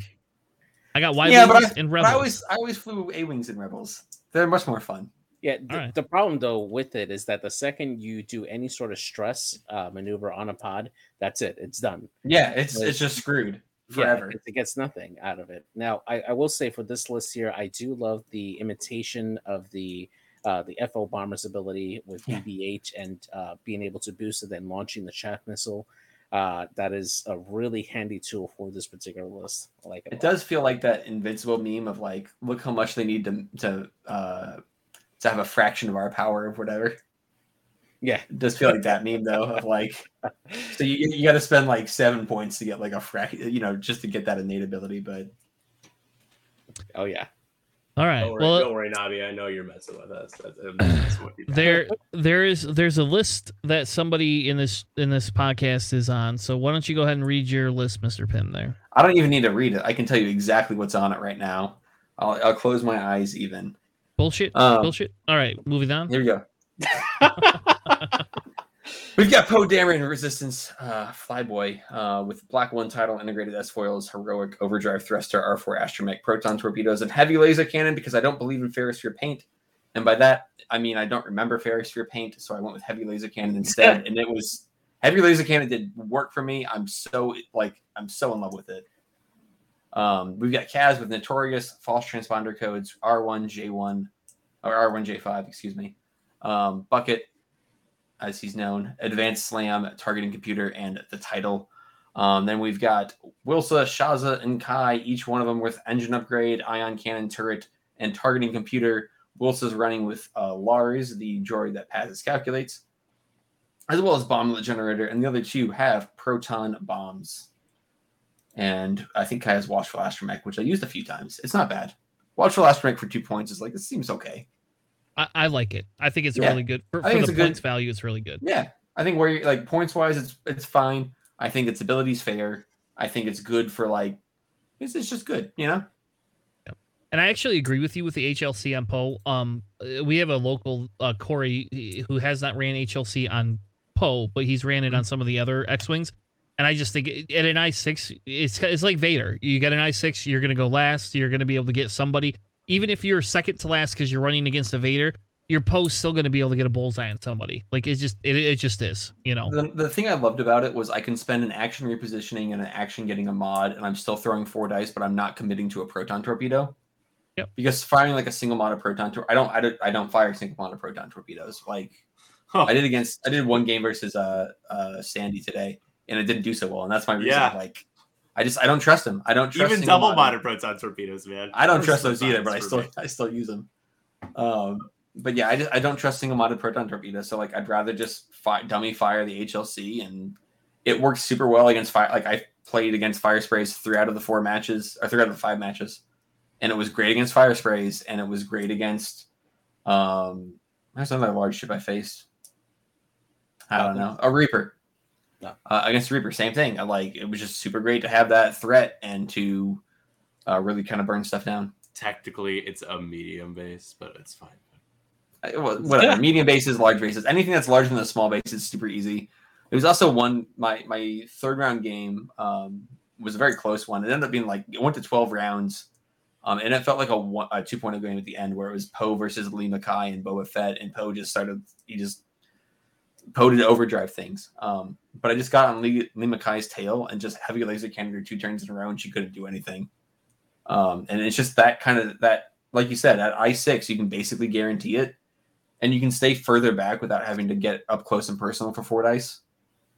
I got Y yeah, but I, in Rebels. I always I always flew A wings in Rebels. They're much more fun. Yeah, the, right. the, problem though with it is that the second you do any sort of stress uh, maneuver on a pod, that's it. It's done. Yeah, it's it's just screwed forever. Yeah, it, it, gets nothing out of it. Now, I, I, will say for this list here, I do love the imitation of the uh, the FO bomber's ability with BB-8 and uh, being able to boost it, then launching the chaff missile. Uh, that is a really handy tool for this particular list. I like it. It does feel like that invincible meme of like, look how much they need to to uh, to have a fraction of our power of whatever. Yeah, it does feel like that meme though of like, so you you got to spend like seven points to get like a fraction, you know, just to get that innate ability. But oh yeah, all right. Don't worry, well, don't worry, Navi. I know you're messing with us. That's, there, there is there's a list that somebody in this in this podcast is on. So why don't you go ahead and read your list, Mister Pim? There. I don't even need to read it. I can tell you exactly what's on it right now. I'll, I'll close my eyes even. Bullshit. Um, Bullshit. All right, moving on. Here we go. We've got Poe Dameron Resistance uh, Flyboy uh, with Black One title, integrated S foils, heroic overdrive thruster, R4 astromech, proton torpedoes, and heavy laser cannon because I don't believe in Ferrosphere paint. And by that, I mean I don't remember Ferrosphere paint, so I went with heavy laser cannon instead. and it was heavy laser cannon did work for me. I'm so like I'm so in love with it. Um, we've got Kaz with Notorious, false transponder codes, R1, J1, or R1, J5, excuse me. Um, Bucket, as he's known, Advanced Slam, Targeting Computer, and the title. Um, then we've got Wilsa, Shasa, and C'ai, each one of them with engine upgrade, ion cannon turret, and targeting computer. Wilsa's running with uh, Lars, the droid that passes calculates, as well as bomblet generator, and the other two have proton bombs. And I think C'ai has watchful astromech, which I used a few times. It's not bad. Watchful astromech for two points is like it seems okay. I, I like it. I think it's yeah. really good for, for the points good, value. It's really good. Yeah, I think where you're like points wise, it's it's fine. I think its ability's fair. I think it's good for like it's, it's just good, you know. And I actually agree with you with the HLC on Poe. Um, uh, we have a local uh, Corey who has not ran HLC on Poe, but he's ran it on some of the other X wings. And I just think at an I six, it's it's like Vader. You get an I six, you're gonna go last. You're gonna be able to get somebody, even if you're second to last because you're running against a Vader your post still going to be able to get a bullseye on somebody. Like it's just it, it just is, you know. The, the thing I loved about it was I can spend an action repositioning and an action getting a mod, and I'm still throwing four dice, but I'm not committing to a proton torpedo. Yep. Because firing like a single mod of proton tor- I don't I don't I don't fire single mod of proton torpedoes. Like huh. I did against I did one game versus uh uh Sandy today, and it didn't do so well, and that's my reason. Yeah. Like I just I don't trust them. I don't trust even double mod of proton torpedoes, man. I don't trust those either, but I still me. I still use them. Um, but yeah, I just I don't trust single modded proton torpedo. So like I'd rather just fi- dummy fire the HLC, and it works super well against fire. Like I played against fire sprays three out of the four matches, or three out of the five matches, and it was great against fire sprays, and it was great against. Um, there's another large ship I faced. I don't know a Reaper. No. Uh, against Reaper, same thing. I like it was just super great to have that threat and to uh, really kind of burn stuff down. Tactically, it's a medium base, but it's fine whatever yeah. medium bases, large bases, anything that's larger than a small base is super easy. It was also one my my third round game um, was a very close one. It ended up being like it went to twelve rounds, um, and it felt like a, one, a 2.0 game at the end where it was Poe versus Lee Mackay and Boba Fett, and Poe just started he just Poe did overdrive things. Um, but I just got on Lee, Lee Mackay's tail and just heavy laser cannoned her two turns in a row, and she couldn't do anything. Um, and it's just that kind of that, like you said, at I six you can basically guarantee it and you can stay further back without having to get up close and personal for four dice,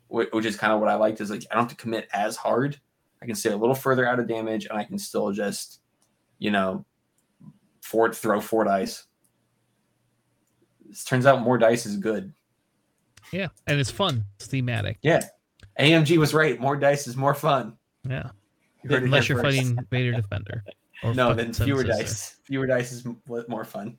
which is kind of what I liked. Is like I don't have to commit as hard. I can stay a little further out of damage, and I can still just, you know, four throw four dice. Turns out more dice is good. Yeah, and it's fun. It's thematic. Yeah, AMG was right. More dice is more fun. Yeah, you unless you're first. fighting Vader Defender. no, then fewer dice. Fewer dice is more fun.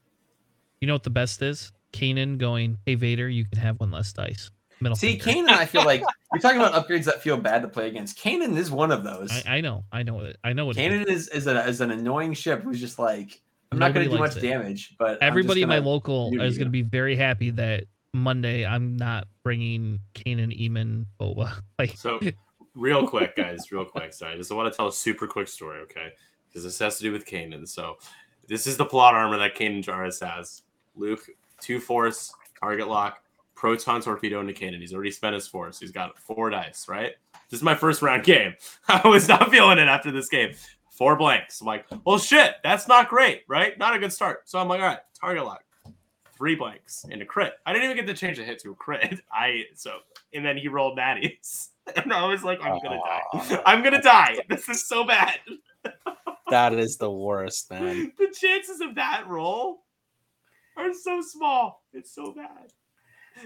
You know what the best is? Kanan going, "Hey Vader, you can have one less dice." Middle See, Kanan, I feel like you're talking about upgrades that feel bad to play against. Kanan is one of those. I, I know, I know it. I know what. Kanan is is, a, is an annoying ship who's just like I'm Nobody not going to do much it. damage, but everybody in my local is going to be very happy that Monday I'm not bringing Kanan, Emon, Boba. Like so, real quick, guys, real quick. Sorry, I just want to tell a super quick story, okay? Because this has to do with Kanan. So, this is the plot armor that Kanan Jarrus has. Luke, two force, target lock, proton torpedo into Kanan. He's already spent his force. He's got four dice, right? This is my first round game. I was not feeling it after this game. Four blanks. I'm like, well, shit, that's not great, right? Not a good start. So I'm like, all right, target lock, three blanks and a crit. I didn't even get to change the hit to a crit. I so and then he rolled natties, and I was like, I'm gonna die. I'm gonna die. This is so bad. that is the worst, man. The chances of that roll are so small. It's so bad.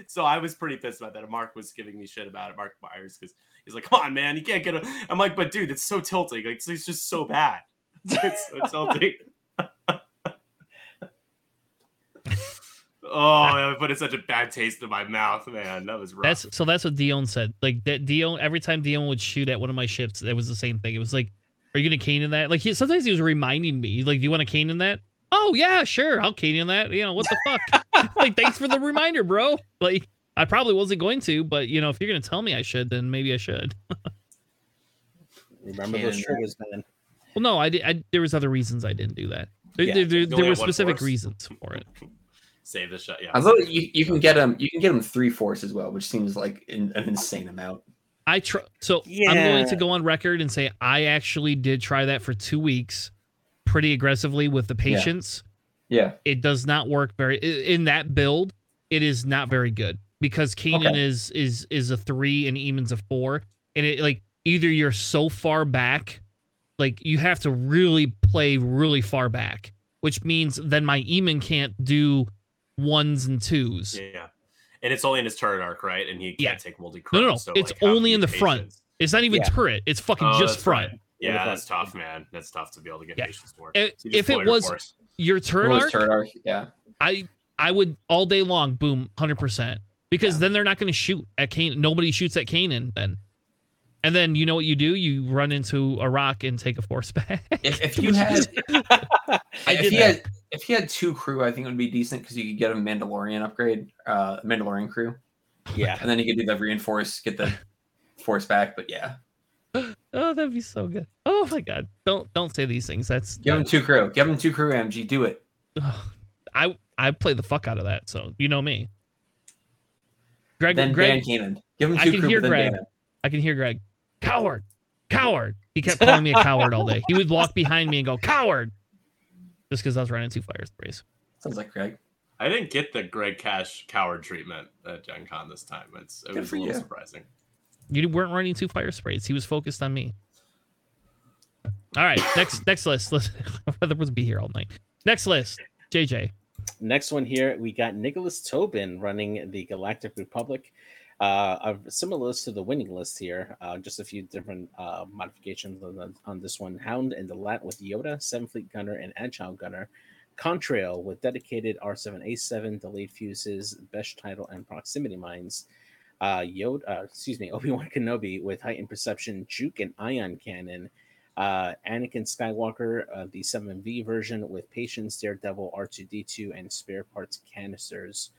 So I was pretty pissed about that. Mark was giving me shit about it, Mark Myers, because he's like, "Come on, man, you can't get a." I'm like, "But dude, it's so tilting. Like, it's just so bad. It's so tilting." Oh, but it's such a bad taste in my mouth, man. That was rough. That's so. That's what Dion said. Like that, Dion. Every time Dion would shoot at one of my ships, it was the same thing. It was like, "Are you gonna cane in that?" Like he, sometimes he was reminding me, like, "Do you want to cane in that?" oh yeah, sure, I'll Canadian that. You know, what the fuck? like, thanks for the reminder, bro. Like, I probably wasn't going to, but you know, if you're gonna tell me I should, then maybe I should. Remember those triggers, man. Well, no, I did. I, there was other reasons I didn't do that. There, yeah, there, there, there were specific force. reasons for it. Save the shot. Yeah. Although you, you can get them, you can get them three force as well, which seems like an, an insane amount. I try. So yeah. I'm going to go on record and say I actually did try that for two weeks pretty aggressively with the patience. Yeah. yeah. It does not work very in that build. It is not very good. because Kanan Okay. is is is a three and Emon's a four, and it like either you're so far back, like you have to really play really far back, which means then my Emon can't do ones and twos. Yeah. And it's only in his turret arc, right? And he can't Yeah. take multi No, no, no. It's only in the front. It's not even Yeah. turret. It's fucking Oh, just front. right. Yeah, front. that's tough, man. That's tough to be able to get Yeah. patience for. If- So if it your was- force. Your turret arc, turret arc? Yeah. I I would all day long boom 100% because Yeah. then they're not going to shoot at Kane. Nobody shoots at Kanan then. And then you know what you do? You run into a rock and take a force back. If, if you had I if did he that. had if he had two crew, I think it would be decent because you could get a Mandalorian upgrade, uh Mandalorian crew, yeah. and then you could do the reinforce, get the force back. But yeah, Oh, that'd be so good. Oh my god. Don't don't say these things. That's give him two crew. Give him two crew. MG, do it. I I play the fuck out of that, so you know me. Greg Then Greg Kanan. Give him I two can crew. hear Greg. I can hear Greg. Coward. Coward. He kept calling me a coward all day. He would walk behind me and go, coward. Just because I was running two fire sprays. Sounds like Greg. I didn't get the Greg Cash coward treatment at Gen Con this time. It's, it Good was for a little you. surprising. You weren't running two fire sprays. He was focused on me. All right, next next list. Let's rather was be here all night. Next list, JJ. Next one here, we got Nicholas Tobin running the Galactic Republic. Uh, similar to the winning list here, uh, just a few different uh, modifications on, the, on this one. Hound and the LAAT with Yoda, Seven Fleet Gunner, and Agile Gunner. Contrail with dedicated R7A7, delayed fuses, best title, and proximity mines. Uh, Yoda, uh, excuse me, Obi Wan Kenobi with heightened perception, juke, and ion cannon. Uh, Anakin Skywalker, uh, the 7V version with Patience, Daredevil, R2D2, and spare parts canisters.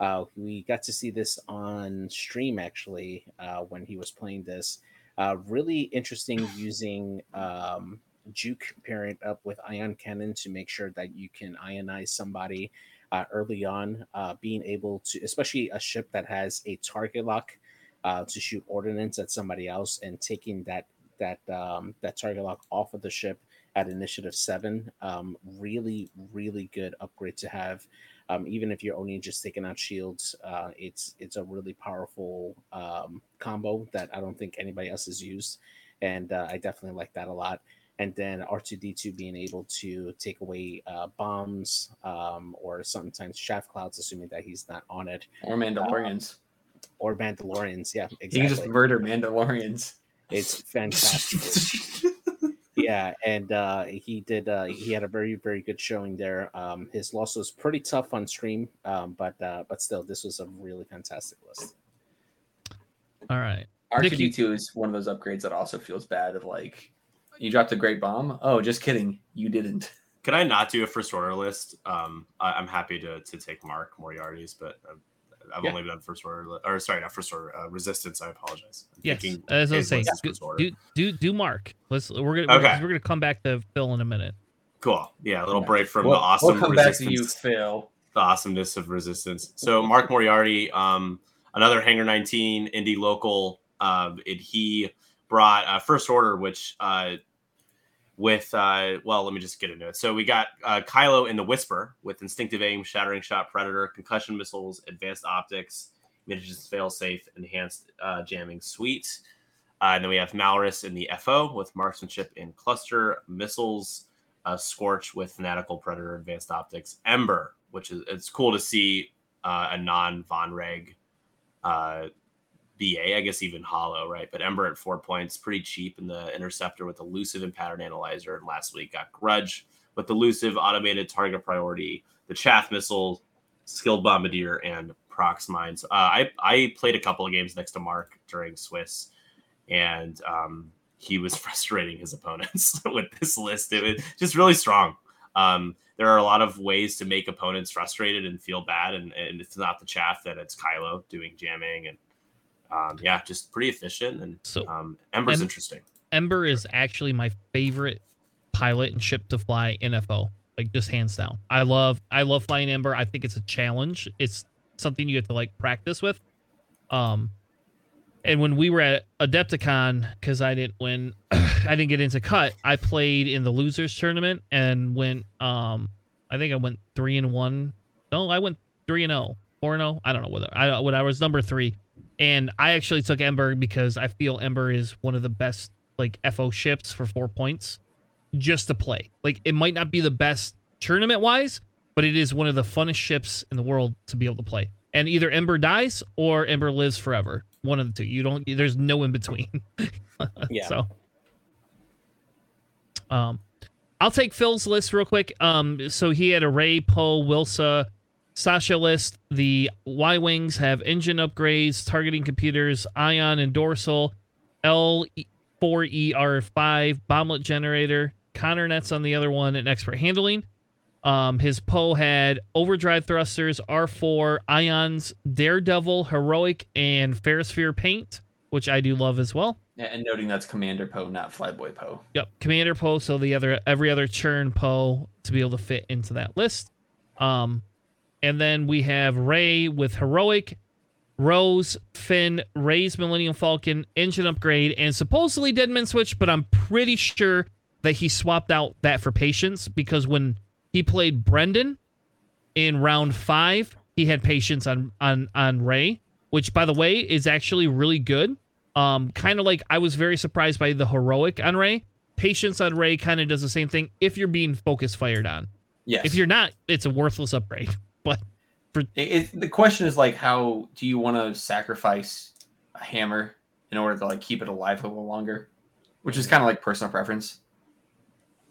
Uh, we got to see this on stream actually uh, when he was playing this. Uh, really interesting using um, Juke pairing up with Ion Cannon to make sure that you can ionize somebody uh, early on. Uh, being able to, especially a ship that has a target lock uh, to shoot ordnance at somebody else and taking that that um, that target lock off of the ship at initiative seven. Um, really, really good upgrade to have. Um, even if you're only just taking out shields, uh, it's it's a really powerful um, combo that I don't think anybody else has used, and uh, I definitely like that a lot. And then R2D2 being able to take away uh, bombs um, or sometimes chaff clouds, assuming that he's not on it, Or Mandalorians. or Mandalorians. Yeah, exactly. You can just murder Mandalorians. It's fantastic. yeah, and uh, he did. Uh, he had a very, very good showing there. Um, his loss was pretty tough on stream, um, but uh, but still, this was a really fantastic list. All right. Nick, you- R2D2 is one of those upgrades that also feels bad of like you dropped a great bomb. Oh, just kidding. You didn't. Can I not do a first order list? Um, I, I'm happy to to take Mark Moriarty's, but I've, I've Yeah. only done first order, or sorry, not first order, uh, resistance. I apologize. I'm Yes, thinking as I was saying, do, do do do Mark. Let's we're gonna Okay. we're, gonna come back to Phil in a minute. Cool. Yeah, a little Yeah. break from We'll, the awesome we'll come back to you, Phil. the awesomeness of resistance. So Mark Moriarty, um, another Hanger 19 indie local, um, and he brought uh, First Order, which uh, with uh, well, let me just get into it. So we got uh, Kylo in the Whisper with instinctive aim, shattering shot, predator, concussion missiles, advanced optics, mitigations fail safe, enhanced uh, jamming suite. Uh, and then we have Malrus in the FO with marksmanship in cluster missiles, uh, Scorch with Fanatical Predator Advanced Optics, Ember, which is it's cool to see uh, a non Von Reg uh, BA, I guess even Hollow, right? But Ember at four points, pretty cheap in the Interceptor with Elusive and Pattern Analyzer. And last week got Grudge with Elusive, Automated Target Priority, the Chaff Missile, Skilled Bombardier, and Prox Mines. Uh, I, I played a couple of games next to Mark during Swiss, and um, he was frustrating his opponents with this list. It was just really strong. Um, there are a lot of ways to make opponents frustrated and feel bad, and, and it's not the chaff that it's Kylo doing jamming and um, yeah, just pretty efficient. And So um, Ember's Em- interesting. Ember is actually my favorite pilot and ship to fly NFO. Like just hands down. I love I love flying Ember. I think it's a challenge. It's something you have to like practice with. Um and when we were at Adepticon, because I didn't win I didn't get into cut, I played in the losers tournament and went um I think I went three and one. No, I went three and oh four zero. Oh? I don't know whether I when I was number three, and I actually took Ember because I feel Ember is one of the best like FO ships for four points, just to play. Like it might not be the best tournament wise, but it is one of the funnest ships in the world to be able to play. And either Ember dies or Ember lives forever. One of the two. You don't. There's no in between. yeah. So, um, I'll take Phil's list real quick. Um, so he had a Ray, Poe, Wilsa, Shasa list. The Y Wings have engine upgrades, targeting computers, ion and dorsal, L4ER5, bomblet generator, Conner nets on the other one, and expert handling. Um, his Poe had overdrive thrusters, R4, ions, daredevil, heroic, and ferrosphere paint, which I do love as well. Yeah, and noting that's Commander Poe, not Flyboy Poe. Yep, Commander Poe. So the other every other churn Poe to be able to fit into that list. Um, and then we have Rey with heroic, Rose, Finn, Rey's Millennium Falcon, engine upgrade, and supposedly Deadman switch. But I'm pretty sure that he swapped out that for patience because when he played Brendan in round five, he had patience on on on Rey, which by the way is actually really good um, kind of like I was very surprised by the heroic on Rey. Patience on Rey kind of does the same thing if you're being focus fired on. Yes. If you're not, it's a worthless upgrade. But for it, it, the question is like, how do you want to sacrifice a hammer in order to like keep it alive a little longer? Which is kind of like personal preference.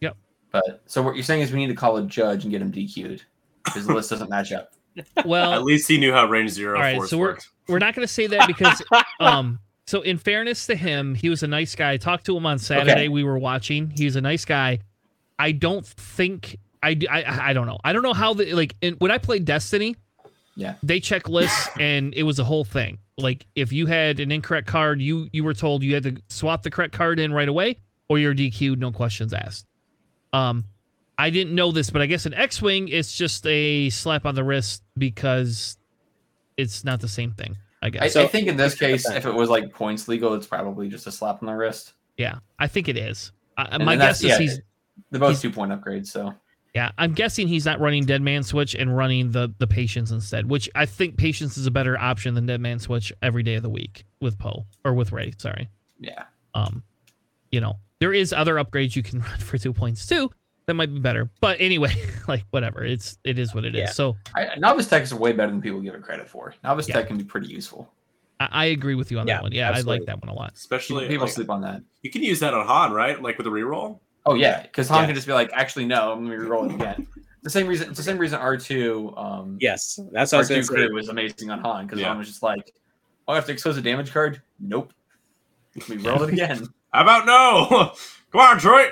Yep. But so what you're saying is we need to call a judge and get him DQ'd because the list doesn't match up. Well, at least he knew how range zero. All right, so we're worked. we're not going to say that because um so in fairness to him, he was a nice guy. I talked to him on Saturday. Okay. We were watching. He's a nice guy. I don't think I, I I don't know. I don't know how the like in, when I played Destiny. Yeah. They check lists and it was a whole thing. Like if you had an incorrect card, you you were told you had to swap the correct card in right away, or you're DQ'd, no questions asked. Um, I didn't know this, but I guess an X-wing it's just a slap on the wrist because it's not the same thing. I guess. I, so, I think in this case, if it was like points legal, it's probably just a slap on the wrist. Yeah, I think it is. Uh, my guess is yeah, he's the both two point upgrades. So yeah, I'm guessing he's not running Dead Man Switch and running the the Patience instead, which I think Patience is a better option than Dead Man Switch every day of the week with Poe or with Rey. Sorry. Yeah. Um, you know there is other upgrades you can run for two points too that might be better. But anyway, like whatever, it's it is what it is. yeah. So I, novice tech is way better than people give it credit for. Novice yeah. tech can be pretty useful. I, I agree with you on yeah, that one. Yeah, absolutely. I like that one a lot. Especially people, people like, sleep on that. You can use that on Han, right? Like with a reroll. Oh yeah, because Han can just be like, actually no, I'm gonna reroll it again. the same reason. It's the same reason R two. Um, yes, that's what R two was amazing on Han because Han was just like, oh, I have to expose a damage card. Nope. We roll it again. How about no? Come on, Troy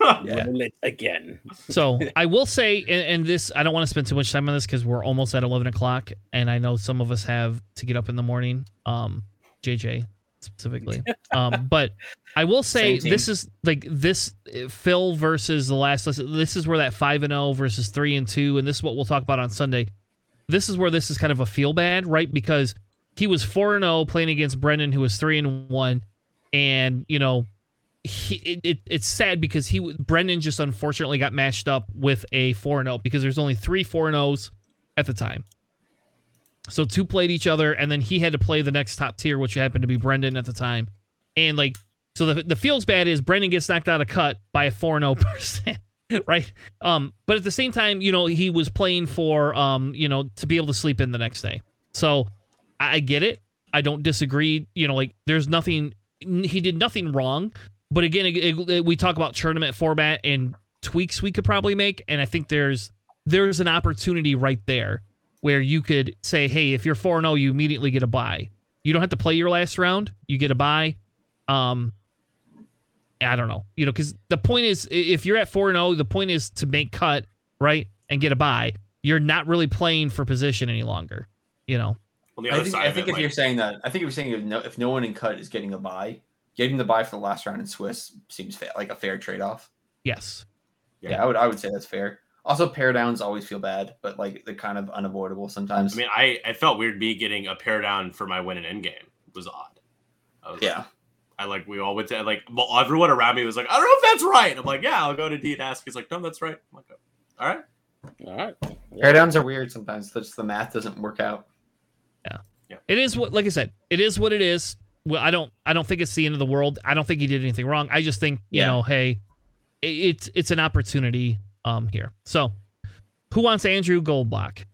yeah. again. so I will say, and, and, this I don't want to spend too much time on this because we're almost at eleven o'clock, and I know some of us have to get up in the morning. Um, JJ specifically. um, but I will say this is like this Phil versus the last. This is where that five and zero oh versus three and two, and this is what we'll talk about on Sunday. This is where this is kind of a feel bad, right? Because he was four and zero oh playing against Brendan, who was three and one, and you know he, it, it, it's sad because he Brendan just unfortunately got matched up with a 4 0 because there's only three 4 0s at the time. So two played each other, and then he had to play the next top tier, which happened to be Brendan at the time. And like, so the the feels bad is Brendan gets knocked out of cut by a 4 0 person. right um but at the same time you know he was playing for um you know to be able to sleep in the next day so i get it i don't disagree you know like there's nothing he did nothing wrong but again, it, it, we talk about tournament format and tweaks we could probably make, and I think there's there's an opportunity right there where you could say, hey, if you're four zero, oh, you immediately get a buy. You don't have to play your last round; you get a buy. Um, I don't know, you know, because the point is, if you're at four zero, the point is to make cut right and get a buy. You're not really playing for position any longer, you know. Well, I think, I think if like... you're saying that, I think if you're saying if no, if no one in cut is getting a buy, getting the buy for the last round in Swiss seems fa- like a fair trade off. Yes. Yeah, yeah, I would I would say that's fair. Also, pair downs always feel bad, but like they're kind of unavoidable sometimes. I mean, I, I felt weird me getting a pair down for my win in endgame. It was odd. Was yeah. Like, I like we all went to like well, everyone around me was like, I don't know if that's right. I'm like, yeah, I'll go to D and ask. He's like, no, that's right. I'm like, oh, all right. All right. Yeah. Teardowns are weird sometimes. Just the math doesn't work out. Yeah. yeah. It is what, like I said, it is what it is. Well, I don't, I don't think it's the end of the world. I don't think he did anything wrong. I just think, you yeah. know, hey, it's it's an opportunity um here. So, who wants Andrew Goldblock?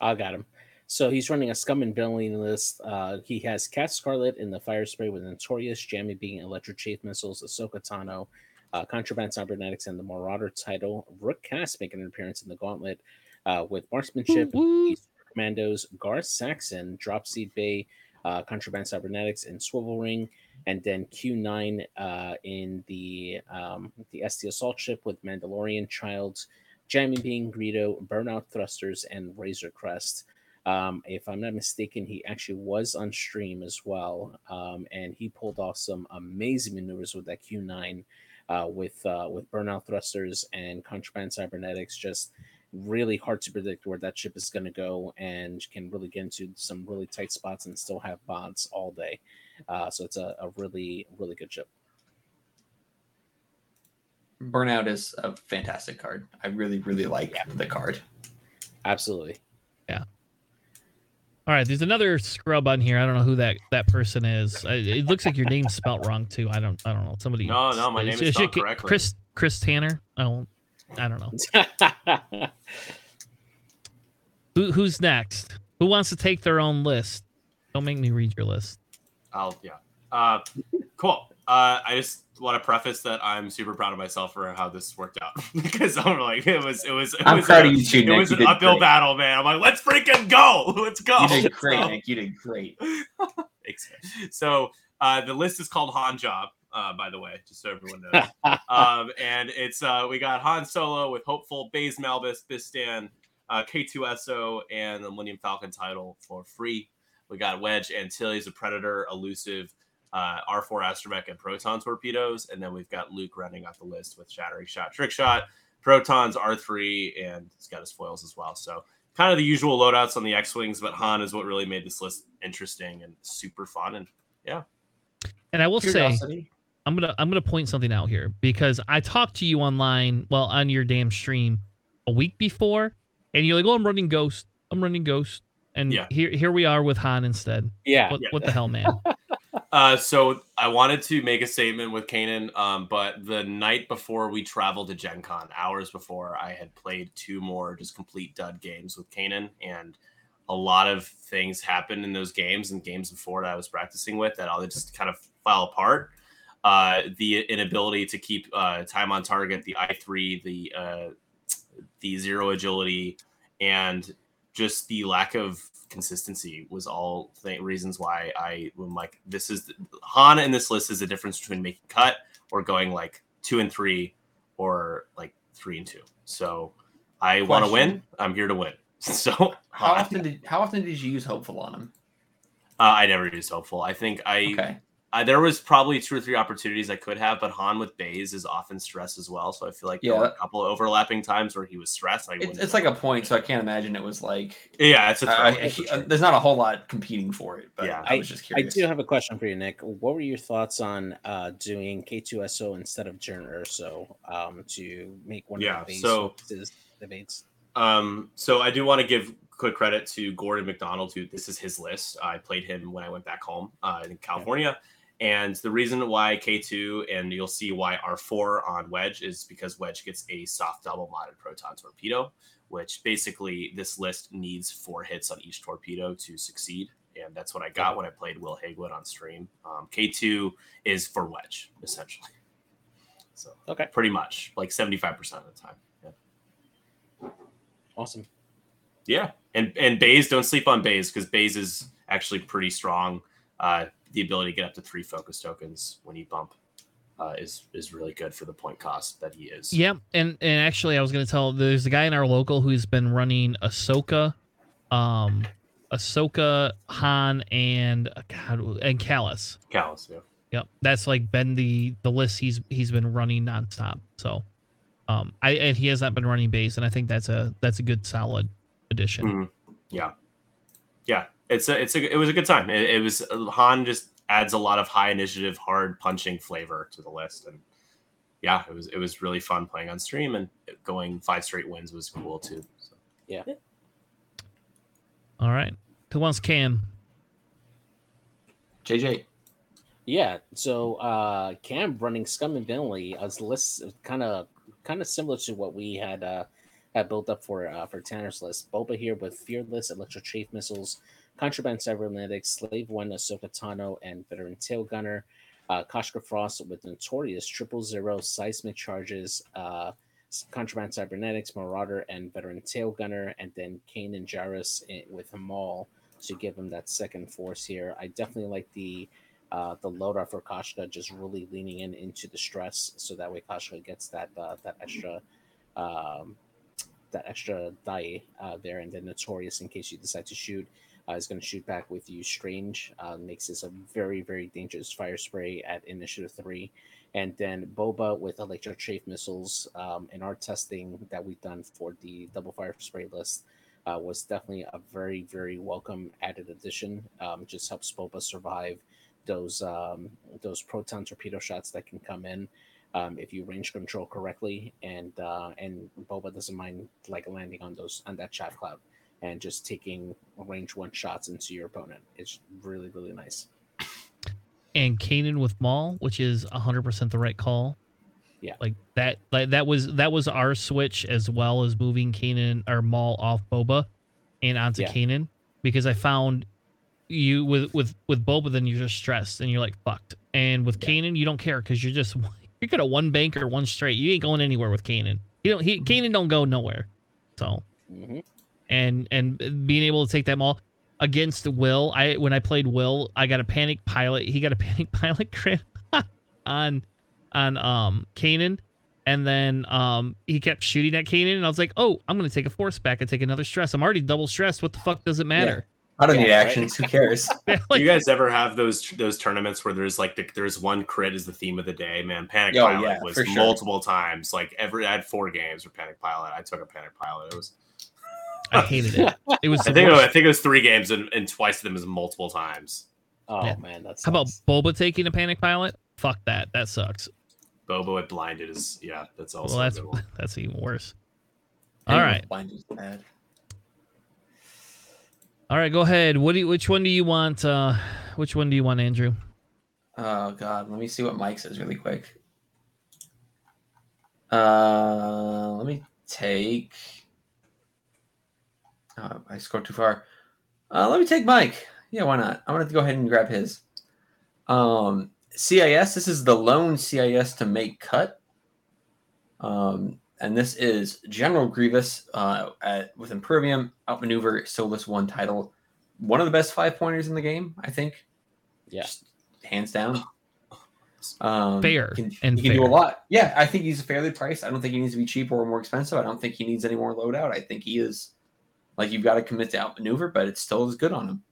I got him. So he's running a scum and villainy list. Uh, he has Kath Scarlet in the fire spray with Notorious, Jamming Beam Electric Chaff Missiles, Ahsoka Tano, uh, Contraband Cybernetics, and the Marauder title. Rook Kast making an appearance in the Gauntlet uh, with Marksmanship, Commandos, Gar Saxon, Drop-Seat Bay, uh, Contraband Cybernetics, and Swivel Ring, and then Q9 uh, in the um, the ST Assault Ship with Mandalorian Child, Jamming Beam Greedo, Burnout Thrusters, and Razor Crest. Um, if I'm not mistaken, he actually was on stream as well, um, and he pulled off some amazing maneuvers with that Q9, uh, with uh, with burnout thrusters and contraband cybernetics. Just really hard to predict where that ship is going to go, and can really get into some really tight spots and still have bots all day. Uh, so it's a, a really really good ship. Burnout is a fantastic card. I really really like yeah. the card. Absolutely. Yeah. All right, there's another scrub on here. I don't know who that that person is. It looks like your name's spelt wrong too. I don't I don't know. Somebody. No, no, my name is spelled correctly. Chris Chris Tanner. I don't I don't know. who who's next? Who wants to take their own list? Don't make me read your list. I'll yeah. Uh, cool. Uh, I just want to preface that I'm super proud of myself for how this worked out because I'm like it was it was it I'm was proud a, of you too, It Nick. was you an uphill great. battle, man. I'm like, let's freaking go, let's go. You did great, so, Nick. You did great. Thanks. So uh, the list is called Han Job. Uh, by the way, just so everyone knows. um, and it's uh, we got Han Solo with Hopeful, Baze Malbus, Bistan, uh, K2SO, and the Millennium Falcon title for free. We got Wedge and Antilles, a Predator, Elusive, uh, R4 Astromech and Proton torpedoes. And then we've got Luke running out the list with Shattering Shot, Trick Shot, Protons, R3, and he's got his foils as well. So kind of the usual loadouts on the X Wings, but Han is what really made this list interesting and super fun. And yeah. And I will Curiosity. say, I'm gonna I'm gonna point something out here because I talked to you online, well, on your damn stream a week before, and you're like, "Oh, I'm running Ghost. I'm running Ghost." And yeah. here here we are with Han instead. Yeah. What, yeah. what the hell, man? Uh, so I wanted to make a statement with Kanan, um, but the night before we traveled to Gen Con, hours before, I had played two more just complete dud games with Kanan, and a lot of things happened in those games and games before that I was practicing with that all just kind of fell apart. Uh, the inability to keep uh, time on target, the I three, the uh, the zero agility, and just the lack of consistency was all th- reasons why I am like this is the, Han in this list is the difference between making cut or going like two and three or like three and two. So I want to win. I'm here to win. So how often did how often did you use hopeful on him? Uh, I never used hopeful. I think I okay. Uh, there was probably two or three opportunities I could have, but Han with Baze is often stressed as well. So I feel like yeah. there were a couple of overlapping times where he was stressed. I it's, it's like a point, so I can't imagine it was like yeah, it's a uh, he, uh, there's not a whole lot competing for it. But yeah, I, I was just curious. I do have a question for you, Nick. What were your thoughts on uh, doing K2SO instead of Jyn Erso um, to make one yeah, of the so, debates? Um, so I do want to give quick credit to Gordon McDonald, who this is his list. I played him when I went back home uh, in California. Yeah and the reason why K2 and you'll see why R4 on Wedge is because Wedge gets a soft double modded proton torpedo, which basically this list needs four hits on each torpedo to succeed. And that's what I got when I played Will Hagwood on stream. Um, K2 is for Wedge, essentially. So, okay, pretty much like 75% of the time. Yeah. Awesome. Yeah. And, and Baze, don't sleep on Baze because Baze is actually pretty strong. Uh, the ability to get up to three focus tokens when you bump uh, is is really good for the point cost that he is. Yep, and and actually, I was going to tell there's a guy in our local who's been running Ahsoka, um, Ahsoka, Han, and uh, God, and Kallus. Kallus, yeah. Yep, that's like been the the list he's he's been running nonstop. So, um, I and he has not been running base, and I think that's a that's a good solid addition. Mm-hmm. Yeah, yeah, it's a it's a it was a good time. It, it, was Han just adds a lot of high initiative, hard punching flavor to the list, and yeah, it was it was really fun playing on stream and going five straight wins was cool too. So. Yeah. All right. Who wants Cam? JJ. Yeah, so uh Cam running Scum and Villainy as list kind of kind of similar to what we had uh had built up for uh for Tanner's list. Boba here with Fearless, Electro Chaff Missiles, Contraband Cybernetics, Slave One, Ahsoka Tano, and Veteran Tail Gunner. Uh Koshka Frost with Notorious, Triple Zero, Seismic Charges, uh Contraband Cybernetics, Marauder, and Veteran Tail Gunner, and then Kanan Jarrus with Maul to give him that second force here. I definitely like the uh, the loadout for Koshka just really leaning in into the stress, so that way Koshka gets that uh, that extra um, that extra die uh, there, and then Notorious in case you decide to shoot uh, is going to shoot back with you. Strange uh, makes this a very very dangerous fire spray at Initiative three, and then Boba with electro chaff missiles. Um, in our testing that we've done for the double fire spray list. Uh, was definitely a very, very welcome added addition. Um, just helps Boba survive those um, those proton torpedo shots that can come in um, if you range control correctly, and uh, and Boba doesn't mind like landing on those on that chaff cloud and just taking range one shots into your opponent. It's really really nice. And Kanan with Maul, which is hundred percent the right call. Yeah, like that. Like that was that was our switch as well as moving Kanan or Maul off Boba and onto yeah. Kanan because I found you with with with Boba, then you're just stressed and you're like fucked. And with yeah. Kanan, you don't care because you're just you're gonna one bank or one straight. You ain't going anywhere with Kanan. You don't. He. Kanan don't go nowhere. So, mm-hmm. And and being able to take them all against Will, I when I played Will, I got a panic pilot. He got a panic pilot crit on on um Kanan. And then um he kept shooting at Kanan, and I was like, "Oh, I'm gonna take a force back and take another stress. I'm already double stressed. What the fuck does it matter?" I don't yeah, need actions. Right? Who cares? like, you guys ever have those those tournaments where there's like the, there's one crit is the theme of the day? Man, Panic oh, Pilot yeah, was sure. multiple times. Like every I had four games for Panic Pilot. I took a Panic Pilot. It was. I hated it. It was. I think it, I think it was three games and, and twice of them is multiple times. Oh yeah. man, that's. How about Boba taking a Panic Pilot? Fuck that. That sucks. Bobo at blinded is yeah, that's also well, that's that's even worse. All right. Blinded bad. All right, go ahead. What do you, which one do you want? Uh, which one do you want, Andrew? Oh God, let me see what Mike says really quick. Uh, let me take. Oh, I scored too far. Uh, let me take Mike. Yeah, why not? I'm gonna go ahead and grab his. Um, CIS. This is the lone CIS to make cut. Um, and this is General Grievous uh, at, with Impervium, outmaneuver Soulless One title. One of the best five pointers in the game, I think. Yeah, Just hands down. Um, fair can, and he can fair. do a lot. Yeah, I think he's fairly priced. I don't think he needs to be cheaper or more expensive. I don't think he needs any more loadout. I think he is like you've got to commit to outmaneuver, but it still is good on him.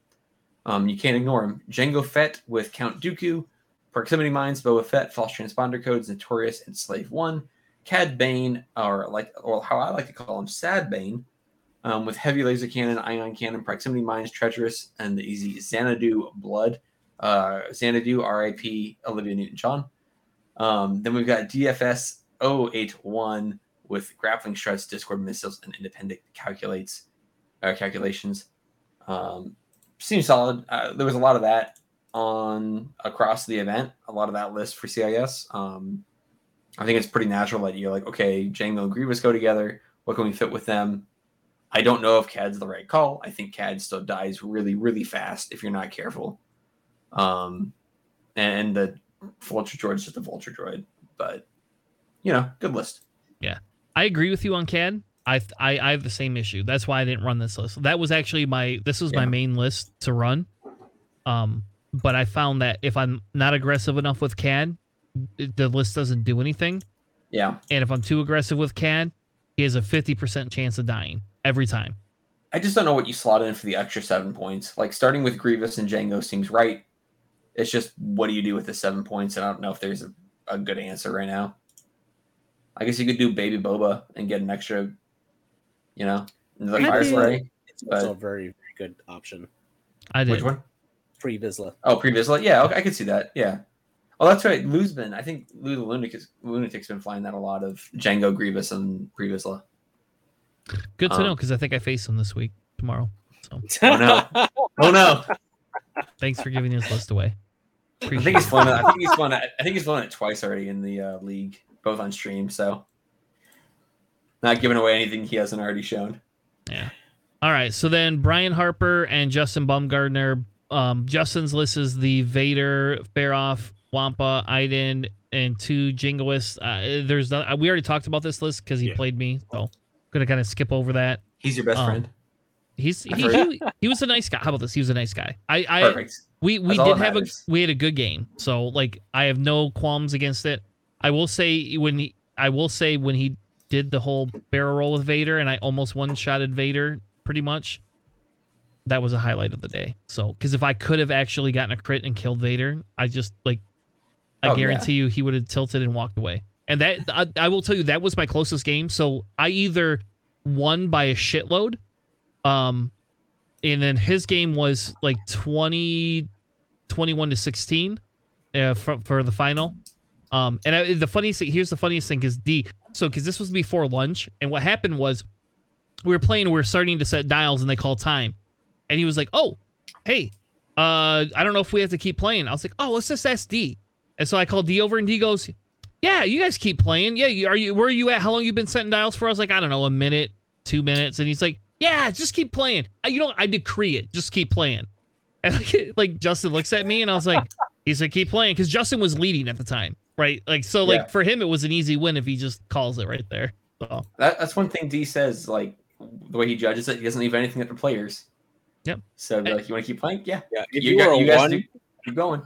Um, you can't ignore him. Jango Fett with Count Dooku, Proximity Mines, Boba Fett, False Transponder Codes, Notorious, and Slave One. Cad Bane, or like, or how I like to call him, Sad Bane, um, with heavy laser cannon, ion cannon, proximity mines, treacherous, and the easy Xanadu blood. Uh, Xanadu, RIP, Olivia Newton John. Um, then we've got DFS 081 with grappling struts, Discord missiles, and independent calculates uh, calculations. Um, seems solid. Uh, there was a lot of that on across the event. A lot of that list for CIS. Um, I think it's pretty natural that you're like, okay, Jango and Grievous go together. What can we fit with them? I don't know if CAD's the right call. I think CAD still dies really, really fast if you're not careful. Um, and the Vulture Droid is just a Vulture Droid, but you know, good list. Yeah, I agree with you on CAD. I, I I have the same issue. That's why I didn't run this list. That was actually my this was yeah. my main list to run. Um, but I found that if I'm not aggressive enough with CAD, the list doesn't do anything. Yeah. And if I'm too aggressive with CAD, he has a 50% chance of dying every time. I just don't know what you slot in for the extra seven points. Like starting with Grievous and Jango seems right. It's just what do you do with the seven points? And I don't know if there's a, a good answer right now. I guess you could do Baby Boba and get an extra, you know, the fire spray. It's also a very, very good option. I did. Which one? Pre Vizsla. Oh, Pre Vizsla. Yeah, okay, I could see that. Yeah. Oh, that's right. Lou's been. I think Lou the Lunatic, Lunatic's been flying that a lot of Jango Grievous and Grievousla. Good to um, know because I think I face him this week tomorrow. So. oh no! Oh no! Thanks for giving this list away. Appreciate I think he's flown. It. I think he's flown. It, I think he's flown it twice already in the uh, league, both on stream. So, not giving away anything he hasn't already shown. Yeah. All right. So then Brian Harper and Justin Baumgartner. Um, Justin's list is the Vader, Feroph, Wampa, Iden, and two Jingoists. Uh, there's not, we already talked about this list because he yeah. played me, so I'm gonna kind of skip over that. He's your best um, friend. He's he, he, he, was a nice guy. How about this? He was a nice guy. I I Perfect. we we That's did have a we had a good game. So like I have no qualms against it. I will say when he I will say when he did the whole barrel roll with Vader and I almost one shotted Vader pretty much. That was a highlight of the day. So because if I could have actually gotten a crit and killed Vader, I just like I oh, guarantee yeah. you he would have tilted and walked away. And that I, I, will tell you that was my closest game. So I either won by a shitload, um, and then his game was like 20, 21 to 16 uh, for, for the final. Um, and I, the funniest thing, here's the funniest thing is D. So, because this was before lunch, and what happened was we were playing, we were starting to set dials, and they called time. And he was like, Oh, hey, uh, I don't know if we have to keep playing. I was like, Oh, let's just ask D. And so I called D over, and D goes, "Yeah, you guys keep playing. Yeah, you, are you? Where are you at? How long you been setting dials for?" I was like, "I don't know, a minute, two minutes." And he's like, "Yeah, just keep playing. I, you know, I decree it. Just keep playing." And like, like Justin looks at me, and I was like, "He's like, keep playing," because Justin was leading at the time, right? Like, so like yeah. for him, it was an easy win if he just calls it right there. So that, that's one thing D says. Like the way he judges it, he doesn't leave anything at the players. Yep. So like, you want to keep playing? Yeah. Yeah. If you, you, got, you guys one, do, keep going.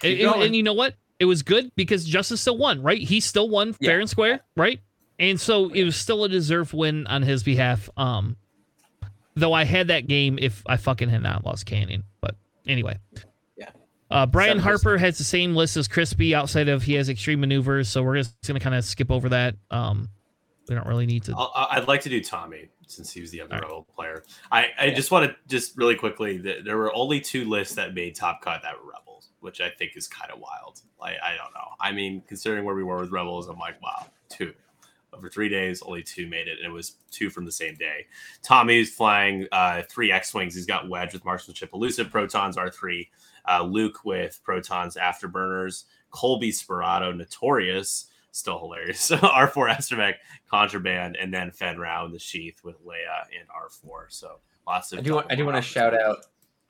Keep and, going. and you know what? it was good because Justin still won, right? He still won fair and square, right? And so it was still a deserved win on his behalf. Um, though I had that game if I fucking had not lost Kanan. But anyway. Uh, Brian Harper has the same list as Crispy outside of he has extreme maneuvers, so we're just gonna kind of skip over that. Um, we don't really need to. i would like to do Tommy since he was the other right. player. I, I yeah. just want to just really quickly. There were only two lists that made top cut that were Rebels, which I think is kind of wild. Like I don't know. I mean, considering where we were with Rebels, I'm like, wow, two over three days, only two made it, and it was two from the same day. Tommy's flying uh, three X wings. He's got Wedge with marksmanship, elusive protons R three, uh, Luke with protons, afterburners, Colby Sperato, notorious still hilarious. R4 Astromech, Contraband, and then Fenn Rau the Sheath with Leia and R4. So lots of. I do want. I do want to shout out.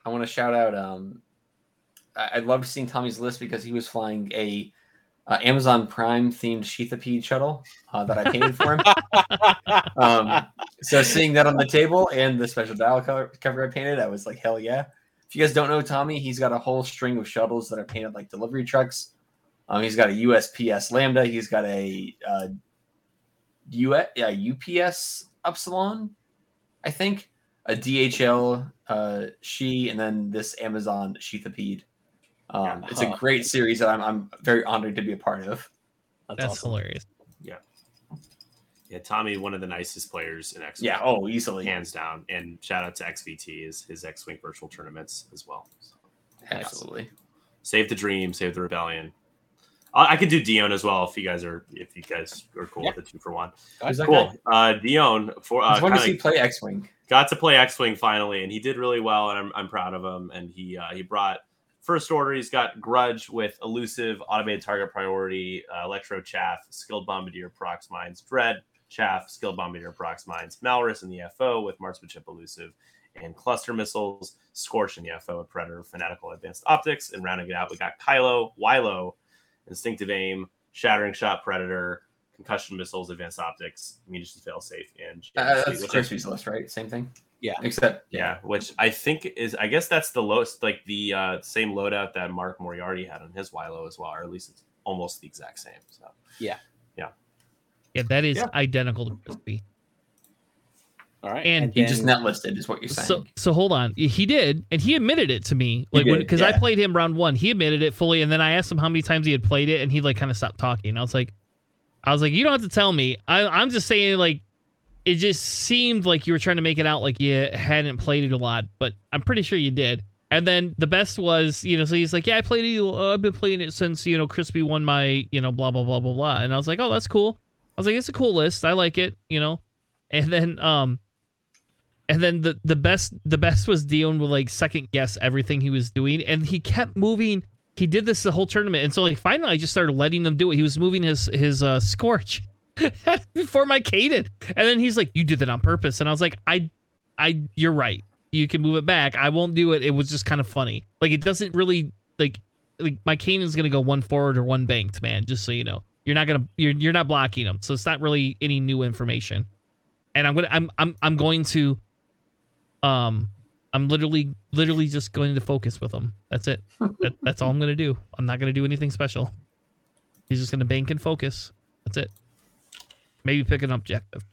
I want to shout out. Um, I, I loved seeing Tommy's list because he was flying a uh, Amazon Prime themed Sheathipede shuttle uh, that I painted for him. um, so seeing that on the table and the special dial cover, cover I painted, I was like, hell yeah. If you guys don't know Tommy, he's got a whole string of shuttles that are painted like delivery trucks. Um, he's got a USPS Lambda. He's got a uh, US, yeah, UPS Upsilon, I think, a DHL uh, She, and then this Amazon Sheathipede. Um, yeah. It's a great series that I'm, I'm very honored to be a part of. That's, That's awesome. hilarious. Yeah. Yeah, Tommy, one of the nicest players in X. Yeah, oh, easily, hands down. And shout out to XVT, his his X Wing virtual tournaments as well. So, Absolutely. Save the dream, save the rebellion. I could do Dion as well if you guys are if you guys are cool yeah. with the two for one. Cool. Uh, Dion for uh, fun to see play X Wing. Got to play X Wing finally, and he did really well, and I'm, I'm proud of him. And he uh, he brought first order. He's got Grudge with elusive, automated target priority, uh, Electro Chaff, skilled bombardier, prox mines, Dread Chaff, skilled bombardier, prox mines, Malrus in the FO with marksmanship elusive, and cluster missiles, Scorch in the FO, Predator, fanatical advanced optics, and rounding it out, we got Kylo, Wilo instinctive aim, shattering shot, predator, concussion missiles, advanced optics, munitions fail safe, and uh, that's Crispy's list, right? Same thing. Yeah. Except yeah, which I think is I guess that's the lowest, like the uh, same loadout that Mark Moriarty had on his Wilo as well, or at least it's almost the exact same. So yeah, yeah, yeah, that is yeah. identical to Crispy. All right. And, and he then, just net listed is what you're saying. So, so hold on. He did, and he admitted it to me. Like because yeah. I played him round one, he admitted it fully, and then I asked him how many times he had played it, and he like kind of stopped talking. I was like, I was like, you don't have to tell me. I, I'm just saying like it just seemed like you were trying to make it out like you hadn't played it a lot, but I'm pretty sure you did. And then the best was, you know, so he's like, "Yeah, I played it. Uh, I've been playing it since you know Crispy won my, you know, blah blah blah blah blah." And I was like, "Oh, that's cool." I was like, "It's a cool list. I like it," you know. And then, um, and then the the best the best was Dion would like second guess everything he was doing, and he kept moving. He did this the whole tournament, and so like finally, I just started letting him do it. He was moving his his uh, scorch before my Kanan, and then he's like, "You did that on purpose," and I was like, "I, I, you're right." you can move it back. I won't do it. It was just kind of funny. Like it doesn't really like like my Kanan's gonna go one forward or one banked, man. Just so you know, you're not gonna you're you're not blocking them, so it's not really any new information. And I'm gonna I'm I'm I'm going to um I'm literally literally just going to focus with them. That's it. that, that's all I'm gonna do. I'm not gonna do anything special. He's just gonna bank and focus. That's it. Maybe pick an objective.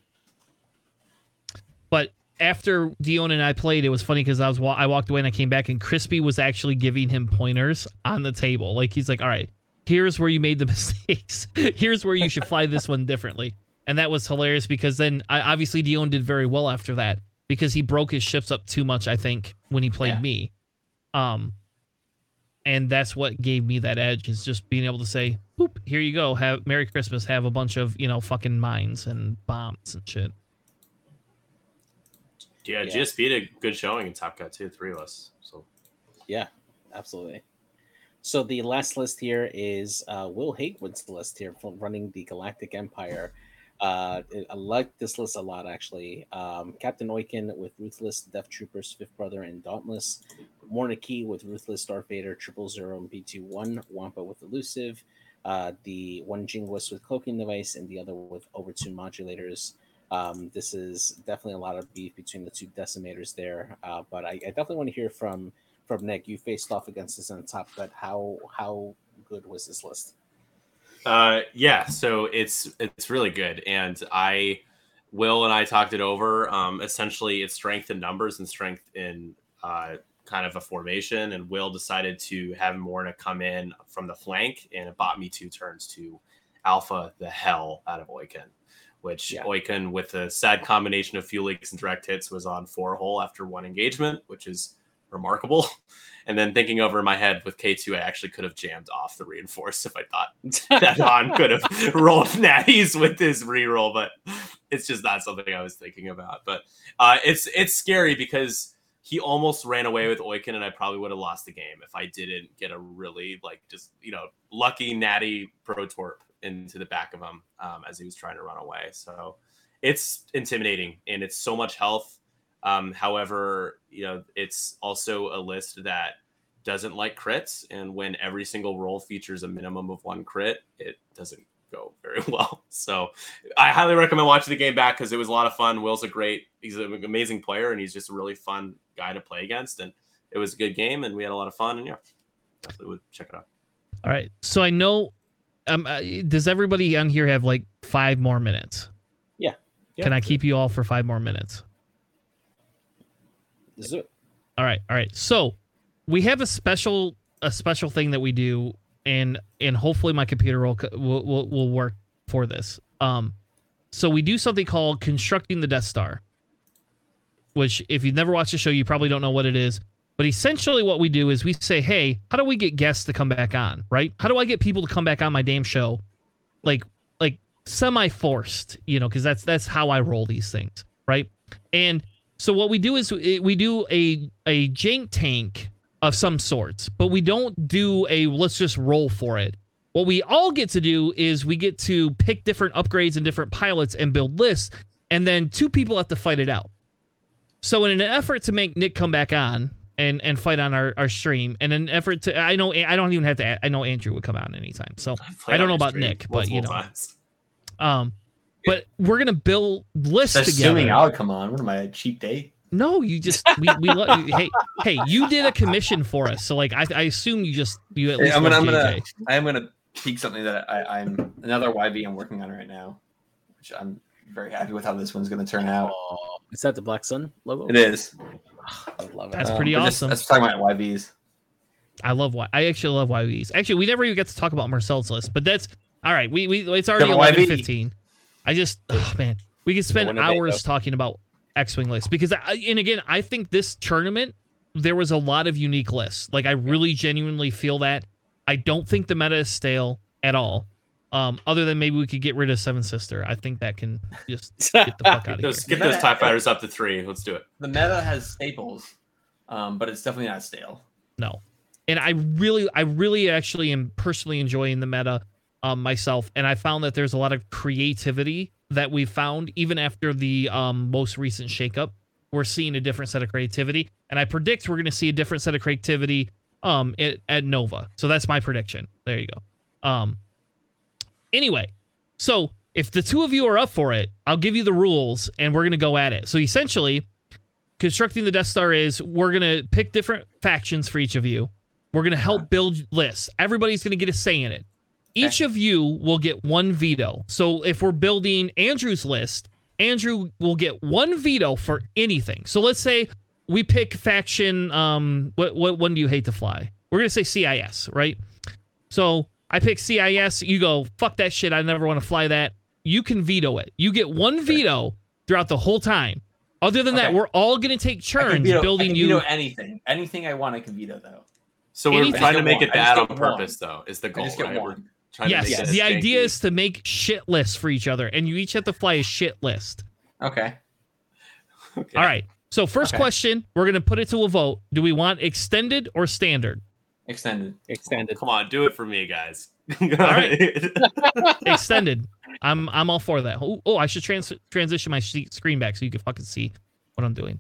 But after Dion and I played, it was funny because I was I walked away and I came back and Crispy was actually giving him pointers on the table. Like he's like, "All right, here's where you made the mistakes. here's where you should fly this one differently." And that was hilarious because then I, obviously Dion did very well after that because he broke his shifts up too much. I think when he played yeah. me, um, and that's what gave me that edge is just being able to say, "Boop, here you go. Have Merry Christmas. Have a bunch of you know fucking mines and bombs and shit." Yeah, yeah. GSP did a good showing in Top Cut too, three of us. So yeah, absolutely. So the last list here is uh, Will Haywood's list here running the Galactic Empire. Uh, I like this list a lot, actually. Um, Captain Oicunn with Ruthless, Death Troopers, Fifth Brother, and Dauntless. Kee with Ruthless, Darth Vader, Triple Zero, and BT-1. Wampa with Elusive. Uh, the one Jinguist with Cloaking Device, and the other with Overtune Modulators. Um, this is definitely a lot of beef between the two decimators there. Uh, but I, I, definitely want to hear from from Nick. You faced off against this on top, but how how good was this list? Uh, yeah, so it's it's really good, and I Will and I talked it over. Um, essentially, it's strength in numbers and strength in uh, kind of a formation. And Will decided to have Morna come in from the flank, and it bought me two turns to alpha the hell out of Oicunn which yeah. Oicunn, with a sad combination of fuel leaks and direct hits, was on four hole after one engagement, which is remarkable. And then thinking over in my head with K2, I actually could have jammed off the reinforce if I thought that Han could have rolled natties with his reroll, but it's just not something I was thinking about. But uh, it's it's scary because he almost ran away with Oicunn, and I probably would have lost the game if I didn't get a really like just you know lucky natty pro torp into the back of him um, as he was trying to run away. So it's intimidating and it's so much health. Um, however, you know, it's also a list that doesn't like crits. And when every single roll features a minimum of one crit, it doesn't go very well. So I highly recommend watching the game back because it was a lot of fun. Will's a great, he's an amazing player and he's just a really fun guy to play against. And it was a good game and we had a lot of fun. And yeah, definitely would check it out. All right. So I know um, uh, does everybody on here have like five more minutes? Yeah. Can I keep you all for five more minutes? All right. All right. So we have a special a special thing that we do, and and hopefully my computer will will will, will work for this. Um, so we do something called constructing the Death Star, which if you've never watched the show, you probably don't know what it is. But essentially, what we do is we say, hey, how do we get guests to come back on, right? How do I get people to come back on my damn show? Like, like semi forced, you know, because that's that's how I roll these things, right? And so what we do is we do a a jank tank of some sorts, but we don't do a let's just roll for it. What we all get to do is we get to pick different upgrades and different pilots and build lists, and then two people have to fight it out. So in an effort to make Nick come back on, and and fight on our, our stream and an effort to I know I don't even have to I know Andrew would come out anytime so I don't know about Nick but you know times. um but we're gonna build lists Assuming together. Assuming I'll come on. What am I a cheap date? No, you just we we love hey hey you did a commission for us so like I, I assume you just you at least I'm gonna I'm gonna I'm gonna peek something that I, I'm another YV I'm working on right now, which I'm very happy with how this one's gonna turn out. Is that the Black Sun logo? It is. I love it. That's pretty um, awesome. Let's talk about YVs. I love why I actually love YVs. Actually, we never even get to talk about Marcel's list, but that's all right. We we it's already eleven fifteen. I just oh man, we could spend hours talking about X Wing lists because I, and again, I think this tournament there was a lot of unique lists. Like I really genuinely feel that. I don't think the meta is stale at all. Um, other than maybe we could get rid of Seven Sister. I think that can just get the fuck out of here. Those, get those TIE fighters up to three. Let's do it. The meta has staples, um, but it's definitely not stale. No. And I really, I really actually am personally enjoying the meta um, myself. And I found that there's a lot of creativity that we found even after the um, most recent shakeup. We're seeing a different set of creativity. And I predict we're going to see a different set of creativity um, at, at Nova. So that's my prediction. There you go. Um, anyway, so if the two of you are up for it, I'll give you the rules and we're going to go at it. So essentially, constructing the Death Star is we're going to pick different factions for each of you. We're going to help build lists. Everybody's going to get a say in it. Each of you will get one veto. So if we're building Andrew's list, Andrew will get one veto for anything. So let's say we pick faction um what what one do you hate to fly? We're going to say CIS, right? So I pick CIS, you go, fuck that shit. I never want to fly that. You can veto it. You get one veto throughout the whole time. Other than okay. that, we're all going to take turns veto, building you. anything. Anything I want, I can veto, though. So we're anything. trying to make one. it bad on purpose, one. though, is the goal. I just get right? one. Yes, yes. the idea is to make shit lists for each other, and you each have to fly a shit list. Okay. okay. All right. So first okay. question, we're gonna put it to a vote. Do we want extended or standard? Extended. Extended. Come on, do it for me, guys. all right. extended. I'm I'm all for that. Oh, oh I should trans- transition my screen back so you can fucking see what I'm doing.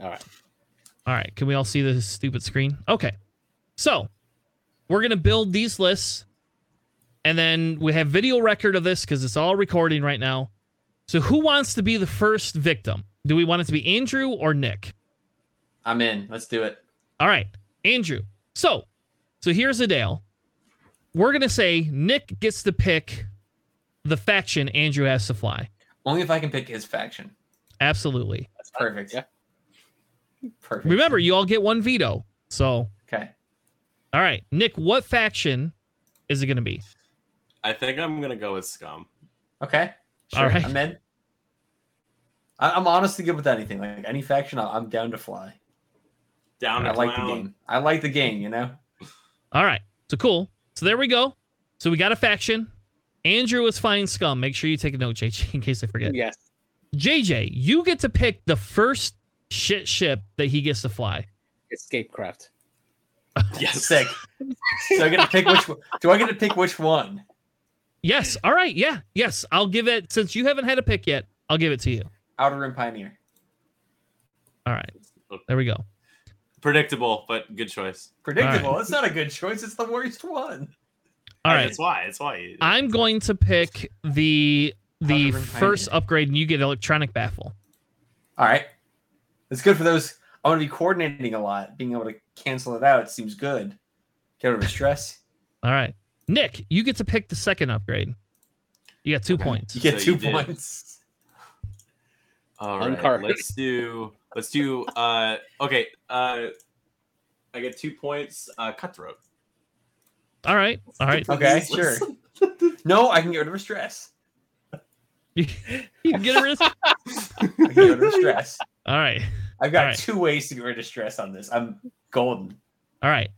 All right. All right. Can we all see the stupid screen? Okay. So we're going to build these lists and then we have video record of this because it's all recording right now. So who wants to be the first victim? Do we want it to be Andrew or Nick? I'm in. Let's do it. All right. Andrew. So, so here's the deal. We're going to say Nick gets to pick the faction Andrew has to fly. Only if I can pick his faction. Absolutely. That's perfect. Yeah. Perfect. Remember, you all get one veto. So. All right, Nick, what faction is it going to be? I think I'm going to go with Scum. Okay. Sure. All right. I'm in. I'm honestly good with anything. Like any faction, I'm down to fly. Down. I like the game. I like the game. You know. All right. So cool. So there we go. So we got a faction. Andrew is flying Scum. Make sure you take a note, JJ, in case I forget. Yes. JJ, you get to pick the first shit ship that he gets to fly. Escape craft. Yes. Sick. So I get to pick which one. Do I get to pick which one? Yes. All right. Yeah. Yes. I'll give it since you haven't had a pick yet. I'll give it to you. Outer Rim Pioneer. All right. There we go. Predictable, but good choice. Predictable. Right. It's not a good choice. It's the worst one. All right. That's why. That's why. I'm going to pick the the first Pioneer. upgrade, and you get electronic baffle. All right. It's good for those. I want to be coordinating a lot. Being able to cancel it out seems good. Get rid of stress. All right. Nick, you get to pick the second upgrade. You got two okay. points. You get so two you points. All right. Let's do let's do uh okay. Uh I get two points. Uh cutthroat. All right. All right. Okay, sure. no, I can get rid of stress. you can get rid of I can get rid of stress. All right. I've got right. two ways to get rid of stress on this. I'm golden. All right.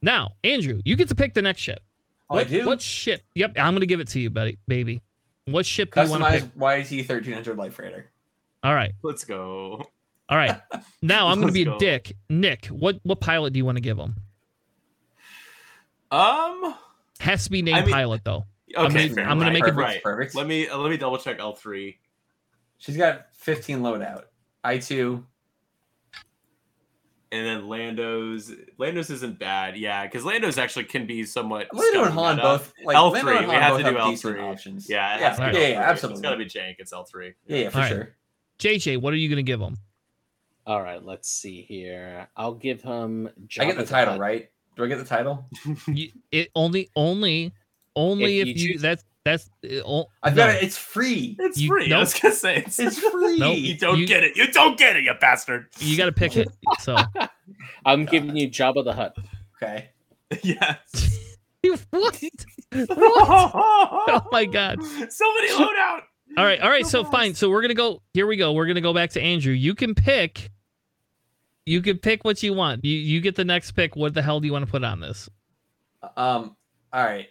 Now, Andrew, you get to pick the next ship. Oh, what, I do? What ship? Yep, I'm going to give it to you, buddy, baby. What ship do you want to pick? YT 1300 Light Freighter. All right. Let's go. All right. Now I'm going to be a go. dick. Nick, what what pilot do you want to give him? Um, has to be named I mean, pilot though. Okay, I'm gonna, I'm gonna make perfect, it right. perfect. Let me uh, let me double check L three. She's got 15 loadout. I two and then Lando's Lando's isn't bad, yeah, because Lando's actually can be somewhat. Lando and Han both like L three. We have to do L three options. Yeah, yeah, yeah, yeah, absolutely. It's gotta be jank. It's L three. Yeah, yeah, for All sure. Right. JJ, what are you gonna give him? All right, let's see here. I'll give him. Jabba I get the title, Hutt. right? Do I get the title? you, it only, only, only if, if you, you that's that's. Uh, I've no. got it. It's free. It's you, free. Nope. I was gonna say it's, it's free. Nope. You don't you, get it. You don't get it, you bastard. You got to pick it. So I'm giving you Jabba the Hutt. Okay. Yes. what? what? oh my god. So many loadout. All right, all right. So fine. So we're gonna go. Here we go. We're gonna go back to Andrew. You can pick. You can pick what you want. You you get the next pick. What the hell do you want to put on this? Um. All right.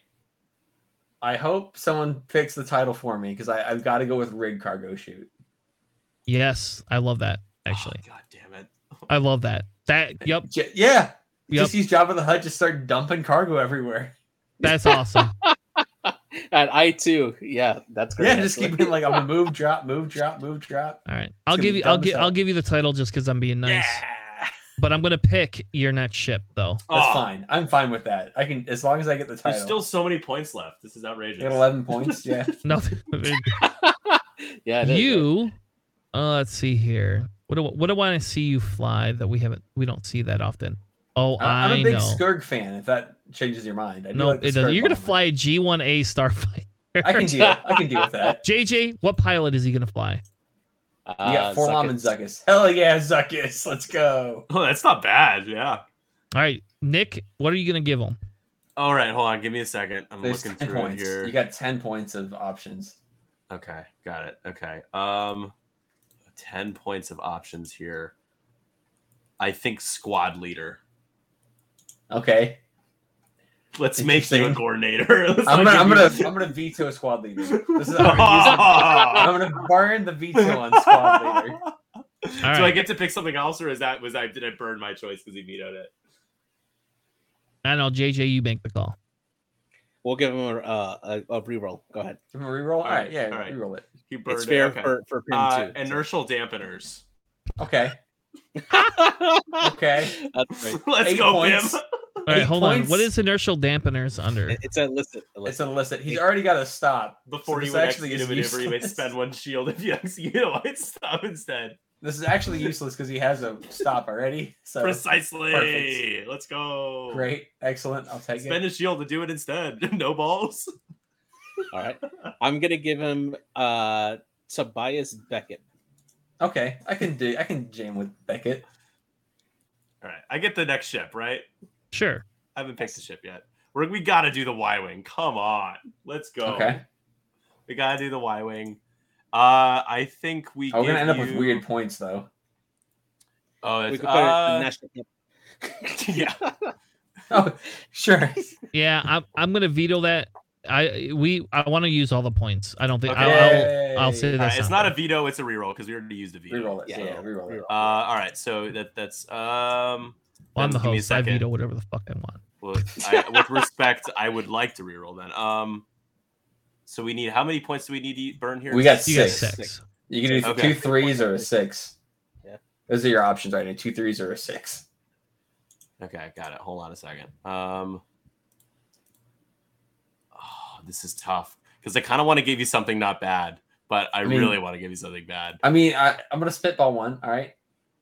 I hope someone picks the title for me because I've got to go with rig cargo chute. Yes, I love that. Ah, actually, Oh, God damn it. I love that. That yep, J- yeah. Yep. Just use Jabba the Hutt. Just start dumping cargo everywhere. that's awesome. and I too, yeah, that's great. Yeah, just keep it like I'm a move, drop, move, drop, move, drop. All right, I'll give you. I'll give. I'll give you the title just because I'm being nice. Yeah. But I'm gonna pick your next ship though. That's Oh, fine. I'm fine with that. I can as long as I get the title. There's still so many points left. This is I outrageous. get 11 points. Yeah. Nothing. yeah, it is, right? you. Uh, let's see here. What do what do I want to see you fly that we haven't we don't see that often? Oh, I- I'm a big know. Scurrg fan. If that changes your mind, I do No, like the it doesn't. Scurrg You're gonna bomber. fly a G1A Starfighter. I can deal. I can deal with that. JJ, what pilot is he gonna fly? You Uh, got 4-LOM and Zuckuss. Zuckuss. Hell yeah, Zuckuss. Let's go. Oh, that's not bad. Yeah. All right, Nick, what are you gonna give him? All right, hold on. Give me a second. I'm There's looking through points. here. You got 10 points of options. Okay, got it. Okay. Um 10 points of options here. I think squad leader. Okay. Let's make you a coordinator. Let's I'm gonna I'm gonna I'm gonna veto a squad leader. This is I'm gonna. I'm gonna burn the veto on squad leader. All so I get to pick something else, or is that was I did I burn my choice because he vetoed it? I know JJ, you make the call. We'll give him a, uh, a, a reroll. Go ahead. Give him a reroll. All right, Alright, yeah, alright. reroll it. He burned It's fair it. Okay. for for Pim uh, too. inertial dampeners. Okay. Okay. That's right. Let's Eight go, points. Bim. All right, Eight hold on. What is inertial dampeners under? It's a listed. It's an illicit. He's already got to stop. Before So you would actually execute a is maneuver, you may useless. spend one shield. If you execute it, white stop instead. This is actually useless because he has a stop already. So Precisely. perfect. Let's go. great, excellent. I'll take Spend it. Spend a shield to do it instead. no balls. All right. I'm gonna give him uh Tobias Beckett. Okay, I can do. I can jam with Beckett. All right, I get the next ship, right? Sure. I haven't picked the ship yet. We're, we got to do the Y wing. Come on, let's go. Okay. we got to do the Y wing. Uh, I think we. Oh, we're gonna give end up with weird points though. Oh, We it's, could put it in uh, national yeah. Oh, sure. Yeah, I'm I'm gonna veto that. I we I want to use all the points. I don't think Okay. I'll, I'll I'll say Yay. this. All right, it's not there. a veto; it's a reroll because we already used a veto. Reroll it. Yeah, Yeah, yeah, reroll it. Uh, all right, so that that's um. Well, I'm the give host. I second. veto whatever the fuck I want. Well, I, with respect, I would like to reroll then. Um, so we need how many points do we need to burn here? We got You got six. six. You can do Okay. two threes or a six. Yeah. Those are your options right now. Two threes or a six. Okay, got it. Hold on a second. Um, oh, this is tough because I kind of want to give you something not bad, but I, mean- really want to give you something bad. I mean, I, I'm gonna spitball one. All right.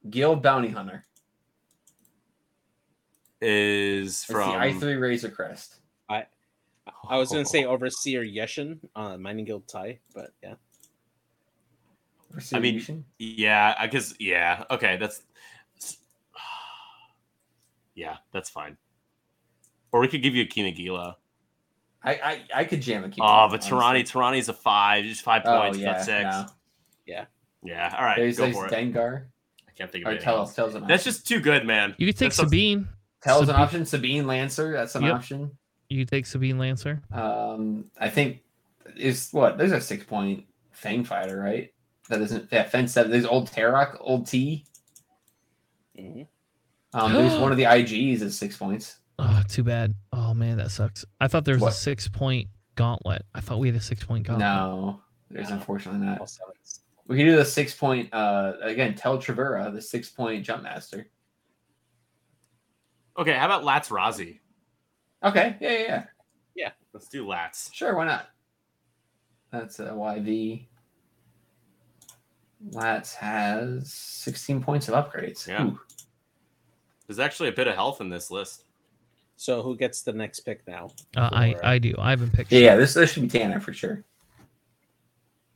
Guild Bounty Hunter. Is from I3 Razor Crest. I I was gonna say oh. Overseer Yeshin on Mining Guild tie, but yeah. I mean, Yeah, I guess. Yeah. Okay, that's. Yeah, that's fine. Or we could give you a Kinagila. I, I I could jam a keep. Oh, but Tarani, Tarani's a five, just five oh, points, yeah, not six. no. Yeah. All right, There's, go there's for it. Dengar. I can't think of it. tell us. Tells an That's just too good, man. You could take That's a- Sabine. Tells an option. Sabine Lancer. That's an Yep. option. You take Sabine Lancer. Um, I think is what there's a six point Fang fighter, right? That isn't yeah, fence seven. There's old Tarok, old T. Mhm. Um, there's one of the IGs is six points. Oh, too bad. Oh man, that sucks. I thought there was What? a six point gauntlet. I thought we had a six point gauntlet. No, there's No. unfortunately All not. sevens. We can do the six point. Uh, again, Tel Trevura, the six point jump master. Okay, how about Latts Razzi? Okay, yeah, yeah, yeah. Let's do Latts. Sure, why not? That's a YV. Latts has 16 points of upgrades. Yeah. Ooh. There's actually a bit of health in this list. So who gets the next pick now? Uh, I For, I do. I haven't picked. Yeah, yeah, this, this should be Tanner for sure.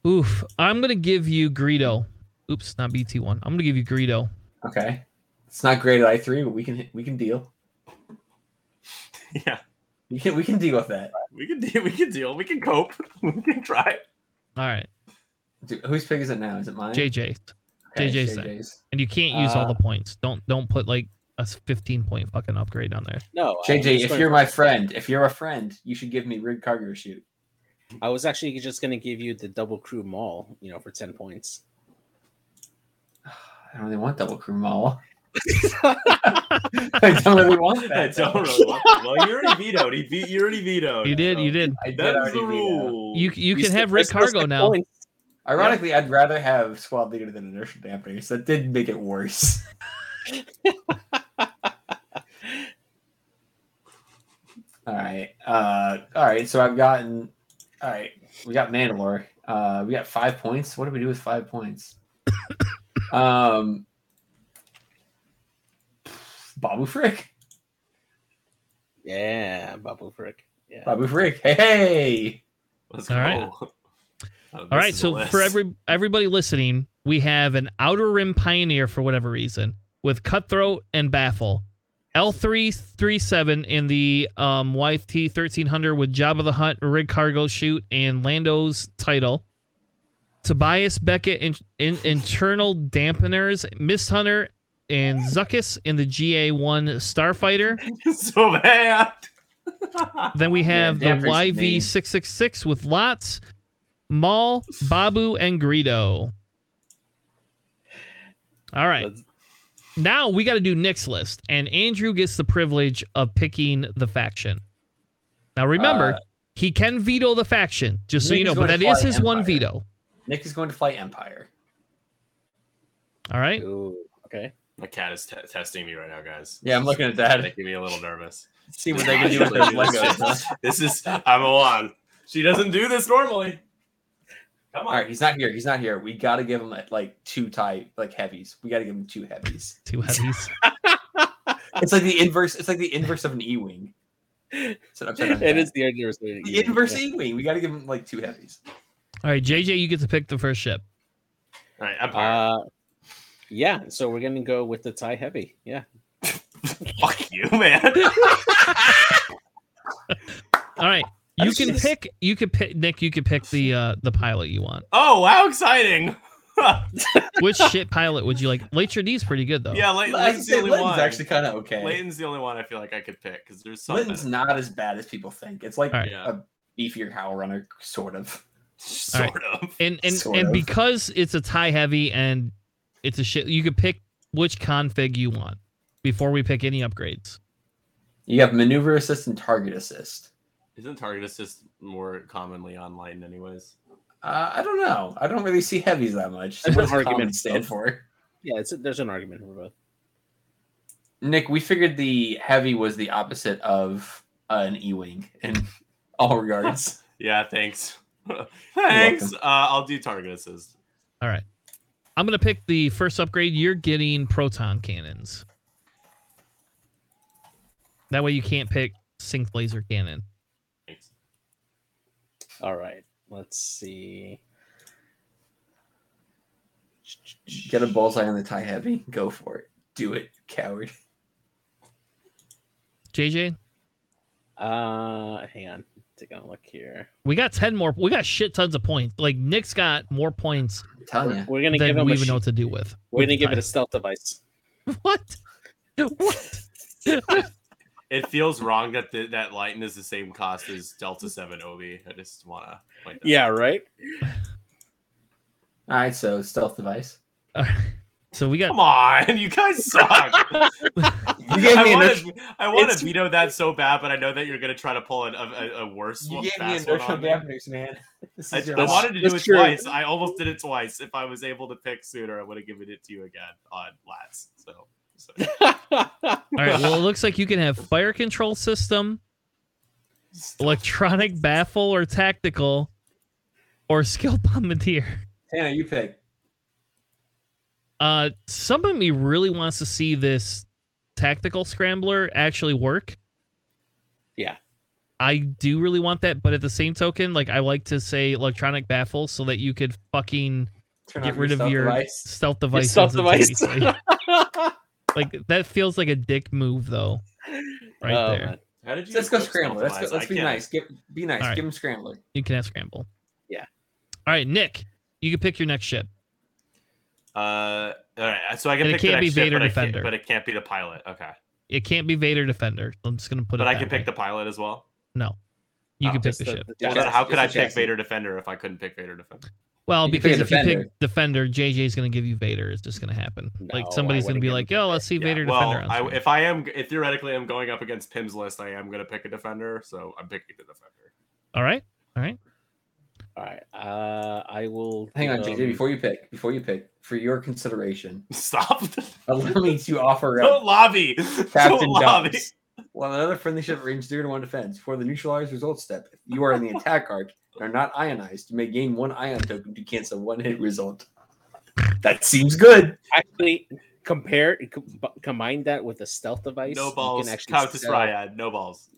Oof. I'm gonna give you Greedo. Oops, not BT one. I'm gonna give you Greedo. Okay. It's not great at I three, but we can we can deal. yeah, We can we can deal with that. we can deal. We can deal. We can cope. we can try. All right. Dude, whose pick is it now? Is it mine? JJ, Okay, JJ's. JJ's. and you can't use all Uh, the points. Don't don't put like a 15 point fucking upgrade on there. No, JJ, if you're my friend, if you're a friend, you should give me rig cargo chute. I was actually just going to give you the double crew Maul, you know, for ten points. I don't really want double crew Maul. I don't really want that. I don't really want that. Well, you already vetoed. He beat. You already vetoed. You did, you so did. I did That's the veto. rule. You you We can have we're Rig Cargo now. points. Ironically, I'd rather have squad leader than inertial dampeners. That did make it worse. all right. Uh, all right. So I've gotten. All right. We got Mandalore. Uh, we got five points. What do we do with five points? um, Babu Frick. Yeah, Babu Frick. Yeah. Babu Frick. Hey, hey. Let's All go. right. All this right, is a so for every everybody listening, we have an Outer Rim Pioneer for whatever reason with Cutthroat and Baffle. L337 in the um, YT 1300 with Jabba the Hutt, Rig Cargo Chute, and Lando's title. Tobias Beckett in, in internal dampeners, Mist Hunter, and Zuckuss in the GA1 Starfighter. so bad. Then we Yeah, have the YV666 with Latts, Maul, Babu, and Greedo. All right. Let's- Now we got to do Nick's list, and Andrew gets the privilege of picking the faction. Now remember, Uh, he can veto the faction, just so you know, but that is that to is fly his one veto. Nick is going to fly Empire. All right. Ooh, okay. My cat is te- testing me right now, guys. Yeah, I'm looking at that. Making me a little nervous. See what they can do with those Legos. huh? This is I'm on. She doesn't do this normally. Come on. right, he's not here. He's not here. We got to give him like two tie like heavies. We got to give him two heavies. Two heavies. It's like the inverse. It's like the inverse of an E wing. So I'm saying It is the inverse. Wing. The inverse E wing. We got to give him like two heavies. All right, JJ, you get to pick the first ship. All right, Empire. Uh, yeah. So we're gonna go with the tie heavy. Yeah. Fuck you, man. All right. You can just- pick. You could pick Nick. You could pick the uh the pilot you want. oh, how exciting! Which ship pilot would you like? Later D's pretty good though. yeah, Lay- I Lyttan's the say only Lyttan's one. actually kind of okay. Lyttan's the only one I feel like I could pick because there's some. Lyttan's not as bad as people think. It's like All right. Yeah. a beefier Howl Runner, sort of. sort of. and and Sort and of. because it's a tie heavy and it's a shit, you could pick which config you want before we pick any upgrades. You have maneuver assist and target assist. Isn't target assist more commonly on Lyttan, anyways? Uh, I don't know. I don't really see heavies that much. So There's what an does argument stand for? Yeah. It's there's an argument for both. Nick, we figured the heavy was the opposite of uh, an E wing in all regards. Yeah, thanks. thanks. Uh, I'll do target assist. All right. I'm gonna pick the first upgrade. You're getting proton cannons. That way you can't pick sync laser cannon. All right. Let's see. Get a bullseye on the tie heavy. Go for it. Do it, coward. JJ, Uh, hang on. Take a look here. we got ten more. We got shit tons of points. Like Nick's got more points I'm telling you. We're gonna give than him we even sh- know what to do with. we're gonna with give it a stealth device. tie. what? What? It feels wrong that the, that Lyttan is the same cost as Delta Seven Obi. I just want to point that. Yeah. Right. All right, so stealth device. All right. So we got Come on, you guys suck. You gave I me want inertial, to, I want It's- to veto that so bad, but I know that you're gonna try to pull an, a, a, a worse you one. gave me fast one inertial me. dampeners, man. I, I wanted to do it true. twice. I almost did it twice. If I was able to pick sooner, I would have given it to you again on Latts. So, so all right. Well, it looks like you can have fire control system, electronic baffle or tactical, or skill bombardier. Tanner, you pick. Uh, some of me really wants to see this tactical scrambler actually work. Yeah. I do really want that, but at the same token, like I like to say electronic baffle so that you could fucking Turn get off rid of stealth your device. stealth Your device. stealth device. like that feels like a dick move though. Right Oh, there. man. how did you? Let's go scrambler. Let's go, let's be I can't- nice. Give, be nice. All right. Give him scrambler. You can have scramble. Yeah. All right, Nick. You can pick your next ship. Uh, all right. So I can And it pick the can't be next ship, Vader but, Defender. but it can't be the pilot. Okay. It can't be Vader Defender. I'm just gonna put But it. But I that can pick way. the pilot as well. No, you Oh, can pick Just the ship. the Well, then how could I pick. Vader Defender if I couldn't pick Vader Defender? Well, You because a if you pick Defender, JJ's gonna give you Vader. It's just gonna happen. No, like somebody's gonna be like, "Yo, let's see Yeah, Vader well, Defender." on I, if I am, if theoretically I'm going up against Pim's list, I am going to pick a defender. So I'm picking the defender. All right, all right. All right. Uh, I will. Hang on, um, JJ. Before you pick, before you pick, for your consideration, Stop! allow me to offer Don't lobby. Captain Don't lobby. Dobbs. While another friendly ship range zero to one defense for the neutralized result step, if you are in the attack arc and are not ionized, you may gain one ion token to cancel one hit result. That seems good. Actually, compare com- combine that with a stealth device. No you balls. can actually Countess sell- Ryad. No balls.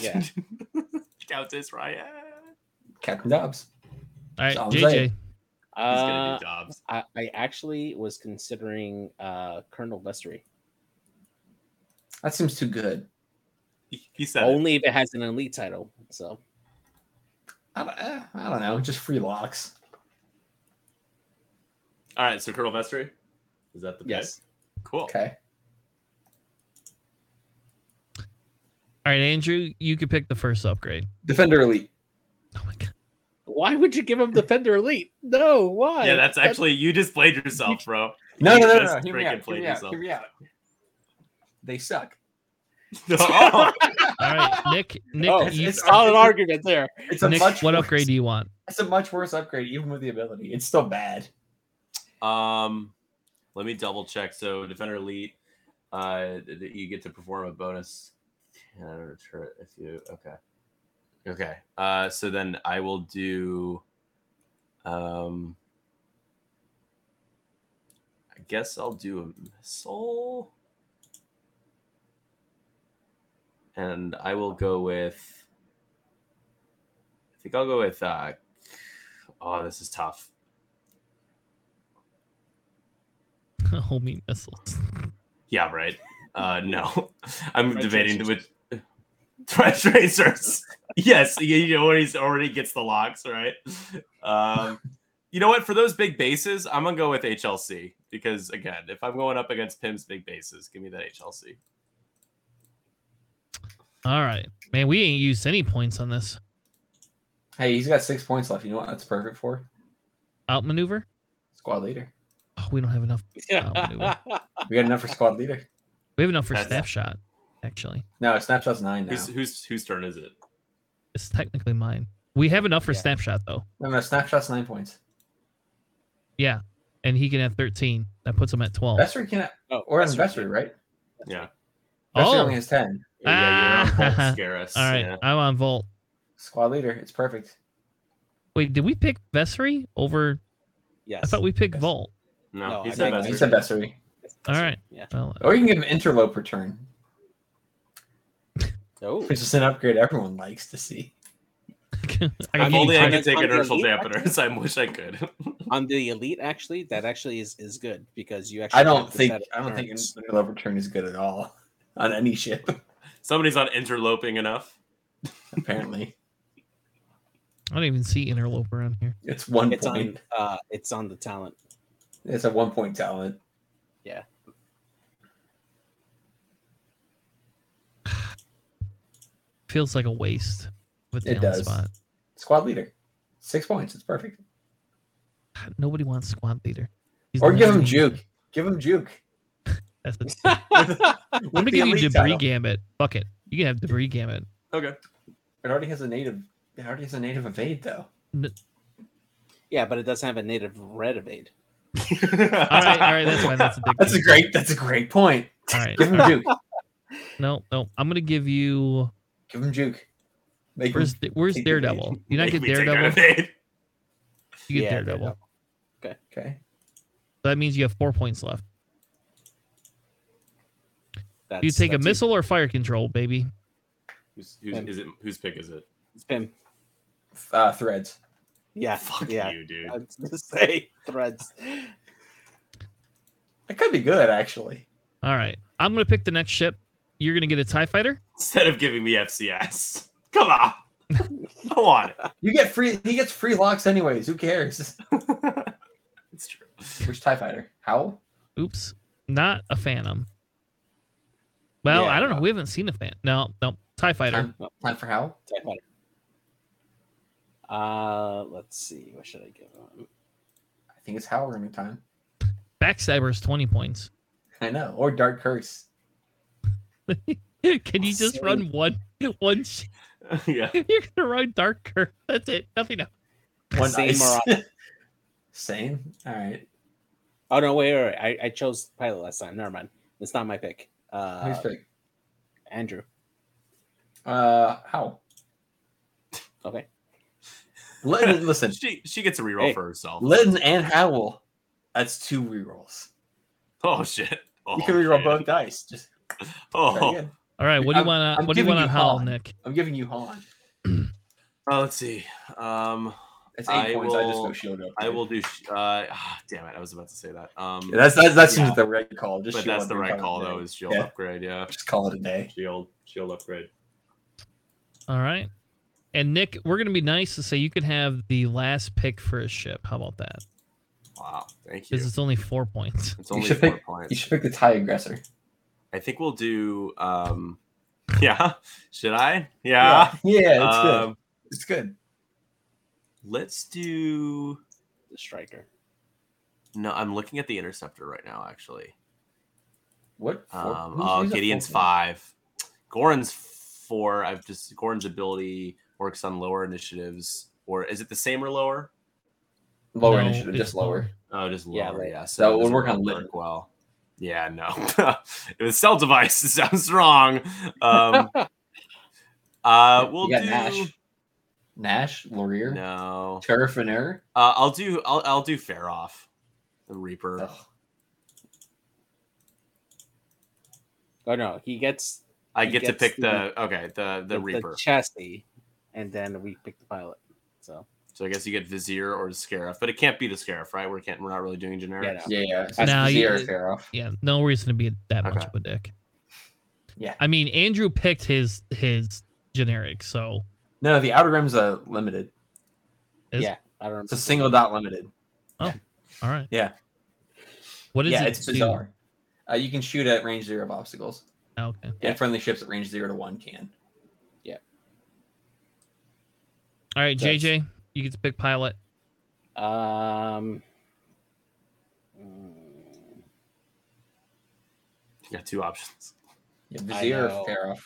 Yeah. Countess Ryad. Captain Dobbs. All right, So JJ. saying- He's gonna Uh, do Dobbs. I, I actually was considering uh, Colonel Vessery That seems too good. He, he said. it. only if it has an elite title. So I don't, eh, I don't know. Just free locks. All right. So Colonel Vessery. Is that the pick? yes, Cool. Okay. All right, Andrew, you can pick the first upgrade. Defender Elite. Oh my god. Why would you give him Defender Elite? No, why? Yeah, that's actually you just played yourself, bro. No, You no, no, just no. Hear me freaking out. Hear played me out. Hear me out. They suck. Oh, All right, Nick. Nick, Oh, It's- you, it's it's- solid argument there. It's a Nick much what worse- upgrade do you want? It's a much worse upgrade, even with the ability. It's still bad. Um, let me double check. So Defender Elite, uh, th- th- you get to perform a bonus. counter turret if you okay, okay. Uh, so then I will do. Um, I guess I'll do a missile, and I will go with. I think I'll go with. uh Oh, this is tough. Homing missiles. Yeah, right. Uh, no, I'm debating tracers. With Racers. yes, you, you know when he's already gets the locks, right? Um, you know what? For those big bases, I'm gonna go with HLC because again, if I'm going up against Pim's big bases, give me that HLC. All right, man. We ain't used any points on this Hey, he's got six points left. You know what that's perfect for? outmaneuver. Squad leader. Oh, we don't have enough. maneuver. We got enough for squad leader. We have enough for That's- snapshot. Actually, No, snapshot's nine now. Who's whose whose turn is it? it's technically mine. We have enough for Yeah. snapshot though. No, no, snapshot's nine points. Yeah, and he can have thirteen. That puts him at twelve. Vesper can Oh, or Vesper. investor, right? Yeah. Vesper Oh. only has ten. Yeah, you're on Ah. Bolt All right, Yeah. I'm on Volt. Squad leader. It's perfect. Wait, did we pick Vessery over? yes. I thought we picked Yes. Volt. No, No, he said think He said Vessery. All right. Yeah. Well, Or you can give him interloper turn, Oh, which is an upgrade everyone likes to see. I I'm can only I on could the- take on the inertial elite, dampeners. I wish I could. on the elite, actually, that actually is is good because you actually. I don't think I don't think turns. interloper turn is good at all on any ship. Somebody's not interloping enough. Apparently, I don't even see interloper on here. it's one It's point. on. Uh, it's on the talent. It's a one point talent. Feels like a waste with the It talent does. spot. Squad leader, six points. It's perfect. Nobody wants squad leader. He's Or give him one- juke. Give him juke. That's it. With, I'm gonna give you debris title. gambit. Fuck it. You can have debris gambit. Okay. It already has a native. It already has a native evade though. yeah, but it doesn't have a native red evade. all All right, all right, that's fine. That's a big. That's a great. That's a great point. All right. Give him all right. juke. No, no. I'm gonna give you. Give him juke. Make Where's him. where's take. Daredevil? You not get me take that Daredevil. You get Yeah, Daredevil. Okay. So that means you have four points left. That's, You take a that's missile or fire control, baby. Who's, who's, is it, whose pick is it? It's Pim. Uh, threads. Yeah. Fuck yeah. you, dude. I was gonna say threads. That could be good actually. All right. I'm gonna pick the next ship. You're gonna get a Tie Fighter. Instead of giving me FCS. Come on. Come on. You get free. He gets free locks anyways. Who cares? It's true. Which Tie Fighter? Howl? Oops, not a Phantom. Well, Yeah, I don't know. no. We haven't seen a fan. No, no. Tie Fighter. Time, time for Howl? Type Fighter. Uh, let's see. What should I give him? I think it's Howl running time. Backstabber's twenty points. I know. Or Dark Curse. Can you just run one one? sh- yeah. You're gonna run Dark Curse. That's it. Nothing else. One Same ice. or op- Same. All right. Oh no, wait, wait, wait. I, I chose pilot last time. Never mind. It's not my pick. Uh, Who's pick? Andrew. Uh, how? Okay. Litten, listen, She she gets a reroll Hey. for herself. Litten and Howell. That's two rerolls. Oh shit. Oh, You can reroll man. both dice. Just try Oh. All right. What do you want I'm? What do you want to you howl, Nick? I'm giving you Han. oh, let's see. Um, It's eight I points. I just will- go shield up. I will do. sh- Uh, ah, damn it! I was about to say that. Um, Yeah, that's that's that's Yeah. the right call. Just but that's the right call it call a though. Is shield Yeah. upgrade? Yeah. Just call it a day. Shield shield upgrade. All right. And Nick, we're gonna be nice to say you can have the last pick for a ship. How about that? Wow. Thank you. Because it's only four points. It's You only should four pick- points. You should pick the tie aggressor. I think we'll do. Um, yeah. Should I? Yeah. yeah, it's good. Um, It's good. let's do. The striker. No, I'm looking at the interceptor right now. Actually. What? four- Um, who's- oh, who's Gideon's five. Goran's four. I've just Goran's ability works on lower initiatives, or is it the same or lower? Lower No, initiative, just lower. Oh, just lower. Yeah, Yeah, yeah. So it would work on really Litten. well. Yeah, no. it was stealth device. It sounds wrong. Um, uh, we'll do. Nash. Nash, Lorrir, No, Turr Phennir. uh, I'll do. I'll I'll do Feroph. The Reaper. Ugh. Oh no, he gets I He get to pick the- the okay the the Reaper. chassis, and then we pick the pilot. So So I guess you get Vizier or the Scarif, but it can't be the Scarif, right? We can't. We're not really doing generic. Yeah, no. Yeah, yeah. So Now you- Vizier, Feroph. Yeah, no reason to be that much of a dick. Yeah. I mean, Andrew picked his his generic, so No, the outer rim's a limited. Is- yeah, I don't. It's a single dot limited. Oh. All right. Yeah. What is yeah, it? it's do? bizarre. Uh, you can shoot at range zero of obstacles, Oh, okay. and friendly ships at range zero to one can. Yeah. All right, That's- JJ, you get to pick pilot. Um. You got two options. Yeah, Vizier know. or Feroph.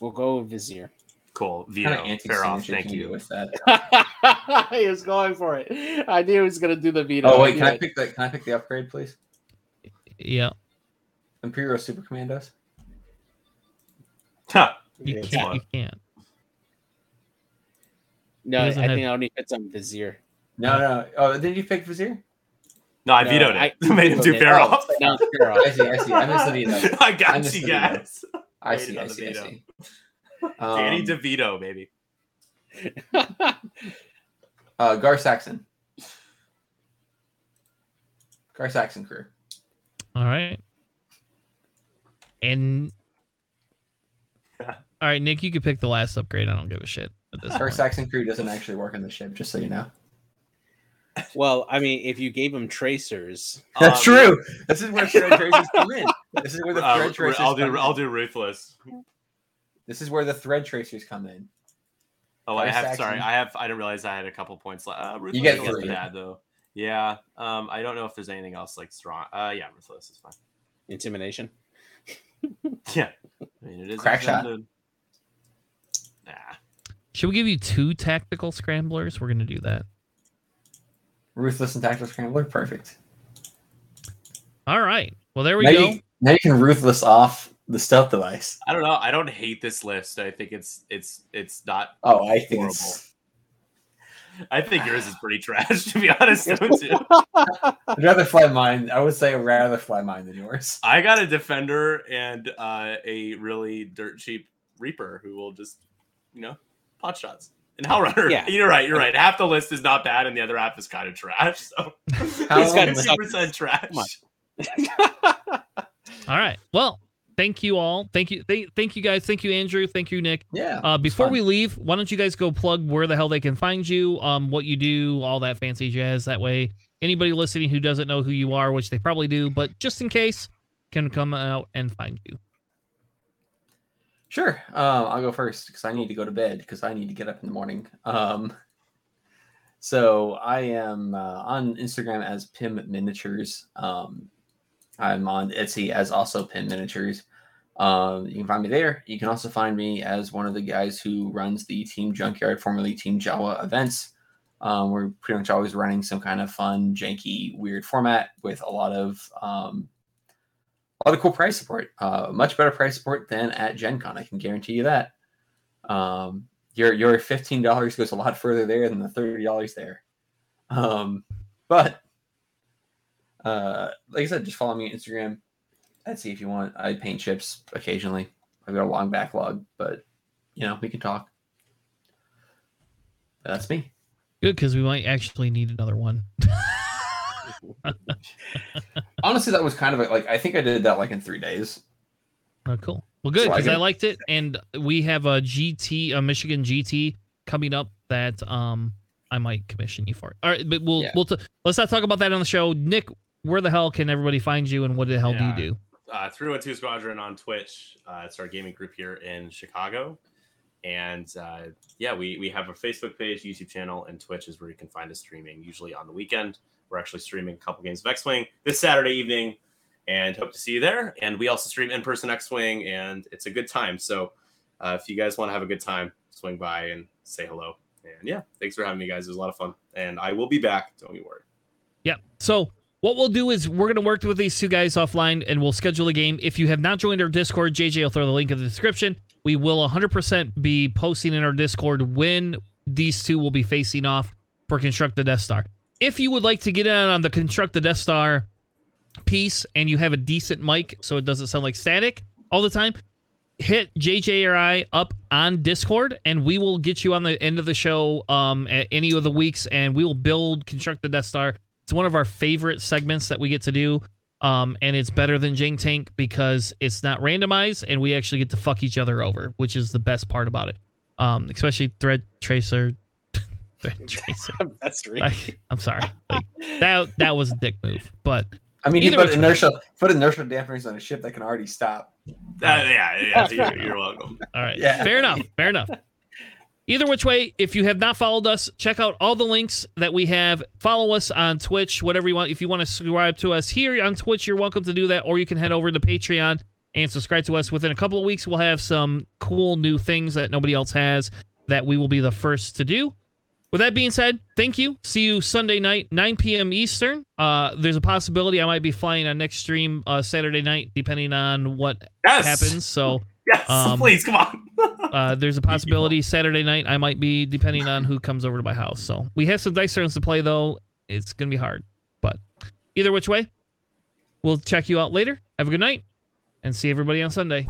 We'll go with Vizier. Cool. Kind Veto. of anti Feroph. Thank you. with that. he was going for it. I knew he was gonna do the veto. Oh wait, can I knew pick the can I pick the upgrade, please? Yeah, Imperial Super Commandos. Ha! you It's can't. You can't. No, I doesn't think have- it only fits on Vizier. No, no. Oh, did you pick Vizier? No, I No, vetoed I- it. Made him do vetoed Oh, off. No, fair I see, I see. I missed the veto. I I got missed you guys. I see, on I the see, I veto. see. Danny Um, DeVito, baby. uh, Gar Saxon. Gar Saxon crew. All right. And all right, Nick, you could pick the last upgrade. I don't give a shit at this Gar point. Saxon crew doesn't actually work on the ship, just so you know. well, I mean, if you gave them tracers, That's Um, true. This is where thread tracers come in. This is where the uh, thread tracers. I'll do. come I'll in. do ruthless. This is where the thread tracers come in. Oh, I have. Saxon. Sorry, I have. I didn't realize I had a couple points left. Uh, ruthless get isn't three. bad though. Yeah. Um. I don't know if there's anything else like strong. Uh. Yeah. Ruthless is fine. intimidation. Yeah. I mean, it is Crack shot. Nah. Should we give you two tactical scramblers? We're gonna do that. Ruthless and tactical scrambler, perfect. All right. Well, there we now go. You, now you can ruthless off the stealth device. I don't know. I don't hate this list. I think it's it's it's not. Oh, I think Horrible. it's. I think yours is pretty trash, to be honest. though, too. I'd rather fly mine. I would say I'd rather fly mine than yours. I got a defender and uh, a really dirt cheap reaper who will just, you know, pot shots. And Howlrunner. Yeah. You're right. You're right. Half the list is not bad, and the other half is kind of trash. So How it's gotta percent trash. Come on. All right. Well, thank you all. Thank you. Thank, thank you guys. Thank you, Andrew. Thank you, Nick. Yeah. Uh, before fun. we leave, why don't you guys go plug where the hell they can find you, um, what you do, all that fancy jazz. That way, anybody listening who doesn't know who you are, which they probably do, but just in case, can come out and find you. Sure. Um, I'll go first because I need to go to bed because I need to get up in the morning. Um, so I am uh, on Instagram as Pim Miniatures. Um, I'm on Etsy as also Pim Miniatures. Um, you can find me there. You can also find me as one of the guys who runs the Team Junkyard, formerly Team Jawa events. Um, we're pretty much always running some kind of fun, janky, weird format with a lot of a lot of cool price support. Uh, much better price support than at Gen Con. I can guarantee you that. Um, your your fifteen dollars goes a lot further there than the thirty dollars there. Um, but uh, like I said, just follow me on Instagram Etsy if you want. I paint chips occasionally. I've got a long backlog, but you know we can talk. That's me. Good because we might actually need another one. Honestly, that was kind of a, like I think I did that like in three days. Oh, cool. Well, good because so I, I, liked it, and we have a GT, a Michigan GT coming up that um I might commission you for. it. All right, but we'll yeah. we'll t- let's not talk about that on the show. Nick, where the hell can everybody find you, and what the hell yeah. do you do? Uh, through a two squadron on Twitch. Uh, it's our gaming group here in Chicago, and uh, yeah, we we have a Facebook page, YouTube channel, and Twitch is where you can find us streaming. Usually on the weekend, we're actually streaming a couple games of X Wing this Saturday evening and hope to see you there. And we also stream in person X Wing, and it's a good time. So uh, if you guys want to have a good time, swing by and say hello. And yeah, thanks for having me, guys. It was a lot of fun, and I will be back. Don't be worried. Yeah. So what we'll do is we're going to work with these two guys offline, and we'll schedule a game. If you have not joined our Discord, JJ will throw the link in the description. We will 100% be posting in our Discord when these two will be facing off for Construct the Death Star. If you would like to get in on the Construct the Death Star piece and you have a decent mic so it doesn't sound like static all the time, hit JJ or I up on Discord and we will get you on the end of the show um, at any of the weeks and we will build construct the Death Star. It's one of our favorite segments that we get to do. Um, and it's better than Jing Tank because it's not randomized and we actually get to fuck each other over, which is the best part about it. Um, especially Thread Tracer. Thread Tracer. That's right. I, am sorry. Like, that that was a dick move, but I mean, Either he put inertial put inertial dampeners on a ship that can already stop. Uh, yeah, yeah, you're, you're welcome. All right, yeah. fair enough, fair enough. Either which way, if you have not followed us, check out all the links that we have. Follow us on Twitch, whatever you want. If you want to subscribe to us here on Twitch, you're welcome to do that, or you can head over to Patreon and subscribe to us. Within a couple of weeks, we'll have some cool new things that nobody else has that we will be the first to do. With that being said, thank you. See you Sunday night, 9 p.m. Eastern. Uh, there's a possibility I might be flying on next stream uh, Saturday night, depending on what yes! happens. So, yes, um, please come on. uh, there's a possibility Saturday night I might be, depending on who comes over to my house. So we have some dice turns to play though. It's gonna be hard, but either which way, we'll check you out later. Have a good night, and see everybody on Sunday.